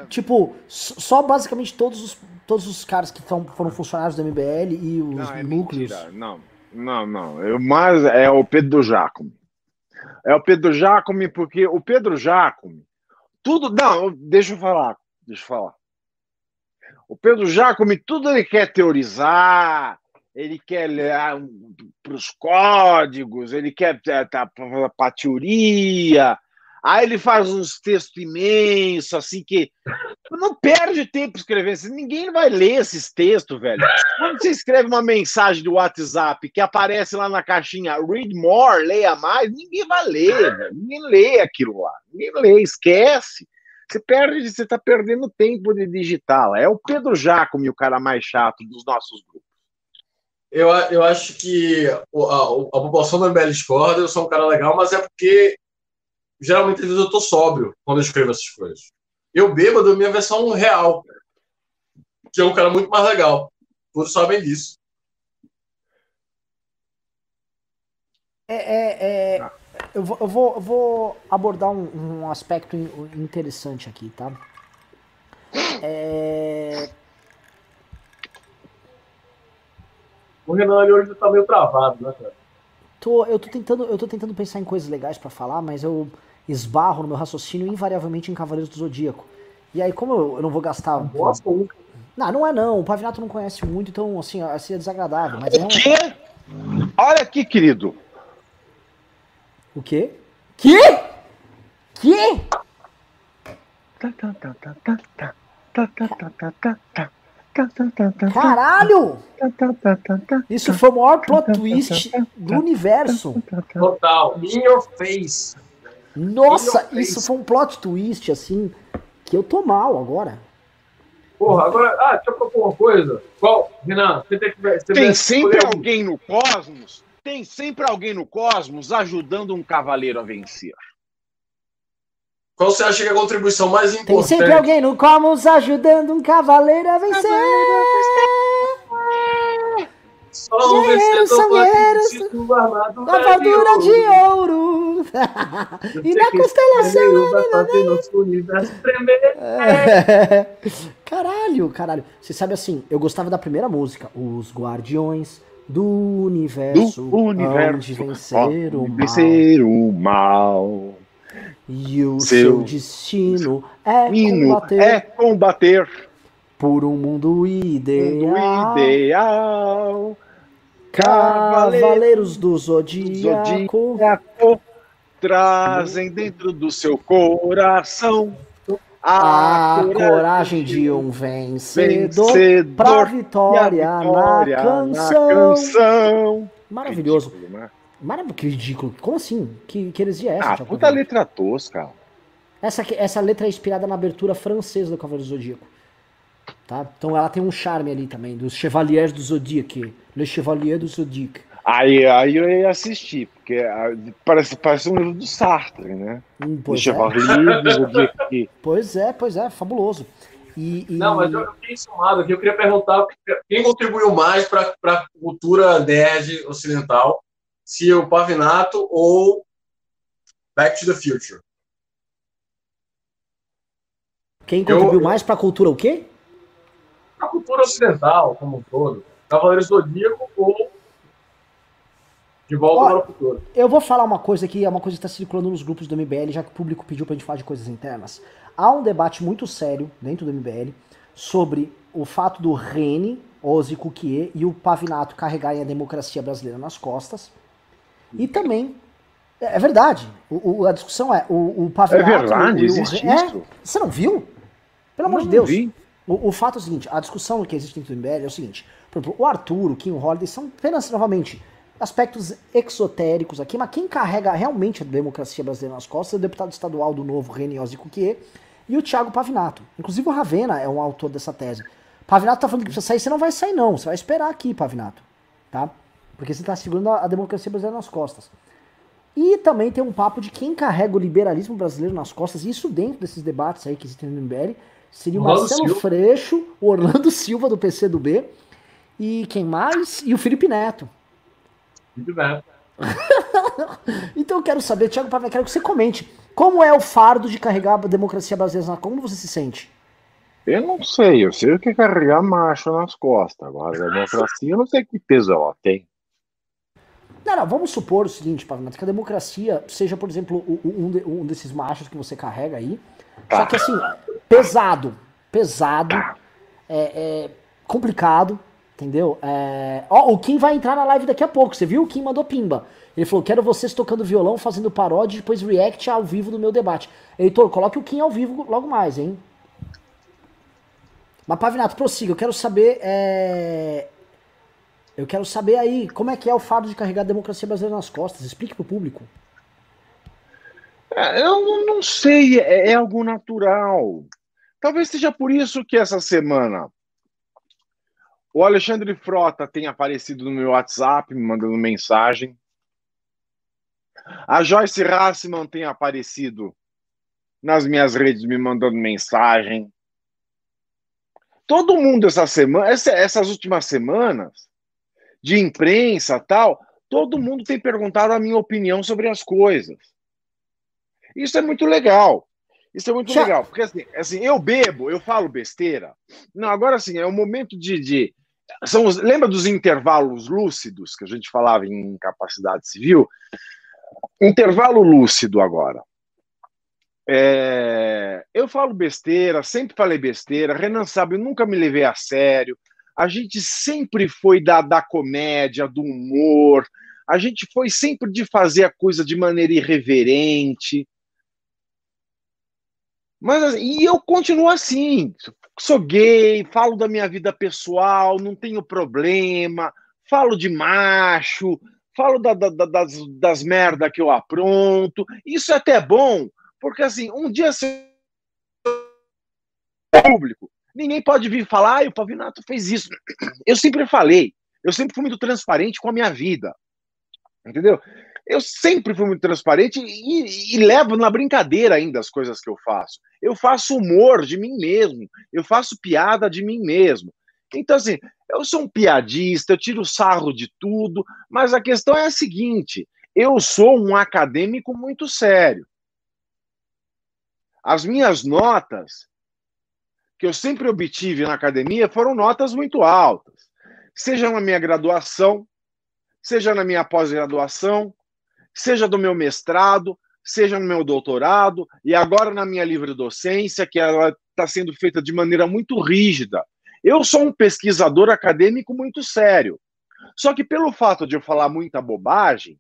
Tipo, só basicamente todos os, todos os caras que tão, foram funcionários do MBL e os Não, é núcleos. mentira. Não, não, não. Eu, mas é o Pedro Jacome. É o Pedro Jacome, porque o Pedro Jacome, tudo. Não, deixa eu falar. Deixa eu falar. O Pedro Jacome, tudo ele quer teorizar, ele quer para os códigos, ele quer para a teoria. Aí ele faz uns textos imensos, assim, que não perde tempo escrevendo. Ninguém vai ler esses textos, velho. Quando você escreve uma mensagem do WhatsApp que aparece lá na caixinha read more, leia mais, ninguém vai ler, velho. Ninguém lê aquilo lá. Ninguém lê, esquece. Você perde, você está perdendo tempo de digitar. lá. É o Pedro Jacome, o cara mais chato dos nossos grupos. Eu, a- eu acho que a, o- a população do MBL discorda, eu sou um cara legal, mas é porque geralmente às vezes eu tô sóbrio quando eu escrevo essas coisas. Eu bêbado, minha versão real, que é um cara muito mais legal. Todos sabem disso. É, é, é, eu, vou, eu, vou, eu vou abordar um, um aspecto in- interessante aqui, tá? É, O Renan ele hoje tá meio travado, né, cara? tô, eu, tô tentando, eu tô tentando pensar em coisas legais pra falar, mas eu esbarro no meu raciocínio invariavelmente em Cavaleiros do Zodíaco. E aí, como eu, eu não vou gastar. Nossa, um Não, não é não. O Pavinato não conhece muito, então, assim, assim é desagradável. Mas é um... O quê? Olha aqui, querido. O quê? Que? Que? Caralho! Isso foi o maior plot twist do universo. total. In your face. Nossa, isso foi um plot twist, assim, que eu tô mal agora. Porra, agora. Ah, deixa eu propor uma coisa. Qual? Renan, você tem que. Você Tem sempre alguém no cosmos, tem sempre alguém no cosmos ajudando um cavaleiro a vencer. Qual você acha que é a contribuição mais importante? Tem sempre alguém no Cosmos ajudando um cavaleiro a vencer. Só um Guerreiros vencedor pode título armado Na armadura de ouro. e na constelação. É. Caralho, caralho. Você sabe assim, eu gostava da primeira música. Os Guardiões do Universo. Do universo. Onde vencer o mal. vencer o mal. E o Seu seu destino é combater é combater por um mundo mundo ideal. Cavaleiros do Zodíaco. Zodíaco trazem dentro do seu coração A coragem de um vencedor. vencedor Pra e a vitória, vitória na canção. canção. Maravilhoso. Ridículo, né? Maravilhoso. Que ridículo. Como assim? Que, que é essa? Ah, puta letra tosca. Essa, essa letra é inspirada na abertura francesa do Cavaleiro do Zodíaco. Tá? Então ela tem um charme ali também, dos Chevaliers do Zodíaco. Le Chevalier do Zodíaco. Aí, aí eu ia assistir, porque ah, parece, parece um livro do Sartre, né? Hum, pois, Deixa é. eu livros, o dia que... pois é, pois é, fabuloso. E, e- Não, mas eu eu fiquei somado aqui. Eu queria perguntar quem contribuiu mais para a cultura nerd ocidental, se o Pavinato ou Back to the Future. quem eu- contribuiu mais pra cultura o quê? A cultura ocidental, como um todo. Cavaleiros do Zodíaco ou De Volta para o Futuro. Eu vou falar uma coisa que é uma coisa que está circulando nos grupos do MBL, já que o público pediu pra gente falar de coisas internas. Há um debate muito sério dentro do MBL sobre o fato do Rene, Ozzy Cuquier e o Pavinato carregarem a democracia brasileira nas costas. E também, é é verdade, o, o- a discussão é, o, o É Pavinato... verdade, e o, existe é, isso? Você não viu? Pelo amor Não de Deus. vi. O, o fato é o seguinte, a discussão que existe dentro do MBL é o seguinte, por exemplo, o Arthur, o Kim Holiday são apenas, novamente, aspectos exotéricos aqui, mas quem carrega realmente a democracia brasileira nas costas é o deputado estadual do Novo, René Ozzy Cuquier, e o Thiago Pavinato. Inclusive o Ravena é um autor dessa tese. Pavinato tá falando que precisa sair, você não vai sair não, você vai esperar aqui, Pavinato, tá? Porque você tá segurando a, democracia brasileira nas costas. E também tem um papo de quem carrega o liberalismo brasileiro nas costas, isso dentro desses debates aí que existem no MBL, seria o Orlando Marcelo Silva. Freixo, o Orlando Silva do PCdoB, e quem mais? E o Felipe Neto. Muito bem. Então eu quero saber, Thiago Pavinato, quero que você comente. Como é o fardo de carregar a democracia brasileira na Como você se sente? Eu não sei, eu sei o que é carregar macho nas costas. Agora, a democracia, eu não sei que peso ela tem. Não, não, vamos supor o seguinte, Pavinato, que a democracia seja, por exemplo, um, de- um desses machos que você carrega aí. Só que assim, pesado. Pesado. É, é complicado, entendeu? É, Ó, o Kim vai entrar na live daqui a pouco, você viu? O Kim mandou pimba. Ele falou: quero vocês tocando violão, fazendo paródia e depois react ao vivo do meu debate. Heitor, coloque o Kim ao vivo logo mais, hein? Mas, Pavinato, prossiga. Eu quero saber. é, Eu quero saber aí como é que é o fardo de carregar a democracia brasileira nas costas. Explique pro público. É, Eu não- sei, é, é algo natural. Talvez seja por isso que essa semana o Alexandre Frota tem aparecido no meu WhatsApp, me mandando mensagem. A Joyce Rassman tem aparecido nas minhas redes, me mandando mensagem. Todo mundo essa semana, essa- essas últimas semanas, de imprensa tal, todo mundo tem perguntado a minha opinião sobre as coisas. Isso é muito legal. Isso é muito legal. Porque assim, assim, eu bebo, eu falo besteira. Não, agora assim, é o momento de. de- são os- lembra dos intervalos lúcidos que a gente falava em incapacidade civil? Intervalo lúcido agora. É, eu falo besteira, sempre falei besteira. Renan sabe, eu nunca me levei a sério. A gente sempre foi da, da comédia, do humor. A gente foi sempre de fazer a coisa de maneira irreverente. Mas assim, e eu continuo assim. Sou gay, falo da minha vida pessoal, não tenho problema, falo de macho, falo da- da- da- das, das merda que eu apronto. Isso é até bom, porque assim, um dia se público, ninguém pode vir falar, ah, o Pavinato fez isso. Eu sempre falei, eu sempre fui muito transparente com a minha vida. Entendeu? Eu sempre fui muito transparente e, e levo na brincadeira ainda as coisas que eu faço. Eu faço humor de mim mesmo, eu faço piada de mim mesmo. Então, assim, eu sou um piadista, eu tiro sarro de tudo, mas a questão é a seguinte: eu sou um acadêmico muito sério. As minhas notas que eu sempre obtive na academia foram notas muito altas, seja na minha graduação, seja na minha pós-graduação, seja do meu mestrado, seja no meu doutorado e agora na minha livre docência, que ela está sendo feita de maneira muito rígida. Eu sou um pesquisador acadêmico muito sério. Só que pelo fato de eu falar muita bobagem,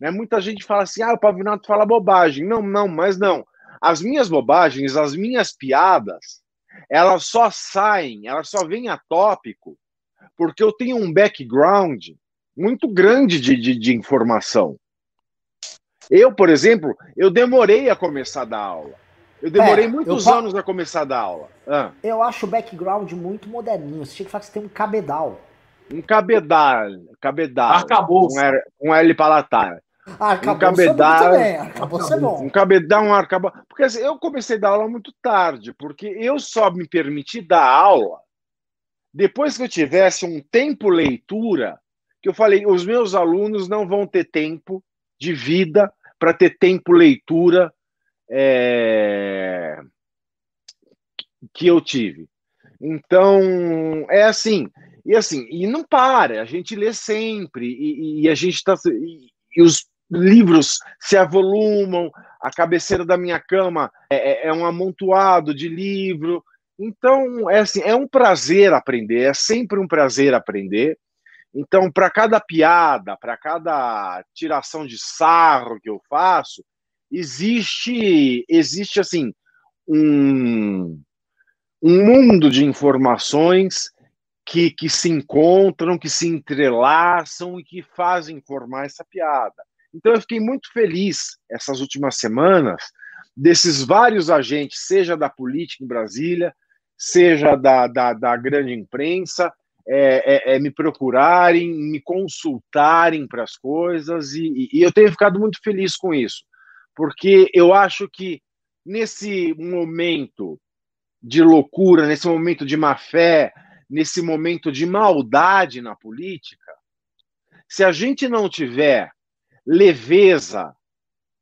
né, muita gente fala assim: ah, o Pavinato fala bobagem. Não, não, mas não. As minhas bobagens, as minhas piadas, elas só saem, elas só vêm a tópico porque eu tenho um background muito grande de, de, de informação. Eu, por exemplo, eu demorei a começar a dar aula. Eu demorei É, muitos eu fa- anos a começar a dar aula. Ah, Eu acho o background muito moderninho. Você tinha que falar que você tem um cabedal. Um cabedal. Cabedal. Arcabouço. Um, R- um L palatar. Arcabouço cabedal- é bom. Arcabouço é bom. Um cabedal, um arcabouço. Porque assim, eu comecei a dar aula muito tarde, porque eu só me permiti dar aula depois que eu tivesse um tempo leitura, que eu falei, os meus alunos não vão ter tempo de vida para ter tempo leitura é, que eu tive. Então, é assim, e assim, e não para, a gente lê sempre, e, e a gente está. E, e os livros se avolumam, a cabeceira da minha cama é, é- é um amontoado de livro. Então, é assim, é um prazer aprender, é sempre um prazer aprender. Então, para cada piada, para cada tiração de sarro que eu faço, existe, existe assim, um, um mundo de informações que, que se encontram, que se entrelaçam e que fazem formar essa piada. Então, eu fiquei muito feliz essas últimas semanas desses vários agentes, seja da política em Brasília, seja da, da, da grande imprensa, é, é, é me procurarem, me consultarem para as coisas, e, e eu tenho ficado muito feliz com isso, porque eu acho que nesse momento de loucura, nesse momento de má fé, nesse momento de maldade na política, se a gente não tiver leveza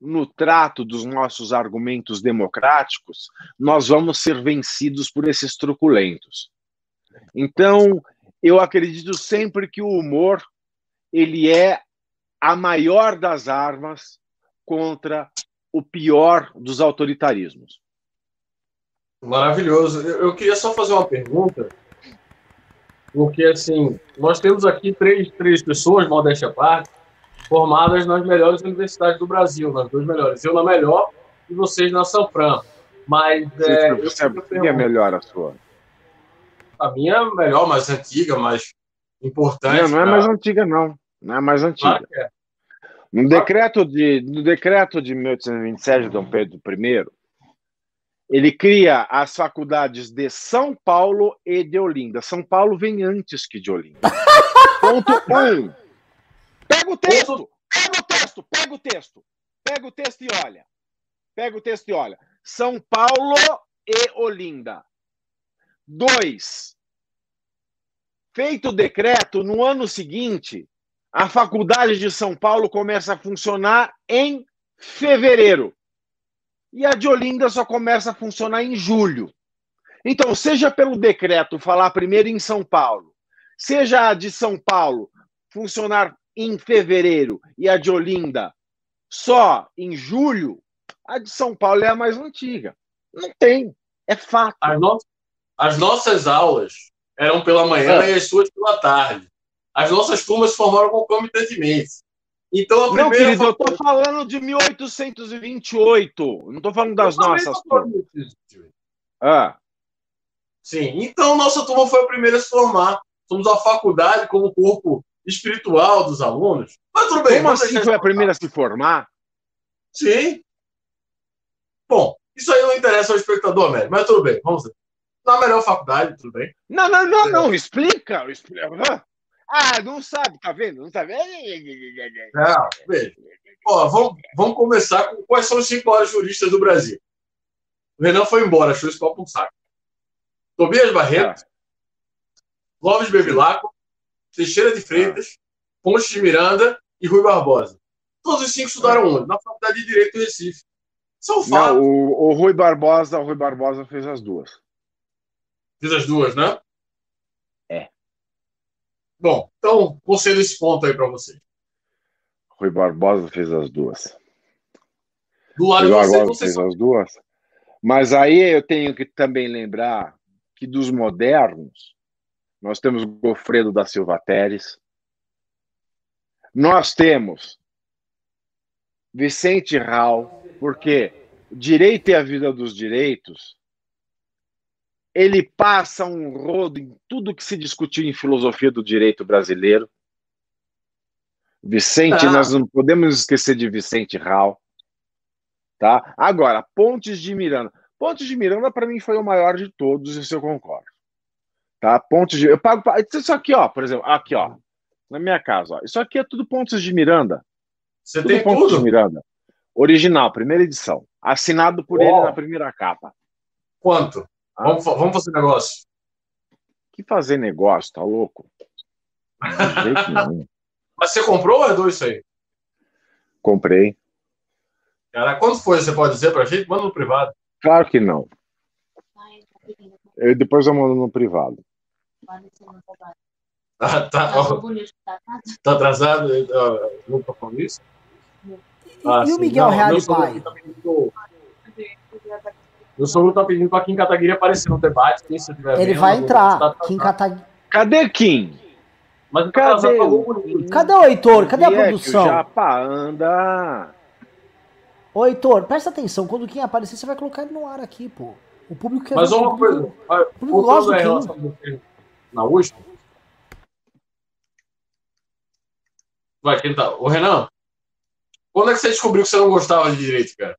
no trato dos nossos argumentos democráticos, nós vamos ser vencidos por esses truculentos. Então, eu acredito sempre que o humor ele é a maior das armas contra o pior dos autoritarismos. Maravilhoso. Eu, eu queria só fazer uma pergunta, porque assim, nós temos aqui três, três pessoas, modéstia à parte, formadas nas melhores universidades do Brasil, nas duas melhores. Eu na melhor e vocês na Sanfran. Mas é, eu é melhor a sua? A minha é melhor, mais antiga, mais importante. Não, não é pra- mais antiga, não. Não é mais antiga. Claro é. No decreto de, no decreto de 1827 de Dom Pedro I, ele cria as faculdades de São Paulo e de Olinda. São Paulo vem antes que de Olinda. Ponto um. Pega o texto, pega o texto, pega o texto, pega o texto e olha. Pega o texto e olha. São Paulo e Olinda. Dois. Feito o decreto, no ano seguinte, a faculdade de São Paulo começa a funcionar em fevereiro. E a de Olinda só começa a funcionar em julho. Então, seja pelo decreto falar primeiro em São Paulo, seja a de São Paulo funcionar em fevereiro e a de Olinda só em julho, a de São Paulo é a mais antiga. Não tem. É fato. No- as nossas aulas eram pela manhã Ah. e as suas pela tarde. As nossas turmas se formaram concomitantemente. Então, a Não, primeira querido, eu tô falando de 1828. Eu não tô falando das nossas turmas. Ah, Sim, então nossa turma foi a primeira a se formar. Somos a faculdade como corpo espiritual dos alunos. Mas tudo bem, como assim foi a primeira a se formar? Sim. Bom, isso aí não interessa ao espectador médio, mas tudo bem, vamos ver. Na melhor faculdade, tudo bem. Não, não, não, não, explica. explica. Ah, não sabe, tá vendo? Não sabe. Não, veja. Ó, vamos, vamos começar com quais são os cinco maiores juristas do Brasil. O Renan foi embora, achou esse copo um saco. Tobias Barreto, Clóvis Bevilacqua, Teixeira de Freitas, Pontes de Miranda e Rui Barbosa. Todos os cinco estudaram onde? Na Faculdade de Direito do Recife. Isso é um fato. Não, o, o Rui Barbosa, o Rui Barbosa fez as duas. Fiz as duas, né? É. Bom, então ser esse ponto aí para vocês. Rui Barbosa fez as duas. Do lado Rui Barbosa vocês fez são as duas. Mas aí eu tenho que também lembrar que dos modernos, nós temos Gofredo da Silva Teres, nós temos Vicente Rau, porque direito é a vida dos direitos, ele passa um rodo em tudo que se discutiu em filosofia do direito brasileiro. Vicente, Ah. nós não podemos esquecer de Vicente Rau. Tá? Agora, Pontes de Miranda. Pontes de Miranda, para mim, foi o maior de todos, isso eu concordo. Tá? Pontos de. Eu pago. Isso aqui, ó, por exemplo, aqui, ó. Na minha casa, ó. Isso aqui é tudo pontos de Miranda. Você tudo tem pontos tudo? de Miranda. Original, primeira edição. Assinado por ele na primeira capa. Quanto? Ah. Vamos, vamos fazer negócio. Que fazer negócio, tá louco? De jeito nenhum. Mas você comprou ou herdou isso aí? Comprei. Cara, quanto foi? Você pode dizer pra gente? Manda no privado. Claro que não. Eu, depois eu mando no privado. Ah, tá, ó, tá atrasado? Ah, Não tô falando isso? E, Ah, e o sim. Miguel Não, sogro Pai? tá pedindo- Meu sogro tá pedindo pra Kim Kataguiri aparecer no debate. Quem você tiver Ele vendo, vai tá entrar. atrasado. Kim Kataguiri. Cadê Kim? Mas Cadê o-. Cadê o Heitor? Cadê a produção? O Japa anda. Ô, Heitor, presta atenção. Quando o Kim aparecer, você vai colocar ele no ar aqui, pô. O público quer Mas ver, o uma público- coisa, vai, público gosta do Kim na USP. Vai, quem tá? Ô, Renan, quando é que você descobriu que você não gostava de direito, cara?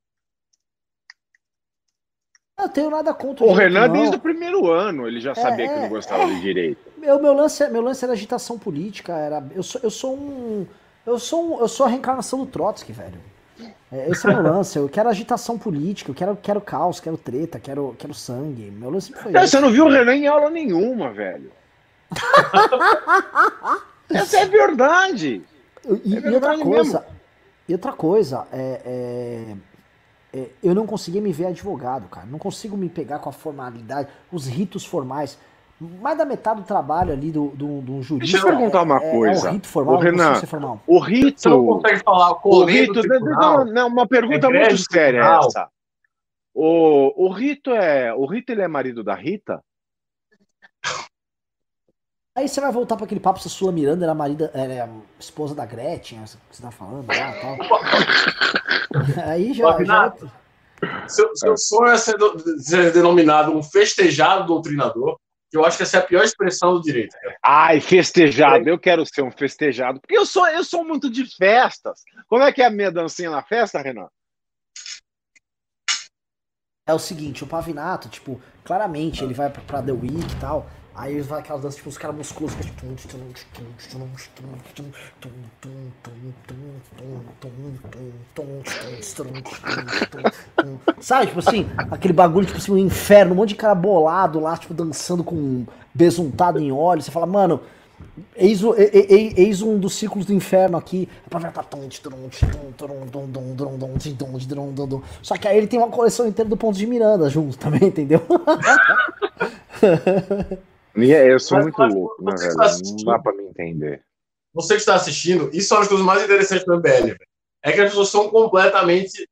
Eu tenho nada contra O direito, Renan, não. desde o primeiro ano, ele já sabia que é, não gostava de direito. Meu, meu, lance, é- meu lance era agitação política. Era, eu, sou, eu sou um. Eu sou, um, eu sou a reencarnação do Trotsky, velho. É, esse é o meu lance. Eu quero agitação política, eu quero, quero caos, quero treta, quero, quero sangue. Meu lance foi Não, você não viu o Renan em aula nenhuma, velho. Essa é verdade. E, É e outra verdade coisa, e outra coisa, é, é- é, eu não conseguia me ver advogado, cara. Não consigo me pegar com a formalidade, os ritos formais. Mais da metade do trabalho ali do, do, do jurista. Deixa eu perguntar é- uma é- coisa. É um rito formal, não Renan, formal. O Você rito. não consegue falar o O rito. tribunal? Não, uma pergunta É muito séria tribunal. essa. O, o Rito é. O Rito ele é marido da Rita? Aí você vai voltar para aquele papo se a Sula Miranda era marido, era esposa da Gretchen, essa que você tá falando lá e tal. Aí já. Renato, Seu, seu sonho é ser, do- ser denominado um festejado doutrinador, que eu acho que essa é a pior expressão do direito. cara. Ai, festejado. Eu quero ser um festejado. Porque eu sou, eu sou muito de festas. Como é que é a minha dancinha na festa, Renan? É o seguinte, o Pavinato, tipo, claramente ele vai pra, pra The Week e tal. Aí vai aquelas danças, tipo, os caras musculosos. que é tipo, Sabe, tipo assim, aquele bagulho, tipo assim, um inferno, um monte de cara bolado lá, tipo, dançando com besuntado em óleo. Você fala, mano, eis, o- e- e- e- eis um dos círculos do inferno aqui. Só que aí ele tem uma coleção inteira do Pontos de Miranda junto também, entendeu? E é, Eu sou Mas- muito mas louco, né, você velho? tá Não dá pra me entender. Você que está assistindo, isso são as coisas mais interessantes do MBL. velho. É que as pessoas são completamente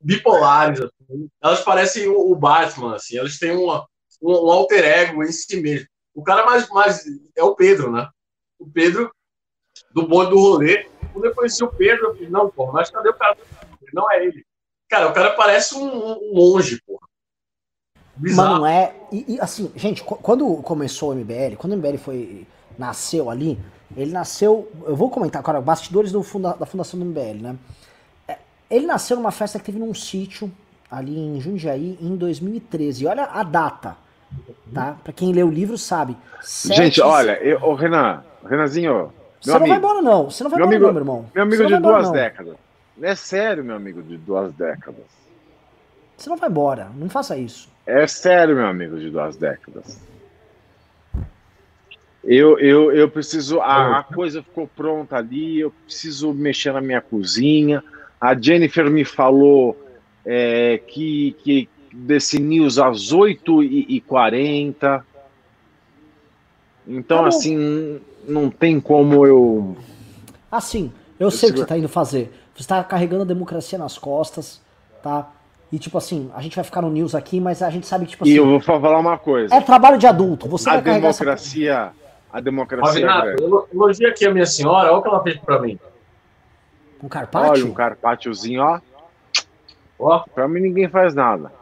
bipolares. assim. Elas parecem o Batman, assim. Elas têm uma, um, um alter ego em si mesmo. O cara mais, mais é o Pedro, né? O Pedro do bonde do rolê. Quando eu conheci o Pedro, eu falei, não, porra, mas cadê o cara? Não é ele. Cara, o cara parece um, um monge, porra. Mas Bizarro. não é. E, e, assim, gente, qu- quando começou o MBL, quando o MBL foi. nasceu ali, ele nasceu. Eu vou comentar agora, bastidores do da fundação do MBL, né? É, Ele nasceu numa festa que teve num sítio ali em Jundiaí em 2013. E olha a data, tá? Pra quem lê o livro sabe. Gente, Sete- olha, eu, ô, Renan, Renanzinho, Você meu não vai amigo, embora, não. Você não vai Meu embora, amigo- não, meu irmão. meu amigo de embora, duas não. décadas. É sério, meu amigo de duas décadas. Você não vai embora. Não faça isso. É sério, meu amigo de duas décadas. Eu, eu, eu preciso. A, a coisa ficou pronta ali, eu preciso mexer na minha cozinha. A Jennifer me falou é, que, que desse news às 8h40. Então, Tá assim, não tem como eu. Assim, eu sei o que você tá indo fazer. Você tá carregando a democracia nas costas, tá? E tipo assim, a gente vai ficar no news aqui, mas a gente sabe que, tipo E assim, eu vou falar uma coisa. é trabalho de adulto. Você A vai carregar essa... democracia. A democracia é grande. elo- elogia aqui a minha senhora, olha o que ela fez pra mim. Um Olha, carpaccio? um carpaciozinho, ó. Ó, Pra mim ninguém faz nada.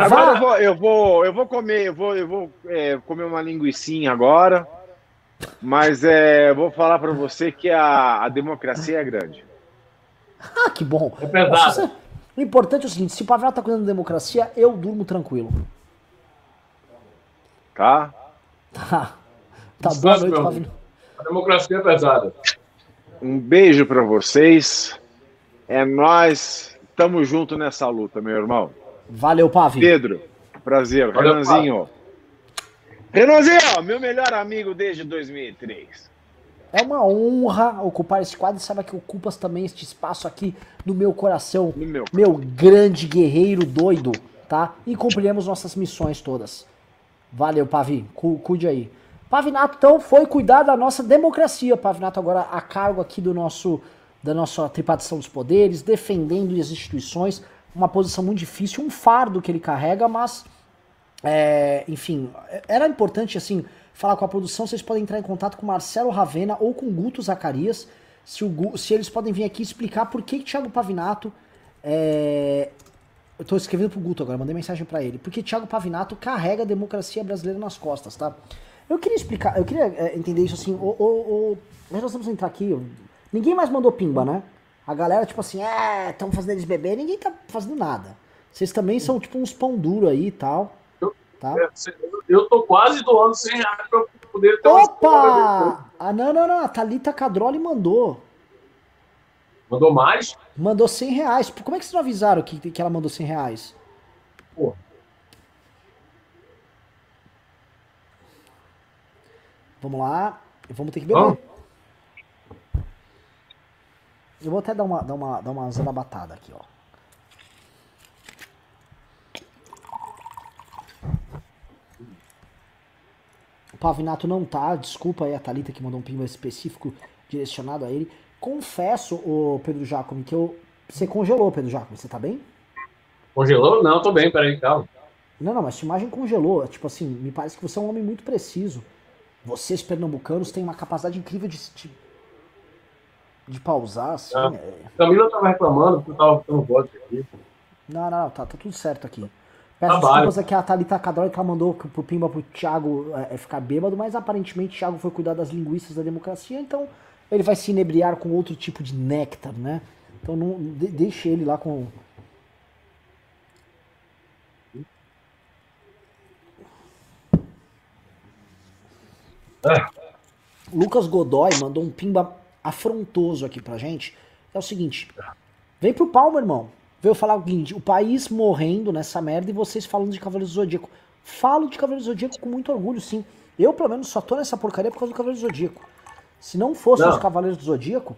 Agora eu vou, eu vou, eu vou comer, eu vou, eu vou é, comer uma linguiçinha agora. Mas é, vou falar pra você que a, a democracia é grande. Ah, que bom. É pesado. Você- O importante é o seguinte, se o Pavel tá cuidando da democracia, eu durmo tranquilo. Tá? Tá. Tá boa noite, meu Pavinato. A democracia é pesada. Um beijo pra vocês. É nós. Tamo junto nessa luta, meu irmão. Valeu, Pavi. Pedro, prazer. Valeu, Renanzinho. Renanzinho, meu melhor amigo desde 2003. É uma honra ocupar esse quadro e saiba que ocupas também este espaço aqui no meu coração, No meu. meu grande guerreiro doido, tá? E cumpriremos nossas missões todas. Valeu, Pavi. Cu cuide aí. Pavinato, então, foi cuidar da nossa democracia. Pavinato agora a cargo aqui do nosso da nossa tripartição dos poderes, defendendo as instituições. Uma posição muito difícil, um fardo que ele carrega, mas é, enfim, era importante assim falar com a produção. Vocês podem entrar em contato com Marcelo Ravena ou com Guto Zacarias, se, o se eles podem vir aqui explicar por que, Thiago Pavinato. é, eu tô escrevendo pro Guto agora, mandei mensagem pra ele. Porque Thiago Pavinato carrega a democracia brasileira nas costas, tá? Eu queria explicar, eu queria é, entender isso assim. O, o, nós vamos entrar aqui. Ninguém mais mandou pimba, né? A galera, tipo assim, é, estão fazendo eles beber, ninguém tá fazendo nada. Vocês também são tipo uns pão duro aí e tal. Tá? Eu tô quase doando 100 reais pra poder ter Opa! Ah, não, não, não. A Thalita Cadroli mandou. Mandou mais? Mandou 100 reais. Como é que vocês não avisaram que, que ela mandou 100 reais? Pô. Vamos lá. Vamos ter que beber. Vamos. Eu vou até dar uma, dar uma, dar uma zarabatada aqui, ó. Pavinato não tá, desculpa aí a Thalita que mandou um pimba específico direcionado a ele. Confesso, o Pedro Jacome, que eu. Você congelou, Pedro Jacome, você tá bem? Congelou? Não, tô bem, peraí, calma. Não, não, mas sua imagem congelou. Tipo assim, me parece que você é um homem muito preciso. Vocês, pernambucanos, têm uma capacidade incrível de, de, de pausar, assim. Ah. é- Camila tava reclamando porque eu tava ficando vodka aqui. Não, não, não, tá, tá tudo certo aqui. Peço Trabalho. desculpas aqui a Thalita Cadroli que ela mandou pro Pimba pro Thiago é, é, ficar bêbado, mas aparentemente o Thiago foi cuidar das linguiças da democracia, então ele vai se inebriar com outro tipo de néctar, né? Então não, de, deixe ele lá com. É. Lucas Godoy mandou um pimba afrontoso aqui pra gente. É o seguinte: vem pro palmo, irmão. Veio falar o seguinte: o país morrendo nessa merda e vocês falando de Cavaleiro do Zodíaco. Falo de Cavaleiro do Zodíaco com muito orgulho, sim. Eu, pelo menos, só tô nessa porcaria por causa do Cavaleiro do Zodíaco. Se não fossem os Cavaleiros do Zodíaco,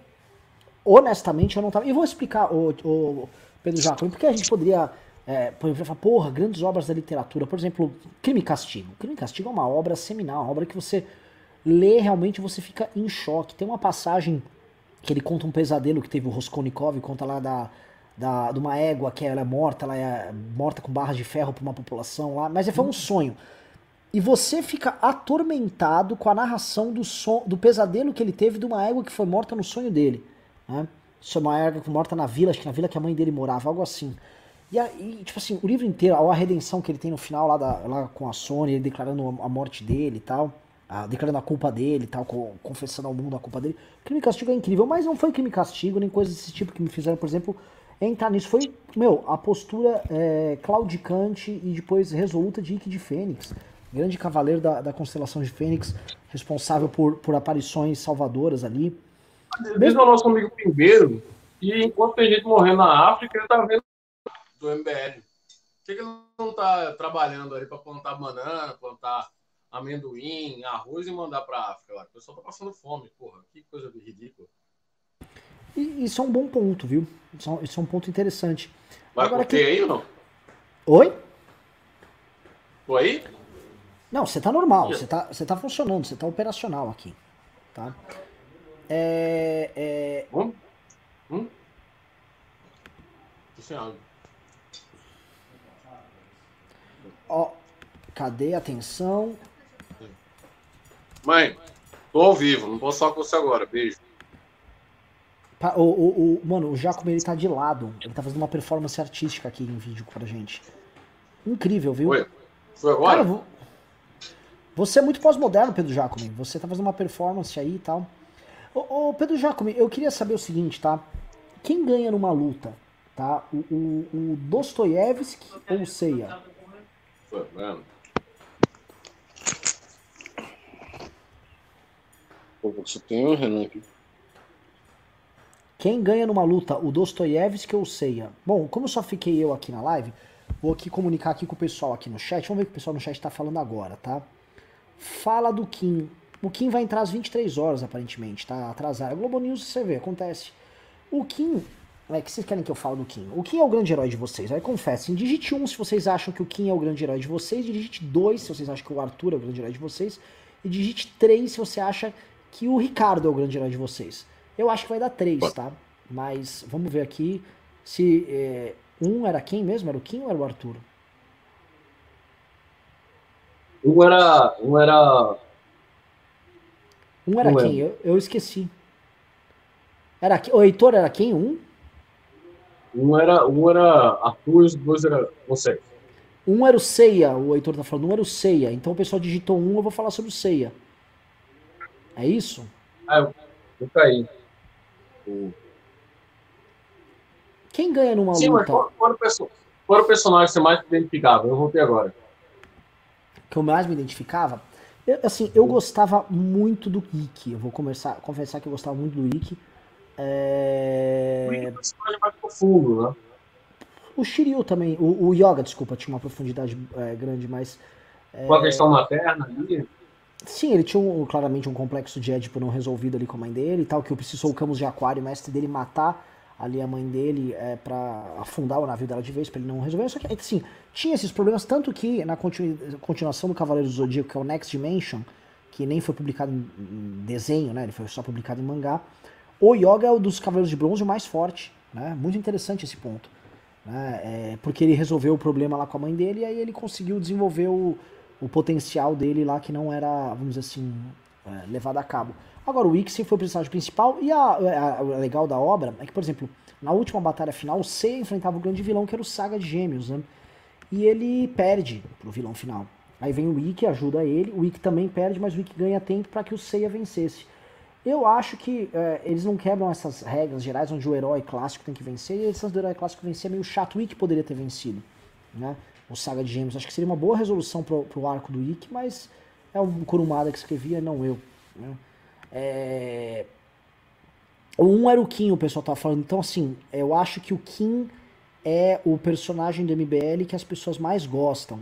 honestamente eu não tava. E vou explicar, o, o Pedro Jacome, porque a gente poderia. É, por exemplo, falar, porra, grandes obras da literatura. Por exemplo, Crime e Castigo. Crime e Castigo é uma obra seminal, uma obra que você lê realmente você fica em choque. Tem uma passagem que ele conta um pesadelo que teve o Roskolnikov, conta lá da, da, de uma égua que ela é morta, ela é morta com barras de ferro para uma população lá, mas foi um sonho. E você fica atormentado com a narração do, son, do pesadelo que ele teve de uma égua que foi morta no sonho dele. Né? Isso é uma égua morta na vila, acho que na vila que a mãe dele morava, algo assim. E, aí, tipo assim, o livro inteiro, a redenção que ele tem no final lá, da, lá com a Sony, ele declarando a morte dele e tal, ah, declarando a culpa dele e tal, co- confessando ao mundo a culpa dele. Crime e Castigo é incrível, mas não foi crime e castigo, nem coisas desse tipo que me fizeram, por exemplo, entrar nisso. Foi, meu, a postura é, claudicante e depois resoluta de Ike de Fênix. Grande cavaleiro da, da constelação de Fênix, responsável por, por aparições salvadoras ali. Diz ao nosso amigo Pimbeiro que enquanto tem gente morrendo na África, ele tá vendo do MBL. Por que, que ele não tá trabalhando ali para plantar banana, plantar amendoim, arroz e mandar pra África lá? O pessoal tá passando fome, porra. Que coisa ridícula. E isso é um bom ponto, viu? Isso é um, é ponto interessante. Vai Agora que- aí ou não? Oi? Aí? Não, você tá normal, você tá, você tá funcionando, você tá operacional aqui, tá? É, é, Hum? Hum? Sem água. ó, cadê a atenção? Mãe, tô ao vivo, não posso falar com você agora. Beijo. Tá, o, o, o, mano, o Jacob ele tá de lado. Ele tá fazendo uma performance artística aqui em vídeo pra gente. Incrível, viu? Foi, Foi agora? Cara, você é muito pós-moderno, Pedro Jacome. Você tá fazendo uma performance aí e tal. Ô, ô, Pedro Jacome, eu queria saber o seguinte, tá? Quem ganha numa luta? Tá? O, o, o Dostoiévski ou o Seiya? Foi, mano. Pô, você tem um Renan aqui. Quem ganha numa luta, o Dostoiévski ou o Seiya? Bom, como só fiquei eu aqui na live, vou aqui comunicar aqui com o pessoal aqui no chat. Vamos ver o que o pessoal no chat tá falando agora, tá? Fala do Kim. O Kim vai entrar às 23 horas, aparentemente, tá atrasado. A Globo News, você vê, acontece. O Kim é que vocês querem que eu fale do Kim? O Kim é o grande herói de vocês. Aí confessem, digite 1 um se vocês acham que o Kim é o grande herói de vocês, digite 2 se vocês acham que o Arthur é o grande herói de vocês, e digite 3 se você acha que o Ricardo é o grande herói de vocês. Eu acho que vai dar 3, tá? Mas vamos ver aqui se é, um era quem mesmo? Era o Kim ou era o Arthur? Um era. Um era. Um era quem? Eu, eu esqueci. Era, o Heitor era quem? Um? Um era, um era Arthur e os dois era você. Um era o Ceia, o Heitor tá falando, um era o Ceia. Então o pessoal digitou um, eu vou falar sobre o Ceia. É isso? Ah, eu, eu caí. Quem ganha numa Sim, luta? Sim, mas qual, era o personagem que você mais identificava? Eu voltei agora. Que eu mais me identificava? Eu, assim, eu gostava muito do Ikki. Eu vou começar, confessar que eu gostava muito do Ikki. É... O Ikki é um personagem mais profundo, né? O Shiryu também, o, o Yoga, desculpa, tinha uma profundidade é, grande, mas. É... Com a questão materna ali? Sim, ele tinha um, claramente um complexo de Édipo não resolvido ali com a mãe dele e tal, que precisou o Camus de Aquário, o mestre dele, matar ali a mãe dele é, para afundar o navio dela de vez, para ele não resolver. Só que, assim, tinha esses problemas, tanto que na continu continuação do Cavaleiro do Zodíaco, que é o Next Dimension, que nem foi publicado em desenho, né? Ele foi só publicado em mangá. O Yoga é o dos Cavaleiros de Bronze mais forte, né? Muito interessante esse ponto. Né? É, porque ele resolveu o problema lá com a mãe dele e aí ele conseguiu desenvolver o, o potencial dele lá que não era, vamos dizer assim, é, levado a cabo. Agora, o Ixen foi o personagem principal e a, a, a, legal da obra é que, por exemplo, na última batalha final, o Seiya enfrentava o grande vilão que era o Saga de Gêmeos, né? E ele perde pro vilão final. Aí vem o Ikki, ajuda ele, o Ikki também perde, mas o Ikki ganha tempo para que o Seiya vencesse. Eu acho que é, eles não quebram essas regras gerais onde o herói clássico tem que vencer, e essas do herói clássico vencer é meio chato. O Ikki poderia ter vencido, né? O Saga de Gêmeos. Acho que seria uma boa resolução pro, pro arco do Ikki, mas é o Kurumada que escrevia, não eu. Né? É... Um era o Kim, o pessoal tava falando. Então, assim, eu acho que o Kim é o personagem do MBL que as pessoas mais gostam.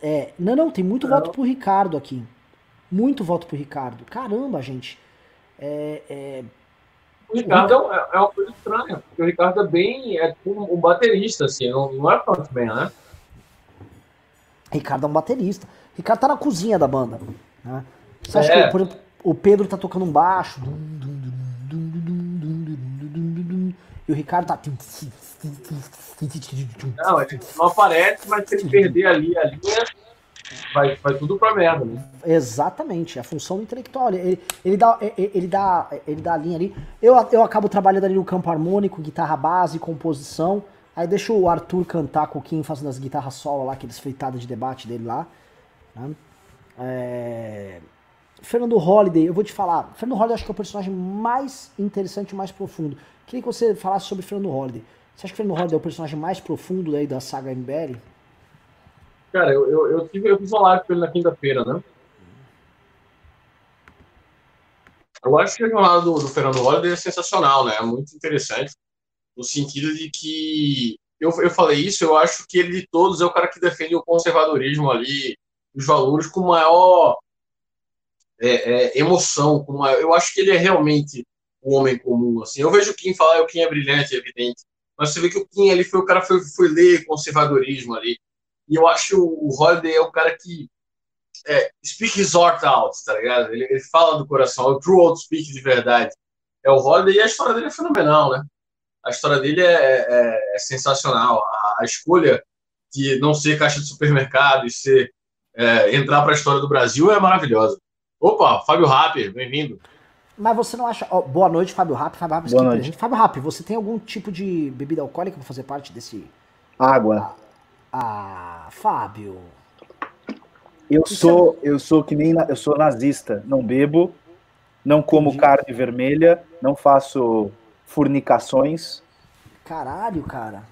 É, não, não, tem muito não. voto pro Ricardo aqui. Muito voto pro Ricardo. Caramba, gente. É, é... O Ricardo. É, é, uma coisa estranha, porque o Ricardo é bem. É tipo um baterista, assim, não, não é bem, né? Ricardo é um baterista. Ricardo tá na cozinha da banda. Né? Você acha é. que, por exemplo, o Pedro tá tocando um baixo? E o Ricardo tá. Não, ele não aparece, mas se ele perder ali a linha, vai, vai tudo pra merda, né? Exatamente, a função intelectual. Ele, ele, dá, ele, dá, ele dá a linha ali. Eu, eu acabo trabalhando ali no campo harmônico, guitarra base, composição. Aí deixa o Arthur cantar com o Kim fazendo as guitarras solo lá, aqueles freitadas de debate dele lá. Né? É... Fernando Holliday, eu vou te falar. Fernando Holliday acho que é o personagem mais interessante e mais profundo. Queria que você falasse sobre Fernando Holliday. Você acha que Fernando Holliday é o personagem mais profundo aí da saga MBL? Cara, eu, eu, eu, tive, eu fiz uma live com ele na quinta-feira, né? Eu acho que a jornada do, do Fernando Holliday é sensacional, né? É muito interessante. No sentido de que. Eu, eu falei isso, eu acho que ele de todos é o cara que defende o conservadorismo ali, os valores com maior é, é, emoção. Com maior, eu acho que ele é realmente o homem comum. Assim. Eu vejo o Kim falar, o Kim é brilhante, é evidente. Mas você vê que o Kim ali foi o cara que foi, foi ler conservadorismo ali. E eu acho que o, Holiday é o cara que é, speak his heart out, tá ligado? Ele, ele fala do coração, é o true old speak de verdade. É o Holiday e a história dele é fenomenal, né? A história dele é, é, é sensacional. A, a, escolha de não ser caixa de supermercado e ser é, entrar para a história do Brasil é maravilhosa. Opa, Fábio Rapper, bem-vindo. Mas você não acha. Oh, boa noite, Fábio Rapper. Fábio boa noite. Fábio Rapper, você tem algum tipo de bebida alcoólica para fazer parte desse. Água. Ah, Fábio. Eu Isso sou, é... eu sou que nem eu sou nazista. Não bebo, não como Entendi. carne vermelha, não faço fornicações. Caralho, cara.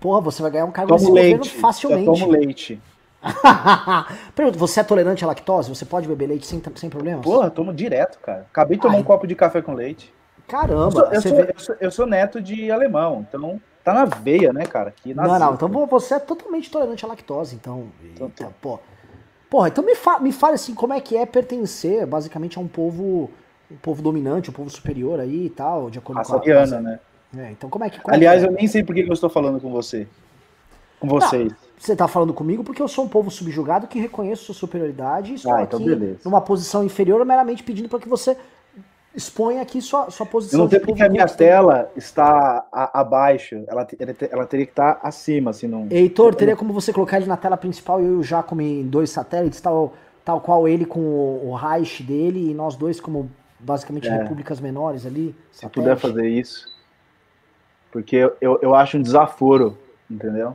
Porra, você vai ganhar um cargo tomo leite, facilmente. Eu tomo leite. Pergunta, você é tolerante à lactose? Você pode beber leite sem, sem problemas? Porra, tomo direto, cara. Acabei de tomar Ai. um copo de café com leite. Caramba, Eu sou, eu sou- vê- eu sou- eu sou neto de alemão, então tá na veia, né, cara? Aqui Não, não, então vo- você é totalmente tolerante à lactose, então. Então, Eita, pô. Porra, então me, fa me fale assim, como é que é pertencer basicamente a um povo, um povo dominante, um povo superior aí e tal, de acordo com a né? É, então como é que. como é Aliás, que é? eu nem sei por que que eu estou falando com você. Com vocês. Você tá falando comigo porque eu sou um povo subjugado que reconheço sua superioridade e estou Ah, então aqui beleza. numa posição inferior, meramente pedindo para que você exponha aqui sua, sua Eu posição. não sei porque a minha tela está a- abaixo. Ela, ela te- ela teria que estar acima, assim, não. Heitor, teria como você colocar ele na tela principal e eu e o Jacome em dois satélites, tal, tal qual ele com o, o Reich dele e nós dois como basicamente É. repúblicas menores ali? Se puder fazer isso. Porque eu, eu, eu acho um desaforo, entendeu?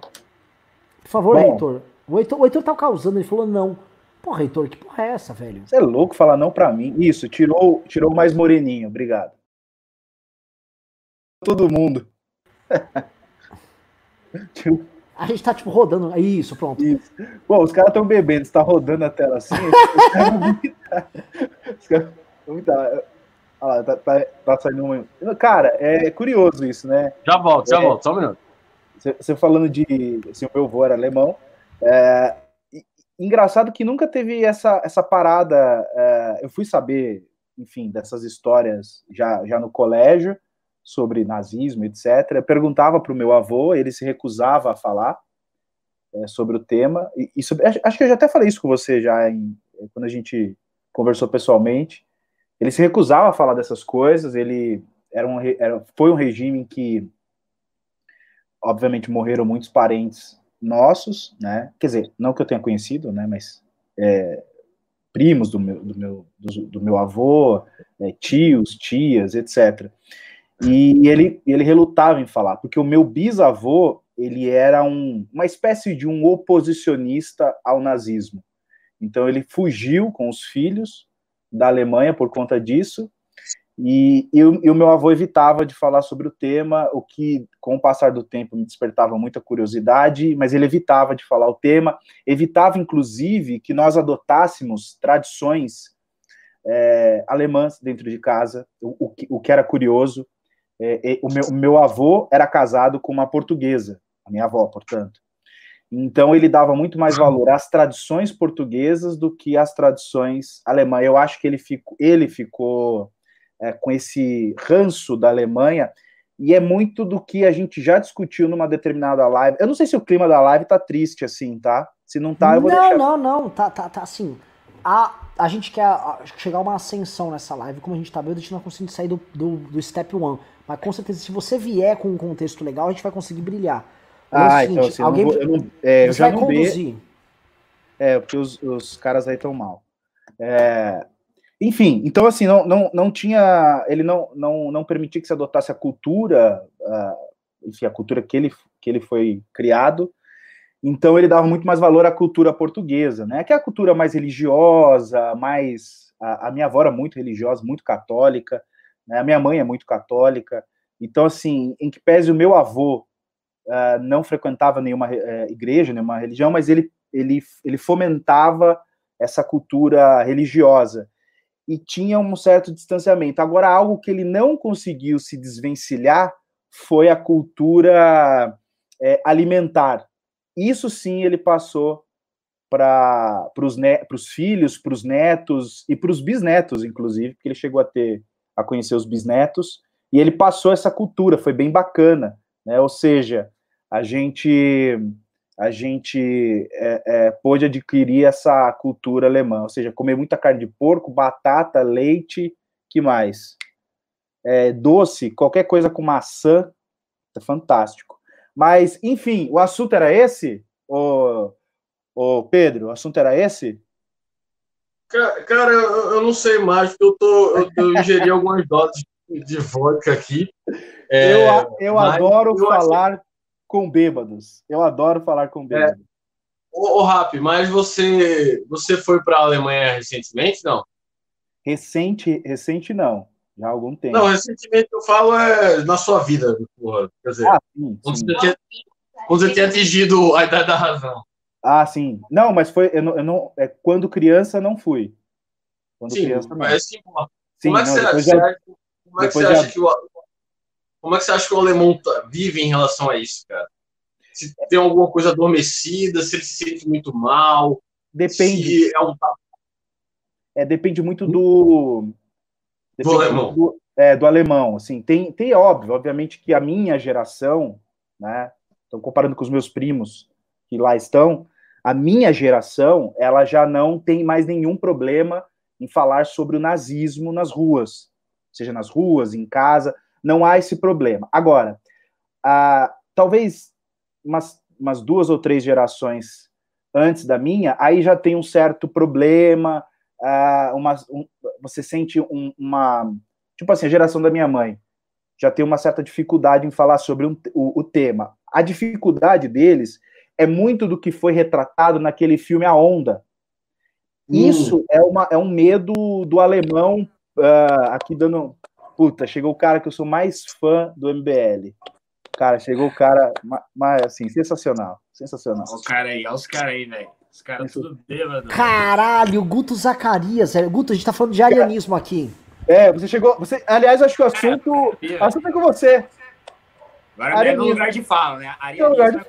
Por favor, Bom. Heitor. O Heitor. O Heitor tá causando, ele falou não. Porra, Heitor, que porra é essa, velho? Você é louco falar não pra mim. Isso, tirou, tirou mais moreninho, obrigado. Todo mundo. A gente tá, tipo, rodando. Isso, pronto. Isso. Pô, os caras estão bebendo, você tá rodando a tela assim. os caras vão. Olha lá, tá, tá, tá saindo uma. Cara, é curioso isso, né? Já volto, já É. volto, só um minuto. Você- falando de. Assim, o meu avô era alemão. é, engraçado que nunca teve essa, essa parada. é, eu fui saber, enfim, dessas histórias já, já no colégio, sobre nazismo, etc. Eu perguntava para o meu avô, ele se recusava a falar é, sobre o tema. E, e sobre- acho, que eu já até falei isso com você já em- quando a gente conversou pessoalmente. Ele se recusava a falar dessas coisas. Ele era um, era, foi um regime em que obviamente morreram muitos parentes nossos, né? Quer dizer, não que eu tenha conhecido, né? Mas é, primos do meu, do meu, do, do meu avô, é, tios, tias, etc. E ele, ele relutava em falar, porque o meu bisavô ele era um, uma espécie de um oposicionista ao nazismo. Então ele fugiu com os filhos da Alemanha por conta disso e, e, e o meu avô evitava de falar sobre o tema, o que, com o passar do tempo, me despertava muita curiosidade, mas ele evitava de falar o tema, evitava, inclusive, que nós adotássemos tradições é, alemãs dentro de casa, o, o, que, o que era curioso. É, é, o, meu, o meu avô era casado com uma portuguesa, a minha avó, portanto. Então ele dava muito mais valor às tradições portuguesas do que às tradições alemãs. Eu acho que ele, fico, ele ficou é, com esse ranço da Alemanha, e é muito do que a gente já discutiu numa determinada live. Eu não sei se o clima da live tá triste assim, tá? Se não tá, eu vou não, deixar. não, não, tá, tá, tá assim. A, a gente quer chegar a uma ascensão nessa live, como a gente tá vendo, a gente não conseguindo sair do, do, do step one. Mas com certeza, se você vier com um contexto legal, a gente vai conseguir brilhar. É Ah, seguinte, então assim, eu não alguém vou- eu não- é, eu já vai não conduzir. É, porque os, os caras aí estão mal. É, enfim, então assim, não, não, não tinha. Ele não, não, não permitia que se adotasse a cultura, ah, enfim, a cultura que ele, que ele foi criado. Então ele dava muito mais valor à cultura portuguesa, né? Que é a cultura mais religiosa, mais. A, a minha avó era muito religiosa, muito católica, né? a minha mãe é muito católica. Então, assim, em que pese o meu avô ah, não frequentava nenhuma eh, igreja, nenhuma religião, mas ele, ele, ele fomentava essa cultura religiosa e tinha um certo distanciamento. Agora, algo que ele não conseguiu se desvencilhar foi a cultura eh, alimentar. Isso sim ele passou para os ne filhos, para os netos e para os bisnetos, inclusive, porque ele chegou a ter a conhecer os bisnetos e ele passou essa cultura, foi bem bacana, né? Ou seja, a gente a gente é, é, pôde adquirir essa cultura alemã, ou seja, comer muita carne de porco, batata, leite, que mais? É, doce, qualquer coisa com maçã, é fantástico. Mas, enfim, o assunto era esse, ô, ô Pedro? O assunto era esse? Ca- Cara, eu, eu não sei mais, porque eu, tô, eu, eu ingeri algumas doses de vodka aqui. É, eu a- eu adoro eu achei- falar com bêbados. Eu adoro falar com bêbados. Ô, ô Rap, mas você, você foi para a Alemanha recentemente? Não. Recente, recente não, já há algum tempo. Não, recentemente eu falo é na sua vida, porra. Quer dizer, Ah, sim, quando, sim. você tinha, quando você tinha atingido a idade da razão. Ah, sim. Não, mas foi. Eu não, eu não, é, quando criança, não fui. Quando Sim, criança, não. mas que importa. Sim, Como é que não, você, você já- acha, como é que, você já- acha que o como é que você acha que o alemão tá- vive em relação a isso, cara? Se tem alguma coisa adormecida, se ele se sente muito mal, Depende. é um É, depende muito do. depende alemão. muito Do, é, do alemão. Assim, tem, tem óbvio, obviamente, que a minha geração, né? Então, comparando com os meus primos que lá estão, a minha geração, ela já não tem mais nenhum problema em falar sobre o nazismo nas ruas, seja nas ruas, em casa, não há esse problema. Agora, ah, talvez umas, umas duas ou três gerações antes da minha, aí já tem um certo problema, ah, uma, um- você sente um- uma. Tipo assim, a geração da minha mãe já tem uma certa dificuldade em falar sobre um- o, o tema. A dificuldade deles é muito do que foi retratado naquele filme A Onda. Isso é, uma, é um medo do alemão ah, aqui dando. Puta, chegou o cara que eu sou mais fã do MBL. Cara, chegou o cara, ma- mas assim, sensacional. Sensacional. Olha os caras aí, olha os caras aí, velho. Os caras tudo bêbado. Caralho, Guto Zacarias. velho. Guto, a gente tá falando de arianismo aqui. É, você chegou. Você, aliás, acho que o assunto. O assunto é com você. Agora não é no Arianismo. lugar de fala, né? É o lugar de Arianismo é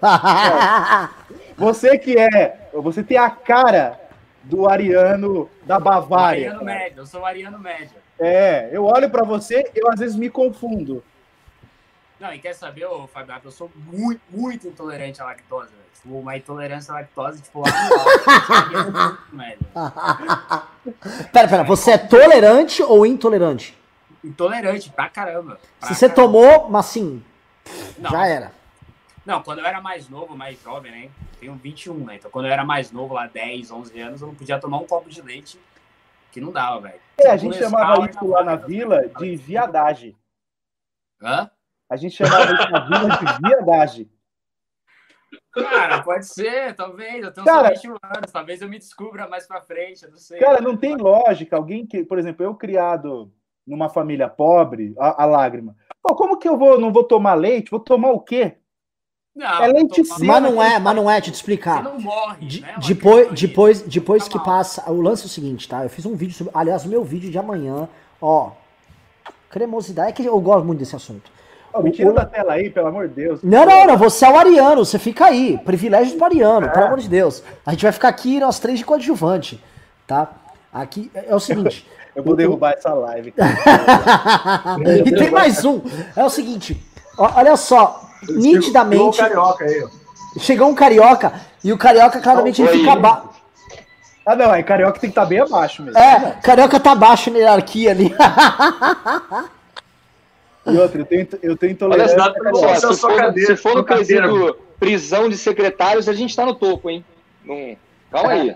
fala. Você que é. Você tem a cara do ariano da Bavária. Ariano médio, eu sou o Ariano médio. É, eu olho pra você, eu às vezes me confundo. Não, e quer saber, ô, Fábio, eu sou muito, muito intolerante à lactose, velho. Tipo, uma intolerância à lactose, tipo, lá no pera, pera, você é tolerante ou intolerante? Intolerante pra caramba. Pra Se você caramba. tomou, mas assim, Não. já era. Não, quando eu era mais novo, mais jovem, né? Tenho 21, né? Então quando eu era mais novo, lá 10, 11 anos, eu não podia tomar um copo de leite que não dava, velho. É, a gente chamava isso lá na vila de viadagem. Hã? A gente chamava isso na vila de viadagem. Cara, pode ser, talvez. Eu tenho Cara- só 21 anos, talvez eu me descubra mais pra frente, eu não sei. Cara, não tem lógica. Alguém que, por exemplo, eu criado numa família pobre, a, a lágrima. Pô, como que eu vou, não vou tomar leite? Vou tomar o quê? Não, é. Mas não é, mas não é, te Você explicar. não morre, De- né? Depois, depois, depois Tá que mal. passa. O lance é o seguinte, tá? Eu fiz um vídeo sobre. Aliás, o meu vídeo de amanhã, ó. Cremosidade. É que eu gosto muito desse assunto. Ó, me tira o- da tela aí, pelo amor de Deus. Não, não, não. Você é o Ariano, você fica aí. Privilégios do Ariano, pelo amor de Deus. A gente vai ficar aqui nós três de coadjuvante, tá? Aqui é é o seguinte. Eu vou derrubar essa live. e tem mais um. É o seguinte. Olha só. Chegou o Nitidamente. carioca aí, ó. Chegou um carioca e o carioca claramente ele fica ba... Ah, não, aí carioca tem que estar bem abaixo mesmo. É, carioca tá baixo na hierarquia ali. E outra, eu tenho, eu tenho Olha intolerância. só, a carioca. Só- se, for, cadeira, se for no cadeira. quesito prisão de secretários, a gente tá no topo, hein? Não... Calma aí.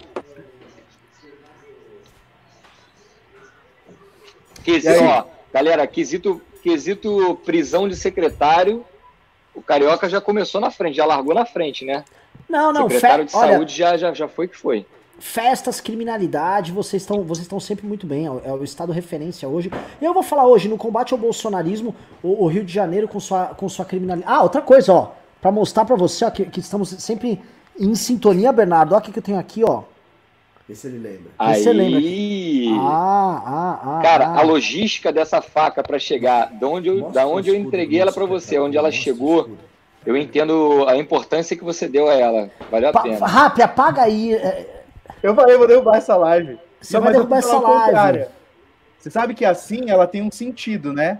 Quesito, E aí? ó, galera, quesito, quesito prisão de secretário, o Carioca já começou na frente, já largou na frente, né? Não, não, secretário fe... de olha, saúde já, já, já foi que foi. festas, criminalidade, vocês estão vocês estão sempre muito bem, é o- é o estado referência hoje. Eu vou falar hoje, no combate ao bolsonarismo, o, o Rio de Janeiro com sua, com sua criminalidade. Ah, outra coisa, ó, pra mostrar pra você, ó, que, que estamos sempre em sintonia, Bernardo, ó, o que, que eu tenho aqui, ó. Vê se ele lembra. Aí, Você lembra Ah, ah, ah. cara, ah. a logística dessa faca para chegar, da onde eu, Mostra da onde eu entreguei ela para você, onde ela chegou, eu entendo a importância que você deu a ela. Valeu a Pa- pena. Rap, apaga aí. é, Eu falei, eu vou derrubar essa live. Você vai derrubar essa live. contrário. Você sabe que assim ela tem um sentido, né?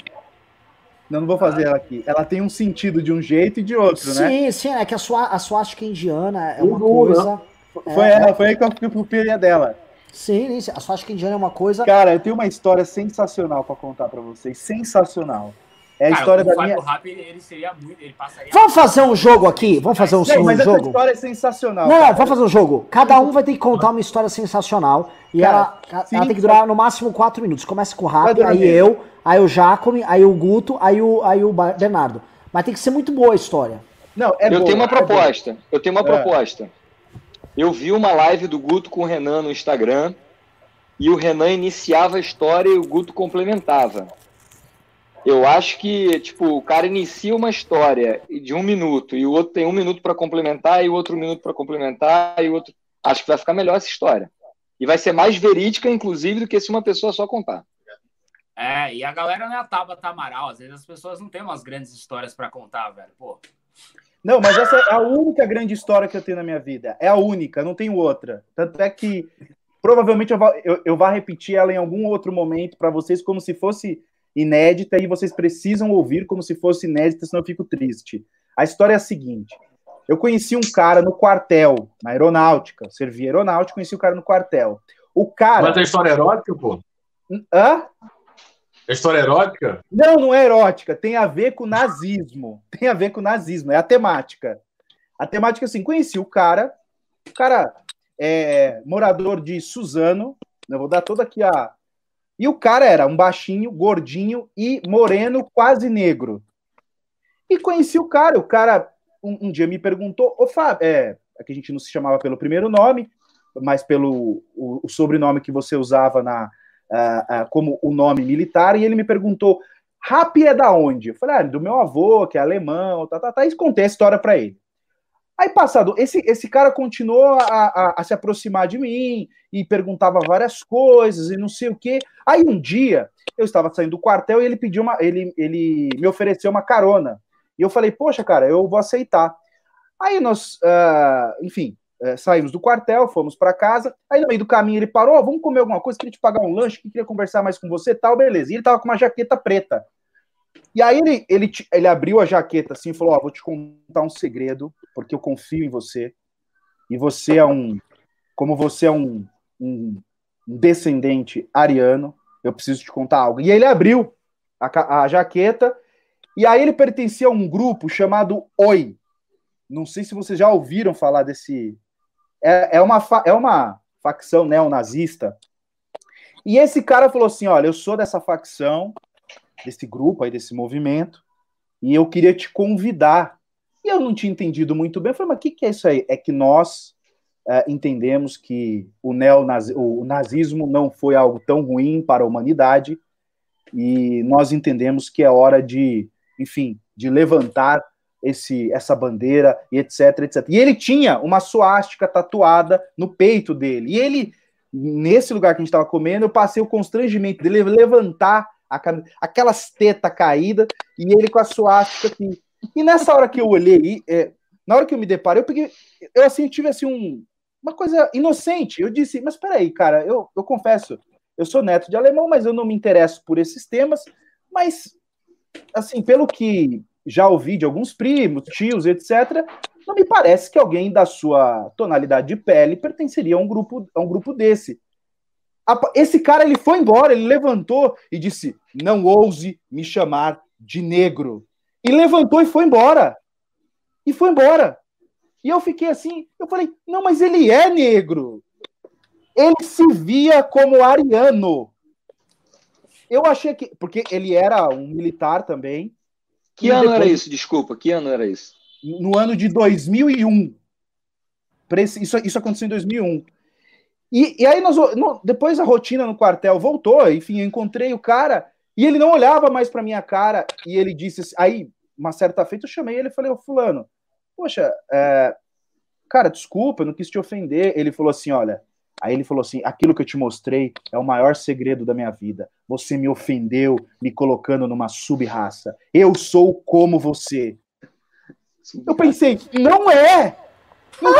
Não, não vou fazer ela aqui. Ela tem um sentido de um jeito e de outro, né? Sim, sim, é que a, sua, a suástica indiana é uma coisa. Foi, é, ela, foi aí que eu fui pro pilha dela. Sim, sim, a suástica indiana é uma coisa. Cara, eu tenho uma história sensacional pra contar pra vocês. Sensacional. É a Cara, história o da minha. Rap, ele, seria muito. Ele passaria. Vamos fazer um jogo aqui? Vamos fazer um, Não, um mas essa jogo? história é sensacional. Não, cara. vamos fazer um jogo. Cada um vai ter que contar uma história sensacional. E Cara, ela, sim, ela tem que durar no máximo quatro minutos. Começa com o Rap, aí mesmo. eu, aí o Jacome, aí o Guto, aí o, aí o Bernardo. Mas tem que ser muito boa a história. Não, é eu boa, tenho uma é proposta. Eu tenho uma É. Eu vi uma live do Guto com o Renan no Instagram e o Renan iniciava a história e o Guto complementava. Eu acho que, tipo, o cara inicia uma história de um minuto e o outro tem um minuto para complementar e o outro um minuto para complementar e o outro. Acho que vai ficar melhor essa história. E vai ser mais verídica, inclusive, do que se uma pessoa só contar. É, e a galera não é a Tabata Amaral. Às vezes as pessoas não têm umas grandes histórias para contar, velho. Pô. Não, mas essa é a única grande história que eu tenho na minha vida. É a única, não tenho outra. Tanto é que provavelmente eu vou, eu, eu vou repetir ela em algum outro momento para vocês, como se fosse inédita, e vocês precisam ouvir como se fosse inédita, senão eu fico triste. A história é a seguinte: eu conheci um cara no quartel, na aeronáutica, servi aeronáutica, conheci o um cara no quartel. O cara. Mas é história erótica, pô? Hã? É história erótica? Não, não é erótica. Tem a ver com nazismo. Tem a ver com nazismo. É a temática. A temática, assim, conheci o cara. O cara é morador de Suzano. Eu vou dar toda aqui a. E o cara era um baixinho, gordinho e moreno, quase negro. E conheci o cara. O cara um, um dia me perguntou: Ô Fábio, é, que a gente não se chamava pelo primeiro nome, mas pelo o, o sobrenome que você usava na, uh, uh, como o nome militar, e ele me perguntou: Rap é da onde? Eu falei: ah, do meu avô, que é alemão, tá, tá, tá, e contei a história para ele. Aí, passado, esse, esse cara continuou a, a, a, se aproximar de mim e perguntava várias coisas e não sei o quê. Aí, um dia, eu estava saindo do quartel e ele pediu uma. Ele, ele me ofereceu uma carona. E eu falei, poxa, cara, eu vou aceitar. Aí nós, uh, enfim, é, saímos do quartel, fomos para casa. Aí no meio do caminho ele parou, oh, vamos comer alguma coisa, queria te pagar um lanche, queria conversar mais com você, tal, beleza. E ele tava com uma jaqueta preta. E aí ele, ele, ele abriu a jaqueta assim e falou: Ó, oh, vou te contar um segredo, porque eu confio em você. E você é um. Como você é um, um descendente ariano, eu preciso te contar algo. E ele abriu a, a jaqueta, e aí ele pertencia a um grupo chamado Oi. Não sei se vocês já ouviram falar desse, é, é, uma, é uma facção neonazista. E esse cara falou assim: olha, eu sou dessa facção, desse grupo aí, desse movimento, e eu queria te convidar. E eu não tinha entendido muito bem. Eu falei, mas o que, que é isso aí? É que nós é, entendemos que o, neonazi o nazismo não foi algo tão ruim para a humanidade, e nós entendemos que é hora de, enfim, de levantar esse, essa bandeira e etc, etc. E ele tinha uma suástica tatuada no peito dele. E ele, nesse lugar que a gente estava comendo, eu passei o constrangimento dele levantar a, aquelas tetas caídas e ele com a suástica aqui. E nessa hora que eu olhei, é, na hora que eu me deparei, eu peguei, eu assim, tive assim um, uma coisa inocente. Eu disse, mas peraí, cara, eu, eu confesso, eu sou neto de alemão, mas eu não me interesso por esses temas, mas assim, pelo que já ouvi de alguns primos, tios, etc. Não me parece que alguém da sua tonalidade de pele pertenceria a um grupo, a um grupo desse. Esse cara ele foi embora, ele levantou e disse: Não ouse me chamar de negro. E levantou e foi embora. E foi embora. E eu fiquei assim, eu falei: Não, mas ele é negro. Ele se via como ariano. Eu achei que. Porque ele era um militar também. Que ano depois, era isso? Desculpa, que ano era isso? No ano de 2001. Isso, isso aconteceu em 2001. E, e aí, nós, no, depois a rotina no quartel voltou, enfim, eu encontrei o cara e ele não olhava mais para minha cara e ele disse assim, aí, uma certa feita, eu chamei ele e falei, ô fulano, poxa, é, cara, desculpa, eu não quis te ofender. Ele falou assim, olha, Aí ele falou assim: aquilo que eu te mostrei é o maior segredo da minha vida. Você me ofendeu me colocando numa sub-raça. Eu sou como você. Eu pensei, não é! Não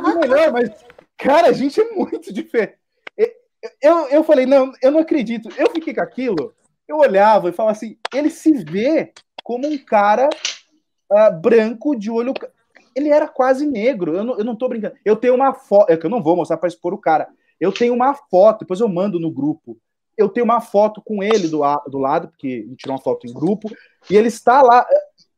não melhor, mas, cara, a gente é muito diferente. Eu, eu falei, não, eu não acredito. Eu fiquei com aquilo, eu olhava e falava assim: ele se vê como um cara uh, branco de olho ele era quase negro. Eu não, eu não tô brincando. Eu tenho uma foto, é que eu não vou mostrar para expor o cara. Eu tenho uma foto, depois eu mando no grupo. Eu tenho uma foto com ele do, do lado, porque gente tirou uma foto em grupo, e ele está lá.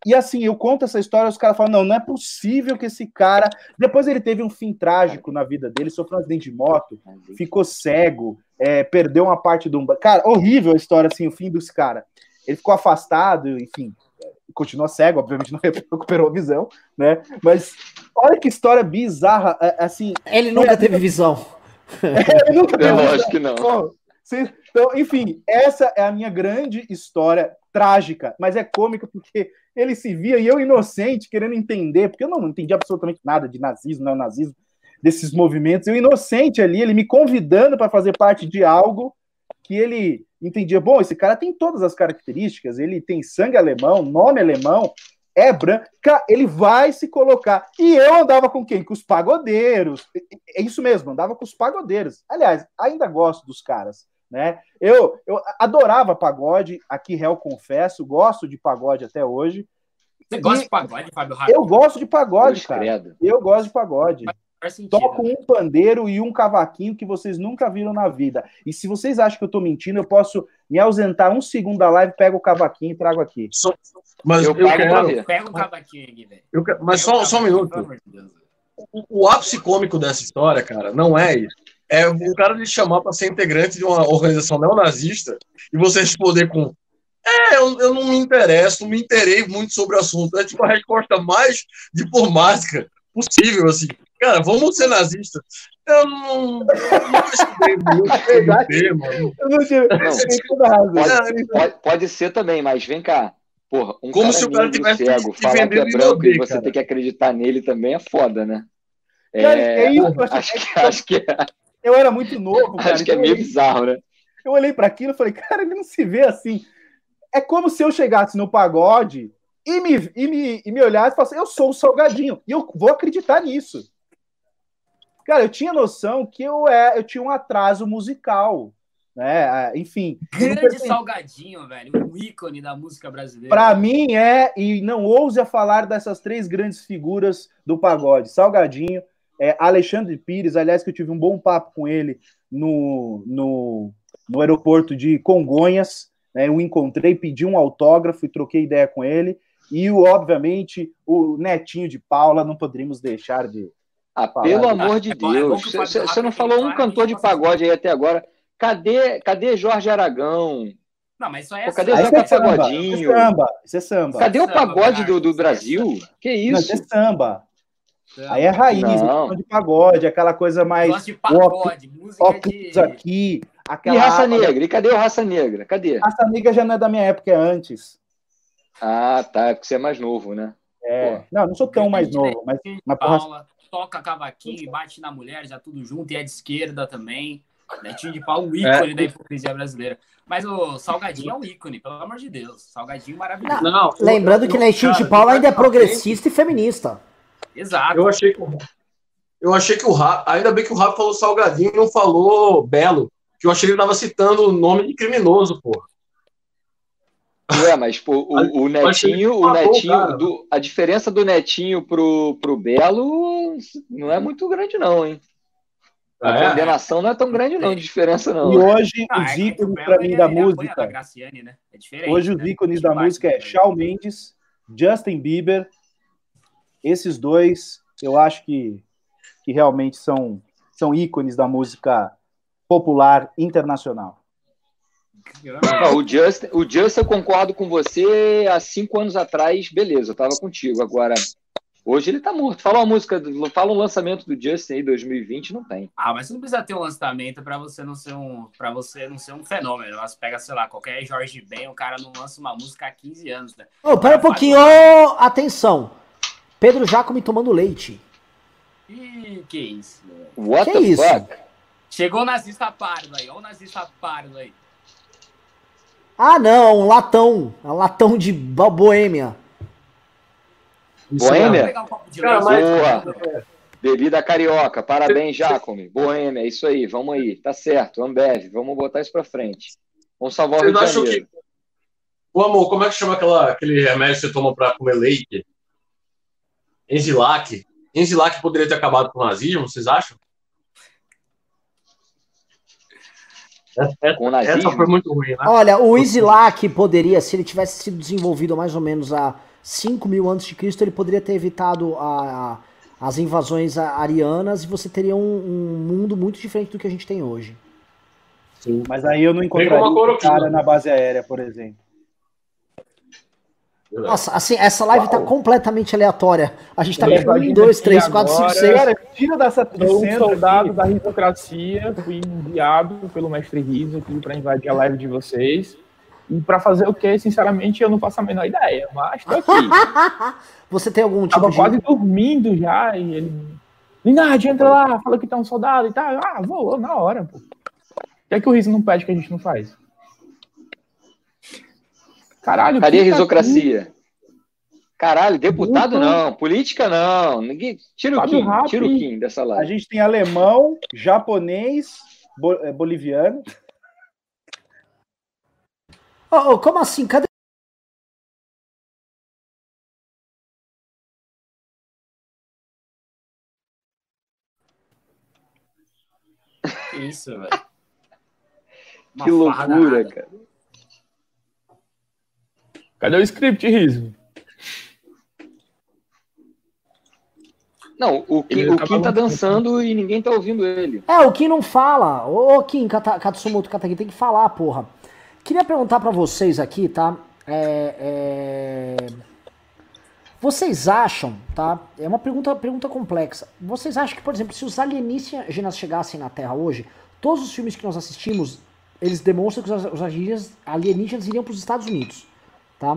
E assim, eu conto essa história, os caras falam: não, não é possível que esse cara. Depois ele teve um fim trágico na vida dele, sofreu um acidente de moto, ficou cego, é, perdeu uma parte do. Cara, horrível a história, assim, o fim desse cara. Ele ficou afastado, enfim, continua cego, obviamente não recuperou a visão, né? Mas olha que história bizarra, é, assim. Ele nunca é, teve visão. É, ele nunca teve eu visão. acho que não. Cê- Então, enfim, essa é a minha grande história trágica, mas é cômica porque ele se via e eu inocente querendo entender, porque eu não entendi absolutamente nada de nazismo, neonazismo, desses movimentos. Eu inocente ali, ele me convidando para fazer parte de algo que ele entendia. Bom, esse cara tem todas as características, ele tem sangue alemão, nome alemão, é branco, ele vai se colocar. E eu andava com quem? Com os pagodeiros. É isso mesmo, andava com os pagodeiros. Aliás, ainda gosto dos caras. Né? Eu, eu adorava pagode, aqui réu confesso, gosto de pagode até hoje. Você gosta E de pagode, Fábio Rápido? Eu gosto de pagode, cara. credo. Eu gosto de pagode. Faz sentido. Toco um pandeiro e um cavaquinho que vocês nunca viram na vida. E se vocês acham que eu tô mentindo, eu posso me ausentar um segundo da live, pego o cavaquinho e trago aqui. Só- mas Eu eu, quero. ver. Pega um cavaquinho aqui, velho. eu mas só, só um minuto. O, o ápice cômico dessa história, cara, não é isso. É o cara lhe chamar para ser integrante de uma organização neonazista e você responder com. É, eu, eu não me interesso, não me interei muito sobre o assunto. É tipo a resposta mais diplomática possível, assim. Cara, vamos ser nazistas. Eu não, não estudei muito sobre o Verdade. tema. Eu não toda razão. Pode, ser também, mas vem cá. Porra, um Como cara se o cara tivesse cego que falar que é branco e você cara. tem que acreditar nele também é foda, né? Cara, É, é isso que eu achei- acho, que, acho, que, Eu era muito novo, cara. acho que é então meio bizarro, né? Eu olhei para aquilo e falei, cara, ele não se vê assim. É como se eu chegasse no pagode e me, e me, e me olhasse e falasse, eu sou o Salgadinho. E eu vou acreditar nisso. Cara, eu tinha noção que eu, é, eu tinha um atraso musical. Né? Ah, Enfim. não Grande percebi. Salgadinho, velho. Um ícone da música brasileira. Para mim é, e não ouse a falar dessas três grandes figuras do pagode: Salgadinho, é, Alexandre Pires, aliás, que eu tive um bom papo com ele no, no, no aeroporto de Congonhas. Né, eu encontrei, pedi um autógrafo e troquei ideia com ele. E, obviamente, o netinho de Paula, não poderíamos deixar de. Ah, pelo amor de É é Deus. Você não falou um cantor de pagode aí até agora. Cadê, cadê Jorge Aragão? Não, mas isso aí é Pô, cadê Aí o é Zeca Pagodinho? isso é samba, isso é samba. Cadê o pagode do, do Brasil? Que Não, isso? isso é samba. Aí é raiz, Não. de pagode, aquela coisa mais. Gosto de pagode, música aqui, E aquela. Raça Negra? E cadê o Raça Negra? Cadê? Raça Negra já não é da minha época, é antes. Ah, tá. é Porque você é mais novo, né? É. Não, não sou tão mais novo, mas, mas porra, toca cavaquinho e bate na mulher, já tudo junto, e é de esquerda também. Netinho de pau, um ícone É. da hipocrisia brasileira. Mas o Salgadinho é um ícone, pelo amor de Deus. Salgadinho maravilhoso. Não, Lembrando eu- que Netinho de Paula ainda é progressista e feminista. Exato. Eu achei que, o- eu achei que o Rafa. Ainda bem que o Rafa falou salgadinho e não falou belo. Que eu achei que ele tava citando o nome de criminoso, pô. Ué, mas pô, o, o ele Netinho, o Netinho, do- a diferença do Netinho pro, pro Belo não é muito grande, não, hein? A Ah, é? condenação não é tão grande, não, de diferença, não. E hoje, Ah, os é o ícones Belo, pra mim ele- da apanha da música. Graciane, né? É diferente. Hoje, os né? ícones da música é? Shawn Mendes, Justin Bieber. Esses dois, eu acho que, que realmente são, são ícones da música popular internacional. Não, o Justin, o Justin, eu concordo com você. Há cinco anos atrás, beleza, eu tava contigo. Agora, hoje ele tá morto. Fala uma música, do- fala um lançamento do Justin aí, 2020, não tem. Ah, mas você não precisa ter um lançamento pra você não ser um, para você não ser um fenômeno. Você pega, sei lá, qualquer Jorge Ben, o cara não lança uma música há 15 anos, né? Ô, pera um pouquinho, ô, atenção. Pedro Jacome tomando leite. Ih, que isso. What Que the isso? fuck? Chegou o nazista pardo aí, olha o nazista pardo aí. Ah, não, um latão. Um latão de bo- boêmia. Boêmia? É- Cara. Boa. Bebida carioca, parabéns, Jacome. Boêmia, é isso aí, vamos aí. Tá certo, Ambev, vamos botar isso pra frente. Vamos salvar o Rio de acham Janeiro. que. Ô, amor, como é que chama aquela, aquele remédio que você toma pra comer leite? Enzilac. Enzilac poderia ter acabado com o nazismo, vocês acham? Com o essa nazismo? foi muito ruim, né? Olha, o Isilac poderia, se ele tivesse sido desenvolvido mais ou menos há 5 mil antes de Cristo, ele poderia ter evitado a- a- as invasões a- arianas e você teria um, um mundo muito diferente do que a gente tem hoje. Mas aí eu não encontraria cloroquina. cara na base aérea, por exemplo. Nossa, assim, essa live tá completamente aleatória. A gente tá Eu com um, dois, três, quatro, cinco, agora- seis. Cara, tira dessa Sou um soldado da risocracia, fui enviado pelo mestre Riso aqui para invadir a live de vocês. E para fazer o quê? Sinceramente, eu não faço a menor ideia, mas tô aqui. Você tem algum tipo Tava de. quase dormindo já e ele. Linardi, entra lá, fala que tá um soldado e tal. Ah, vou, na hora, pô. O que é que o Riso não pede que a gente não faz? Caralho, Cadê a tá risocracia? Caralho, deputado Muito. não, política não. Ninguém... Tira o Kim, tira o Kim dessa A live. gente tem alemão, japonês, bo- eh, boliviano. Ô, ô, como assim? Cadê? Que isso, velho. Que loucura, cara. Cadê o script, Riso? Não, o Kim, Ele o tá Kim tá dançando e ninguém tá ouvindo ele. É, o Kim não fala. Ô, Kim, Kata- Katsumoto Katagi, tem que falar, porra. Queria perguntar pra vocês aqui, tá? É, é, Vocês acham, tá? É uma pergunta, pergunta complexa. Vocês acham que, por exemplo, se os alienígenas chegassem na Terra hoje, todos os filmes que nós assistimos, eles demonstram que os os alienígenas, alienígenas iriam pros Estados Unidos, tá?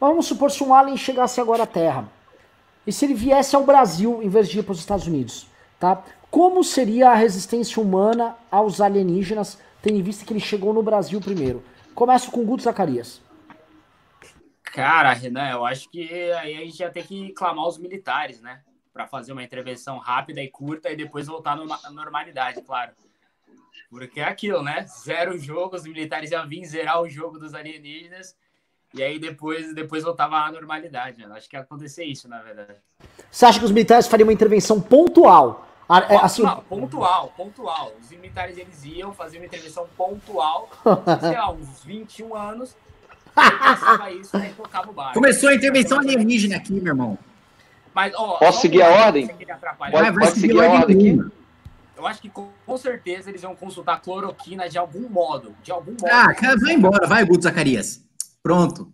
Mas vamos supor se um alien chegasse agora à Terra. E se ele viesse ao Brasil em vez de ir para os Estados Unidos, tá? Como seria a resistência humana aos alienígenas, tendo em vista que ele chegou no Brasil primeiro? Começo com o Guto Zacarias. Cara, Renan, eu acho que aí a gente ia ter que clamar os militares, né? Pra fazer uma intervenção rápida e curta e depois voltar à normalidade, claro. Porque é aquilo, né? Zero jogo, os militares iam vir zerar o jogo dos alienígenas e aí depois, depois voltava à normalidade. Eu acho que ia acontecer isso, na verdade. Você acha que os militares fariam uma intervenção pontual? É, assim, Não, pontual, pontual. Os militares eles iam fazer uma intervenção pontual, sei lá, uns 21 anos. Isso e tocava o barco. Começou a intervenção alienígena aqui, meu irmão. Mas, ó, Posso seguir a ordem? Pode- pode seguir a ordem aqui? Eu acho que com, com certeza eles iam consultar cloroquina de algum modo. De algum modo. Ah, cara, vai embora, vai, Guto Zacarias. Pronto.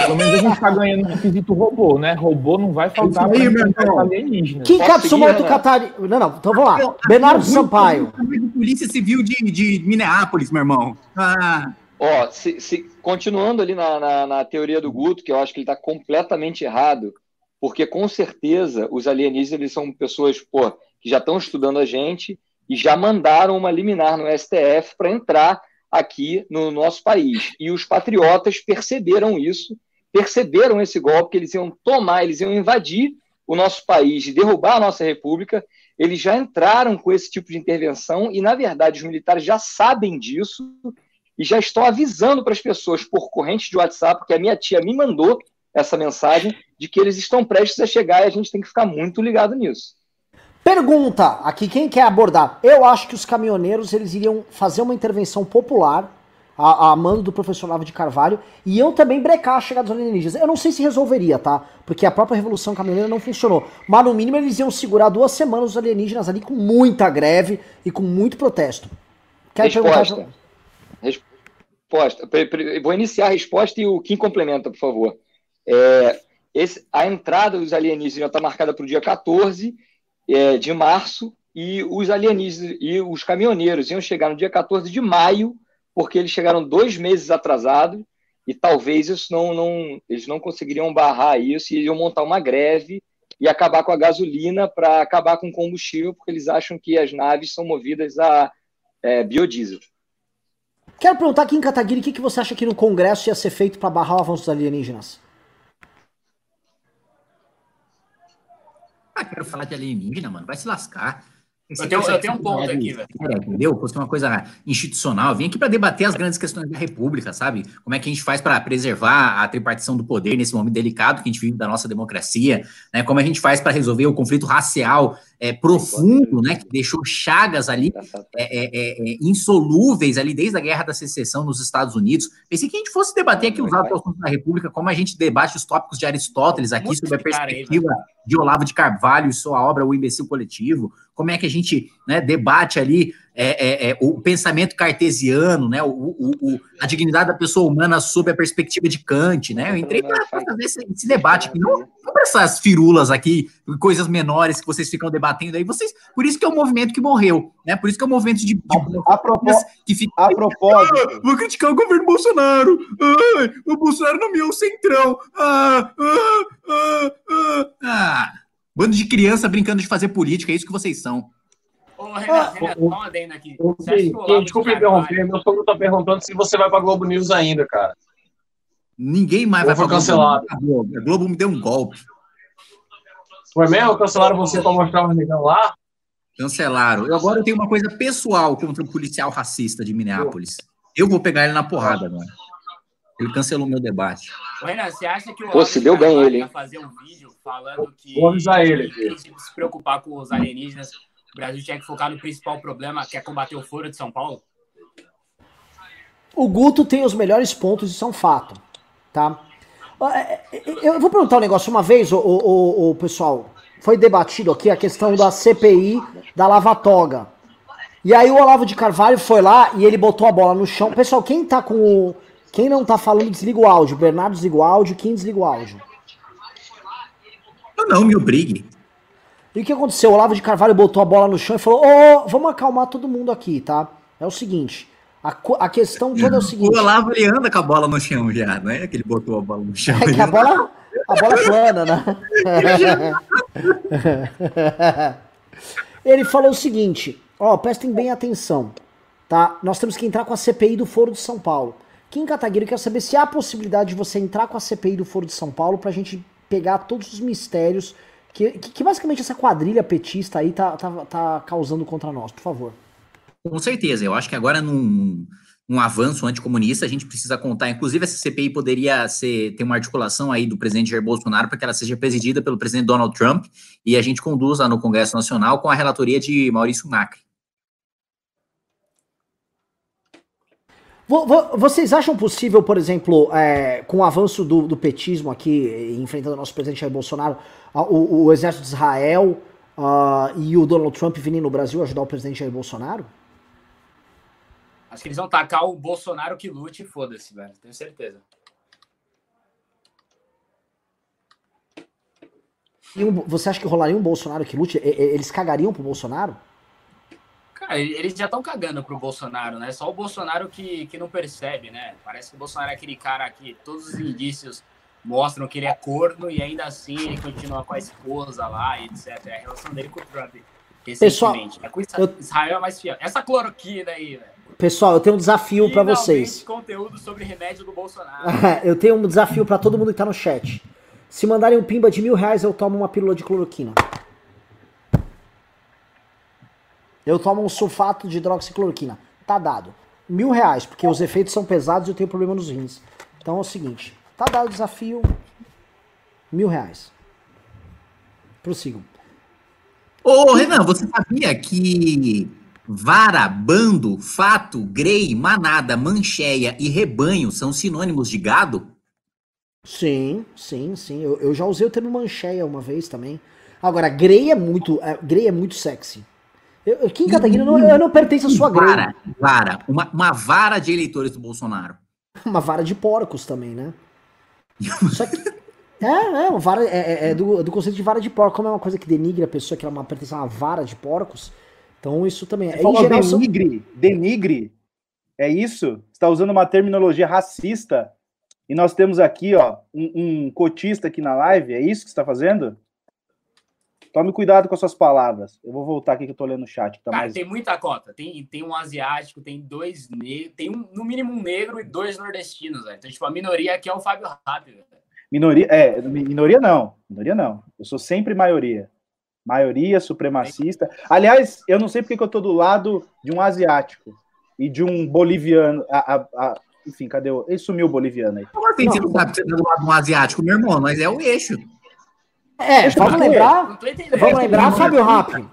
Pelo menos a gente tá ganhando no quesito robô, né? Robô não vai faltar os alienígenas. Kim Katsumoto Katari. Não, não, então vamos lá. Bernardo Sampaio. Polícia Civil de, de Minneapolis, meu irmão. Ah, Ó, se, se- continuando ali na, na, na teoria do Guto, que eu acho que ele está completamente errado, porque com certeza os alienígenas eles são pessoas pô, que já estão estudando a gente e já mandaram uma liminar no STF para entrar aqui no nosso país. E os patriotas perceberam isso, perceberam esse golpe, que eles iam tomar, eles iam invadir o nosso país e derrubar a nossa república. Eles já entraram com esse tipo de intervenção e, na verdade, os militares já sabem disso e já estão avisando para as pessoas por corrente de WhatsApp, porque a minha tia me mandou essa mensagem de que eles estão prestes a chegar e a gente tem que ficar muito ligado nisso. Pergunta aqui, quem quer abordar? Eu acho que os caminhoneiros eles iriam fazer uma intervenção popular, a, a mando do professor Lavo de Carvalho, e iam também brecar a chegada dos alienígenas. Eu não sei se resolveria, tá? Porque a própria Revolução Caminhoneira não funcionou. Mas no mínimo eles iam segurar duas semanas os alienígenas ali com muita greve e com muito protesto. Quero Resposta. perguntar. Resposta. Vou iniciar a resposta e o Kim complementa, por favor. É, esse- a entrada dos alienígenas já está marcada para o dia 14 é, de março e os alienígenas e os caminhoneiros iam chegar no dia 14 de maio, porque eles chegaram dois meses atrasados e talvez isso não, não eles não conseguiriam barrar isso e iriam montar uma greve e acabar com a gasolina para acabar com o combustível, porque eles acham que as naves são movidas a é, biodiesel. Quero perguntar aqui em Kataguiri o que, que você acha que no Congresso ia ser feito para barrar o avanço dos alienígenas? Ah, quero falar de alienígena, mano. Vai se lascar. Eu tenho- eu tenho um ponto aqui, velho. É, entendeu? Fosse uma coisa institucional. Vim aqui para debater as grandes questões da República, sabe? Como é que a gente faz para preservar a tripartição do poder nesse momento delicado que a gente vive da nossa democracia, né? Como a gente faz para resolver o conflito racial é, profundo, né? Que deixou chagas ali é, é, é, é, insolúveis ali desde a Guerra da Secessão nos Estados Unidos. Pensei que a gente fosse debater aqui os atos assuntos da República, como a gente debate os tópicos de Aristóteles aqui sobre a aí, perspectiva de Olavo de Carvalho e sua obra O Imbecil Coletivo, como é que a gente né, debate ali é, é, é, o pensamento cartesiano, né? O, o, o, a dignidade da pessoa humana sob a perspectiva de Kant, né? Eu entrei para fazer esse, esse, debate aqui, não, não para essas firulas aqui, coisas menores que vocês ficam debatendo aí. Vocês, por isso que é um movimento que morreu, né? Por isso que é um movimento de, de a, que fica a propósito, ah, vou criticar o governo Bolsonaro. Ah, o Bolsonaro nomeou o centrão. Ah, ah, ah, ah, ah. Bando de criança brincando de fazer política, é isso que vocês são. Ô, Renato, Renato, uma adenda aqui. desculpa interromper, meu sogro tá perguntando se você vai pra Globo News ainda, cara. Ninguém mais vai pra cancelado. Globo. A Globo me deu um golpe. Foi mesmo? Cancelaram você pra mostrar o negão lá? Cancelaram. Eu agora tenho uma coisa pessoal contra o policial racista de Minneapolis. Eu vou pegar ele na porrada agora. Ele cancelou meu debate. Ô, Renan, você acha que o Pô, se deu bem ele, hein? fazer um vídeo falando que Vou avisar ele. tem que se preocupar com os alienígenas, o Brasil tinha que focar no principal problema, que é combater o foro de São Paulo? O Guto tem os melhores pontos, isso é um fato, tá? Eu vou perguntar um negócio. Uma vez, o, o, o pessoal, foi debatido aqui a questão da CPI da Lava Toga. E aí o Olavo de Carvalho foi lá e ele botou a bola no chão. Pessoal, quem tá com o quem não tá falando, desliga o áudio. Bernardo desliga o áudio, quem desliga o áudio? Eu não me obrigue. E o que aconteceu? O Olavo de Carvalho botou a bola no chão e falou: Ô, oh, vamos acalmar todo mundo aqui, tá? É o seguinte. A, a questão toda é o seguinte. O Olavo ele anda com a bola no chão já, não é que ele botou a bola no chão. É que a bola, a bola é plana, né? ele falou o seguinte: ó, prestem bem atenção, tá? Nós temos que entrar com a CPI do Foro de São Paulo. Kim Kataguiri quer saber se há a possibilidade de você entrar com a CPI do Foro de São Paulo pra gente pegar todos os mistérios que, que, que basicamente essa quadrilha petista aí tá, tá, tá causando contra nós, por favor. Com certeza, eu acho que agora num, num avanço anticomunista a gente precisa contar, inclusive essa CPI poderia ser, ter uma articulação aí do presidente Jair Bolsonaro para que ela seja presidida pelo presidente Donald Trump e a gente conduza no Congresso Nacional com a relatoria de Maurício Macri. Vocês acham possível, por exemplo, é, com o avanço do, do, petismo aqui, enfrentando o nosso presidente Jair Bolsonaro, o, o exército de Israel uh, e o Donald Trump virem no Brasil ajudar o presidente Jair Bolsonaro? Acho que eles vão tacar o Bolsonaro que lute e foda-se, velho. Tenho certeza. Um, você acha que rolaria um Bolsonaro que lute? Eles cagariam pro Bolsonaro? Cara, eles já estão cagando pro Bolsonaro, né? Só o Bolsonaro que, que não percebe, né? Parece que o Bolsonaro é aquele cara que todos os indícios mostram que ele é corno e ainda assim ele continua com a esposa lá, etc. É a relação dele com o Trump recentemente. Pessoal, é com Israel é mais fiel. Essa cloroquina aí, velho. Pessoal, eu tenho um desafio para vocês. conteúdo sobre remédio do Bolsonaro. eu tenho um desafio para todo mundo que tá no chat. Se mandarem um pimba de mil reais, eu tomo uma pílula de cloroquina. Eu tomo um sulfato de hidroxicloroquina. Tá dado. Mil reais, porque os efeitos são pesados e eu tenho problema nos rins. Então é o seguinte. Tá dado o desafio. Mil reais. Prossigo. Ô, Renan, você sabia que vara, bando, fato, grei, manada, mancheia e rebanho são sinônimos de gado? Sim, sim, sim. Eu, eu já usei o termo mancheia uma vez também. Agora, grei é muito, é, grei é muito sexy. Eu, Kim Kataguiri, eu não, eu não pertenço à sua vara, grade. Vara, uma, uma vara de eleitores do Bolsonaro. Uma vara de porcos também, né? Só que. É, é, uma vara, é, é, é do, do, conceito de vara de porco, como é uma coisa que denigre a pessoa que ela é uma, pertence a uma vara de porcos. Então isso também é. Em geral, denigre, denigre. É isso? Você está usando uma terminologia racista. E nós temos aqui, ó, um, um cotista aqui na live. É isso que você está fazendo? Tome cuidado com as suas palavras. Eu vou voltar aqui que eu tô lendo o chat. Tá Cara, mais... tem muita cota. Tem, tem um asiático, tem dois negros, tem um, no mínimo um negro e dois nordestinos, velho. Então, tipo, a minoria aqui é o Fábio Rápido. Minoria, é, minoria não. Minoria não. Eu sou sempre maioria. Maioria supremacista. Aliás, eu não sei porque que eu tô do lado de um asiático e de um boliviano. A, a, a, enfim, cadê o. Ele sumiu o boliviano aí. Como assim você não sabe que você tá do lado de um asiático, meu irmão? Mas é o eixo. É, vamos lembrar. Vamos lembrar, Fábio Rap.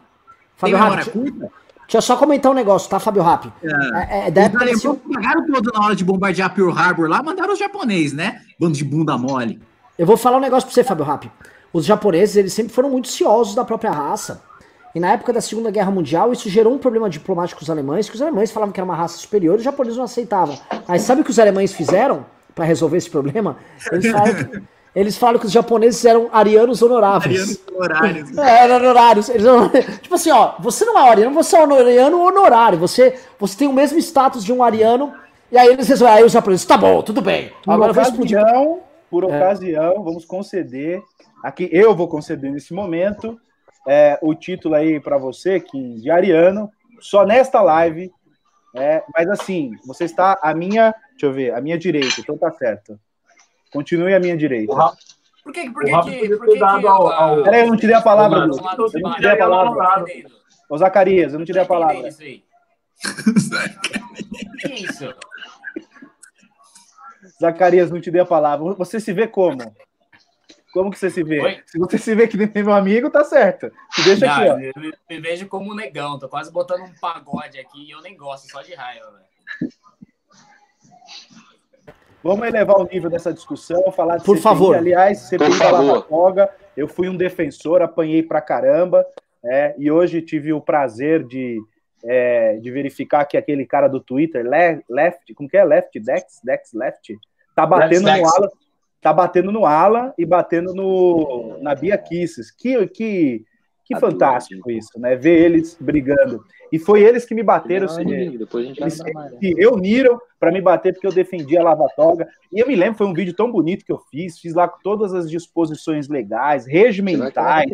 Fábio Rap. Deixa eu só comentar um negócio, tá, Fábio Rap? É, é, da época desse... pagaram todo na hora de bombardear Pearl Harbor lá, mandaram os japoneses, né? Bando de bunda mole. Eu vou falar um negócio pra você, Fábio Rap. Os japoneses, eles sempre foram muito ciosos da própria raça. E na época da Segunda Guerra Mundial, isso gerou um problema diplomático com os alemães, que os alemães falavam que era uma raça superior e os japoneses não aceitavam. Aí sabe o que os alemães fizeram para resolver esse problema? Eles falaram, que, eles falaram que os japoneses eram arianos honoráveis. Arianos honorários. É, eram honorários. Eles não- tipo assim, ó, você não é ariano, você é um ariano honorário. Você, você tem o mesmo status de um ariano. E aí eles resolveram, aí os japoneses, tá bom, tudo bem. Por Agora eu vou explodir. ocasião, por É. ocasião, vamos conceder, aqui eu vou conceder nesse momento, é, o título aí para você, que de Ariano, só nesta live, é, mas assim, você está à minha, deixa eu ver, à minha direita, então tá certo. Continue à minha direita. Por que, por que, que, por que, dado que ao- a- ao- Peraí, eu não te dei a palavra, Mano, Bruno. Eu não te dei a palavra. Ô, Zacarias, eu não te dei a palavra. isso aí. Que isso? Zacarias, não te dei a palavra. Você se vê como? Como que você se vê? Oi? Se você se vê que nem meu amigo, tá certo. Te deixa Não, aqui, ó. eu me, me vejo como um negão, tô quase botando um pagode aqui e eu nem gosto, só de raiva, velho. Vamos elevar o nível dessa discussão, falar de Por CPI. favor. Aliás, CPI Por da. Lava Toga, eu fui um defensor, apanhei pra caramba, é, e hoje tive o prazer de, é, de verificar que aquele cara do Twitter, Le- Left, como que é? Left, Dex, Dex, Left, tá batendo Dex, no Dex. Alan, tá batendo no Alan e batendo no, na Bia Kisses. Que, que, que Tá fantástico isso, né? Ver eles brigando. E foi eles que me bateram, Não, inimigo, depois a gente eles se reuniram para me bater porque eu defendi a Lava Toga. E eu me lembro, foi um vídeo tão bonito que eu fiz, fiz lá com todas as disposições legais, regimentais,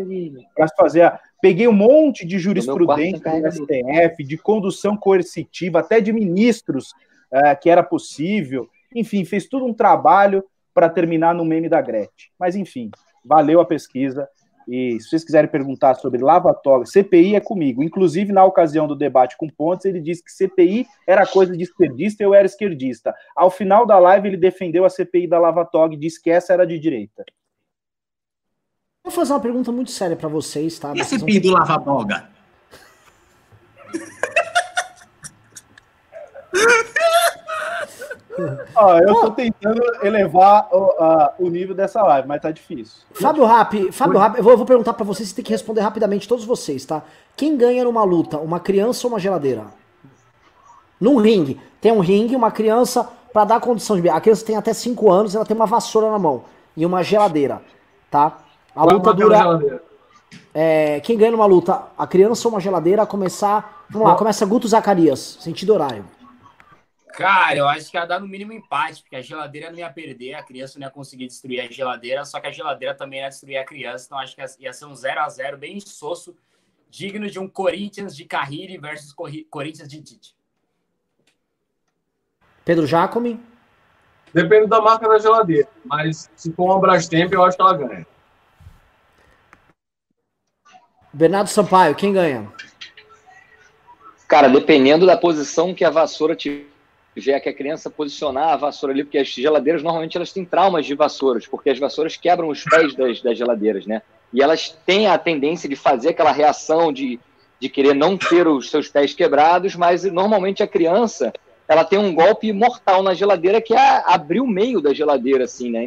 para fazer. A... Peguei um monte de jurisprudência tem do. STF, de condução coercitiva, até de ministros eh, que era possível. Enfim, fez tudo um trabalho para terminar no meme da Gretchen. Mas enfim, valeu a pesquisa. E se vocês quiserem perguntar sobre lava-toga, CPI é comigo. Inclusive, na ocasião do debate com Pontes, ele disse que CPI era coisa de esquerdista e eu era esquerdista. Ao final da live, ele defendeu a CPI da lava-toga e disse que essa era de direita. Vou fazer uma pergunta muito séria pra vocês, tá? E a CPI do Lava Toga? Ó, eu tô tentando elevar o, a- o nível dessa live, mas tá difícil. Fábio Rap, Fábio Rap, eu vou, eu vou perguntar pra vocês, vocês têm que responder rapidamente, todos vocês, tá? Quem ganha numa luta, uma criança ou uma geladeira? Num ringue. Tem um ringue, uma criança, pra dar condição de. A criança tem até 5 anos, ela tem uma vassoura na mão e uma geladeira, tá? A Vai luta dura. é, quem ganha numa luta, a criança ou uma geladeira, a começar. Vamos lá, começa Guto Zacarias, sentido horário. Cara, eu acho que ia dar no mínimo empate, porque a geladeira não ia perder, a criança não ia conseguir destruir a geladeira, só que a geladeira também ia destruir a criança, então acho que ia ser um 0 a 0 bem insosso, digno de um Corinthians de Carrilli versus Corinthians de Tite. Pedro Jacome. Depende da marca da geladeira. Mas se for uma Brastemp, eu acho que ela ganha. Bernardo Sampaio, quem ganha? Cara, dependendo da posição que a vassoura tiver, que a criança posicionar a vassoura ali, porque as geladeiras normalmente elas têm traumas de vassouras, porque as vassouras quebram os pés das, das geladeiras, né? E elas têm a tendência de fazer aquela reação de, de querer não ter os seus pés quebrados, mas normalmente a criança ela tem um golpe mortal na geladeira que é abrir o meio da geladeira, assim, né?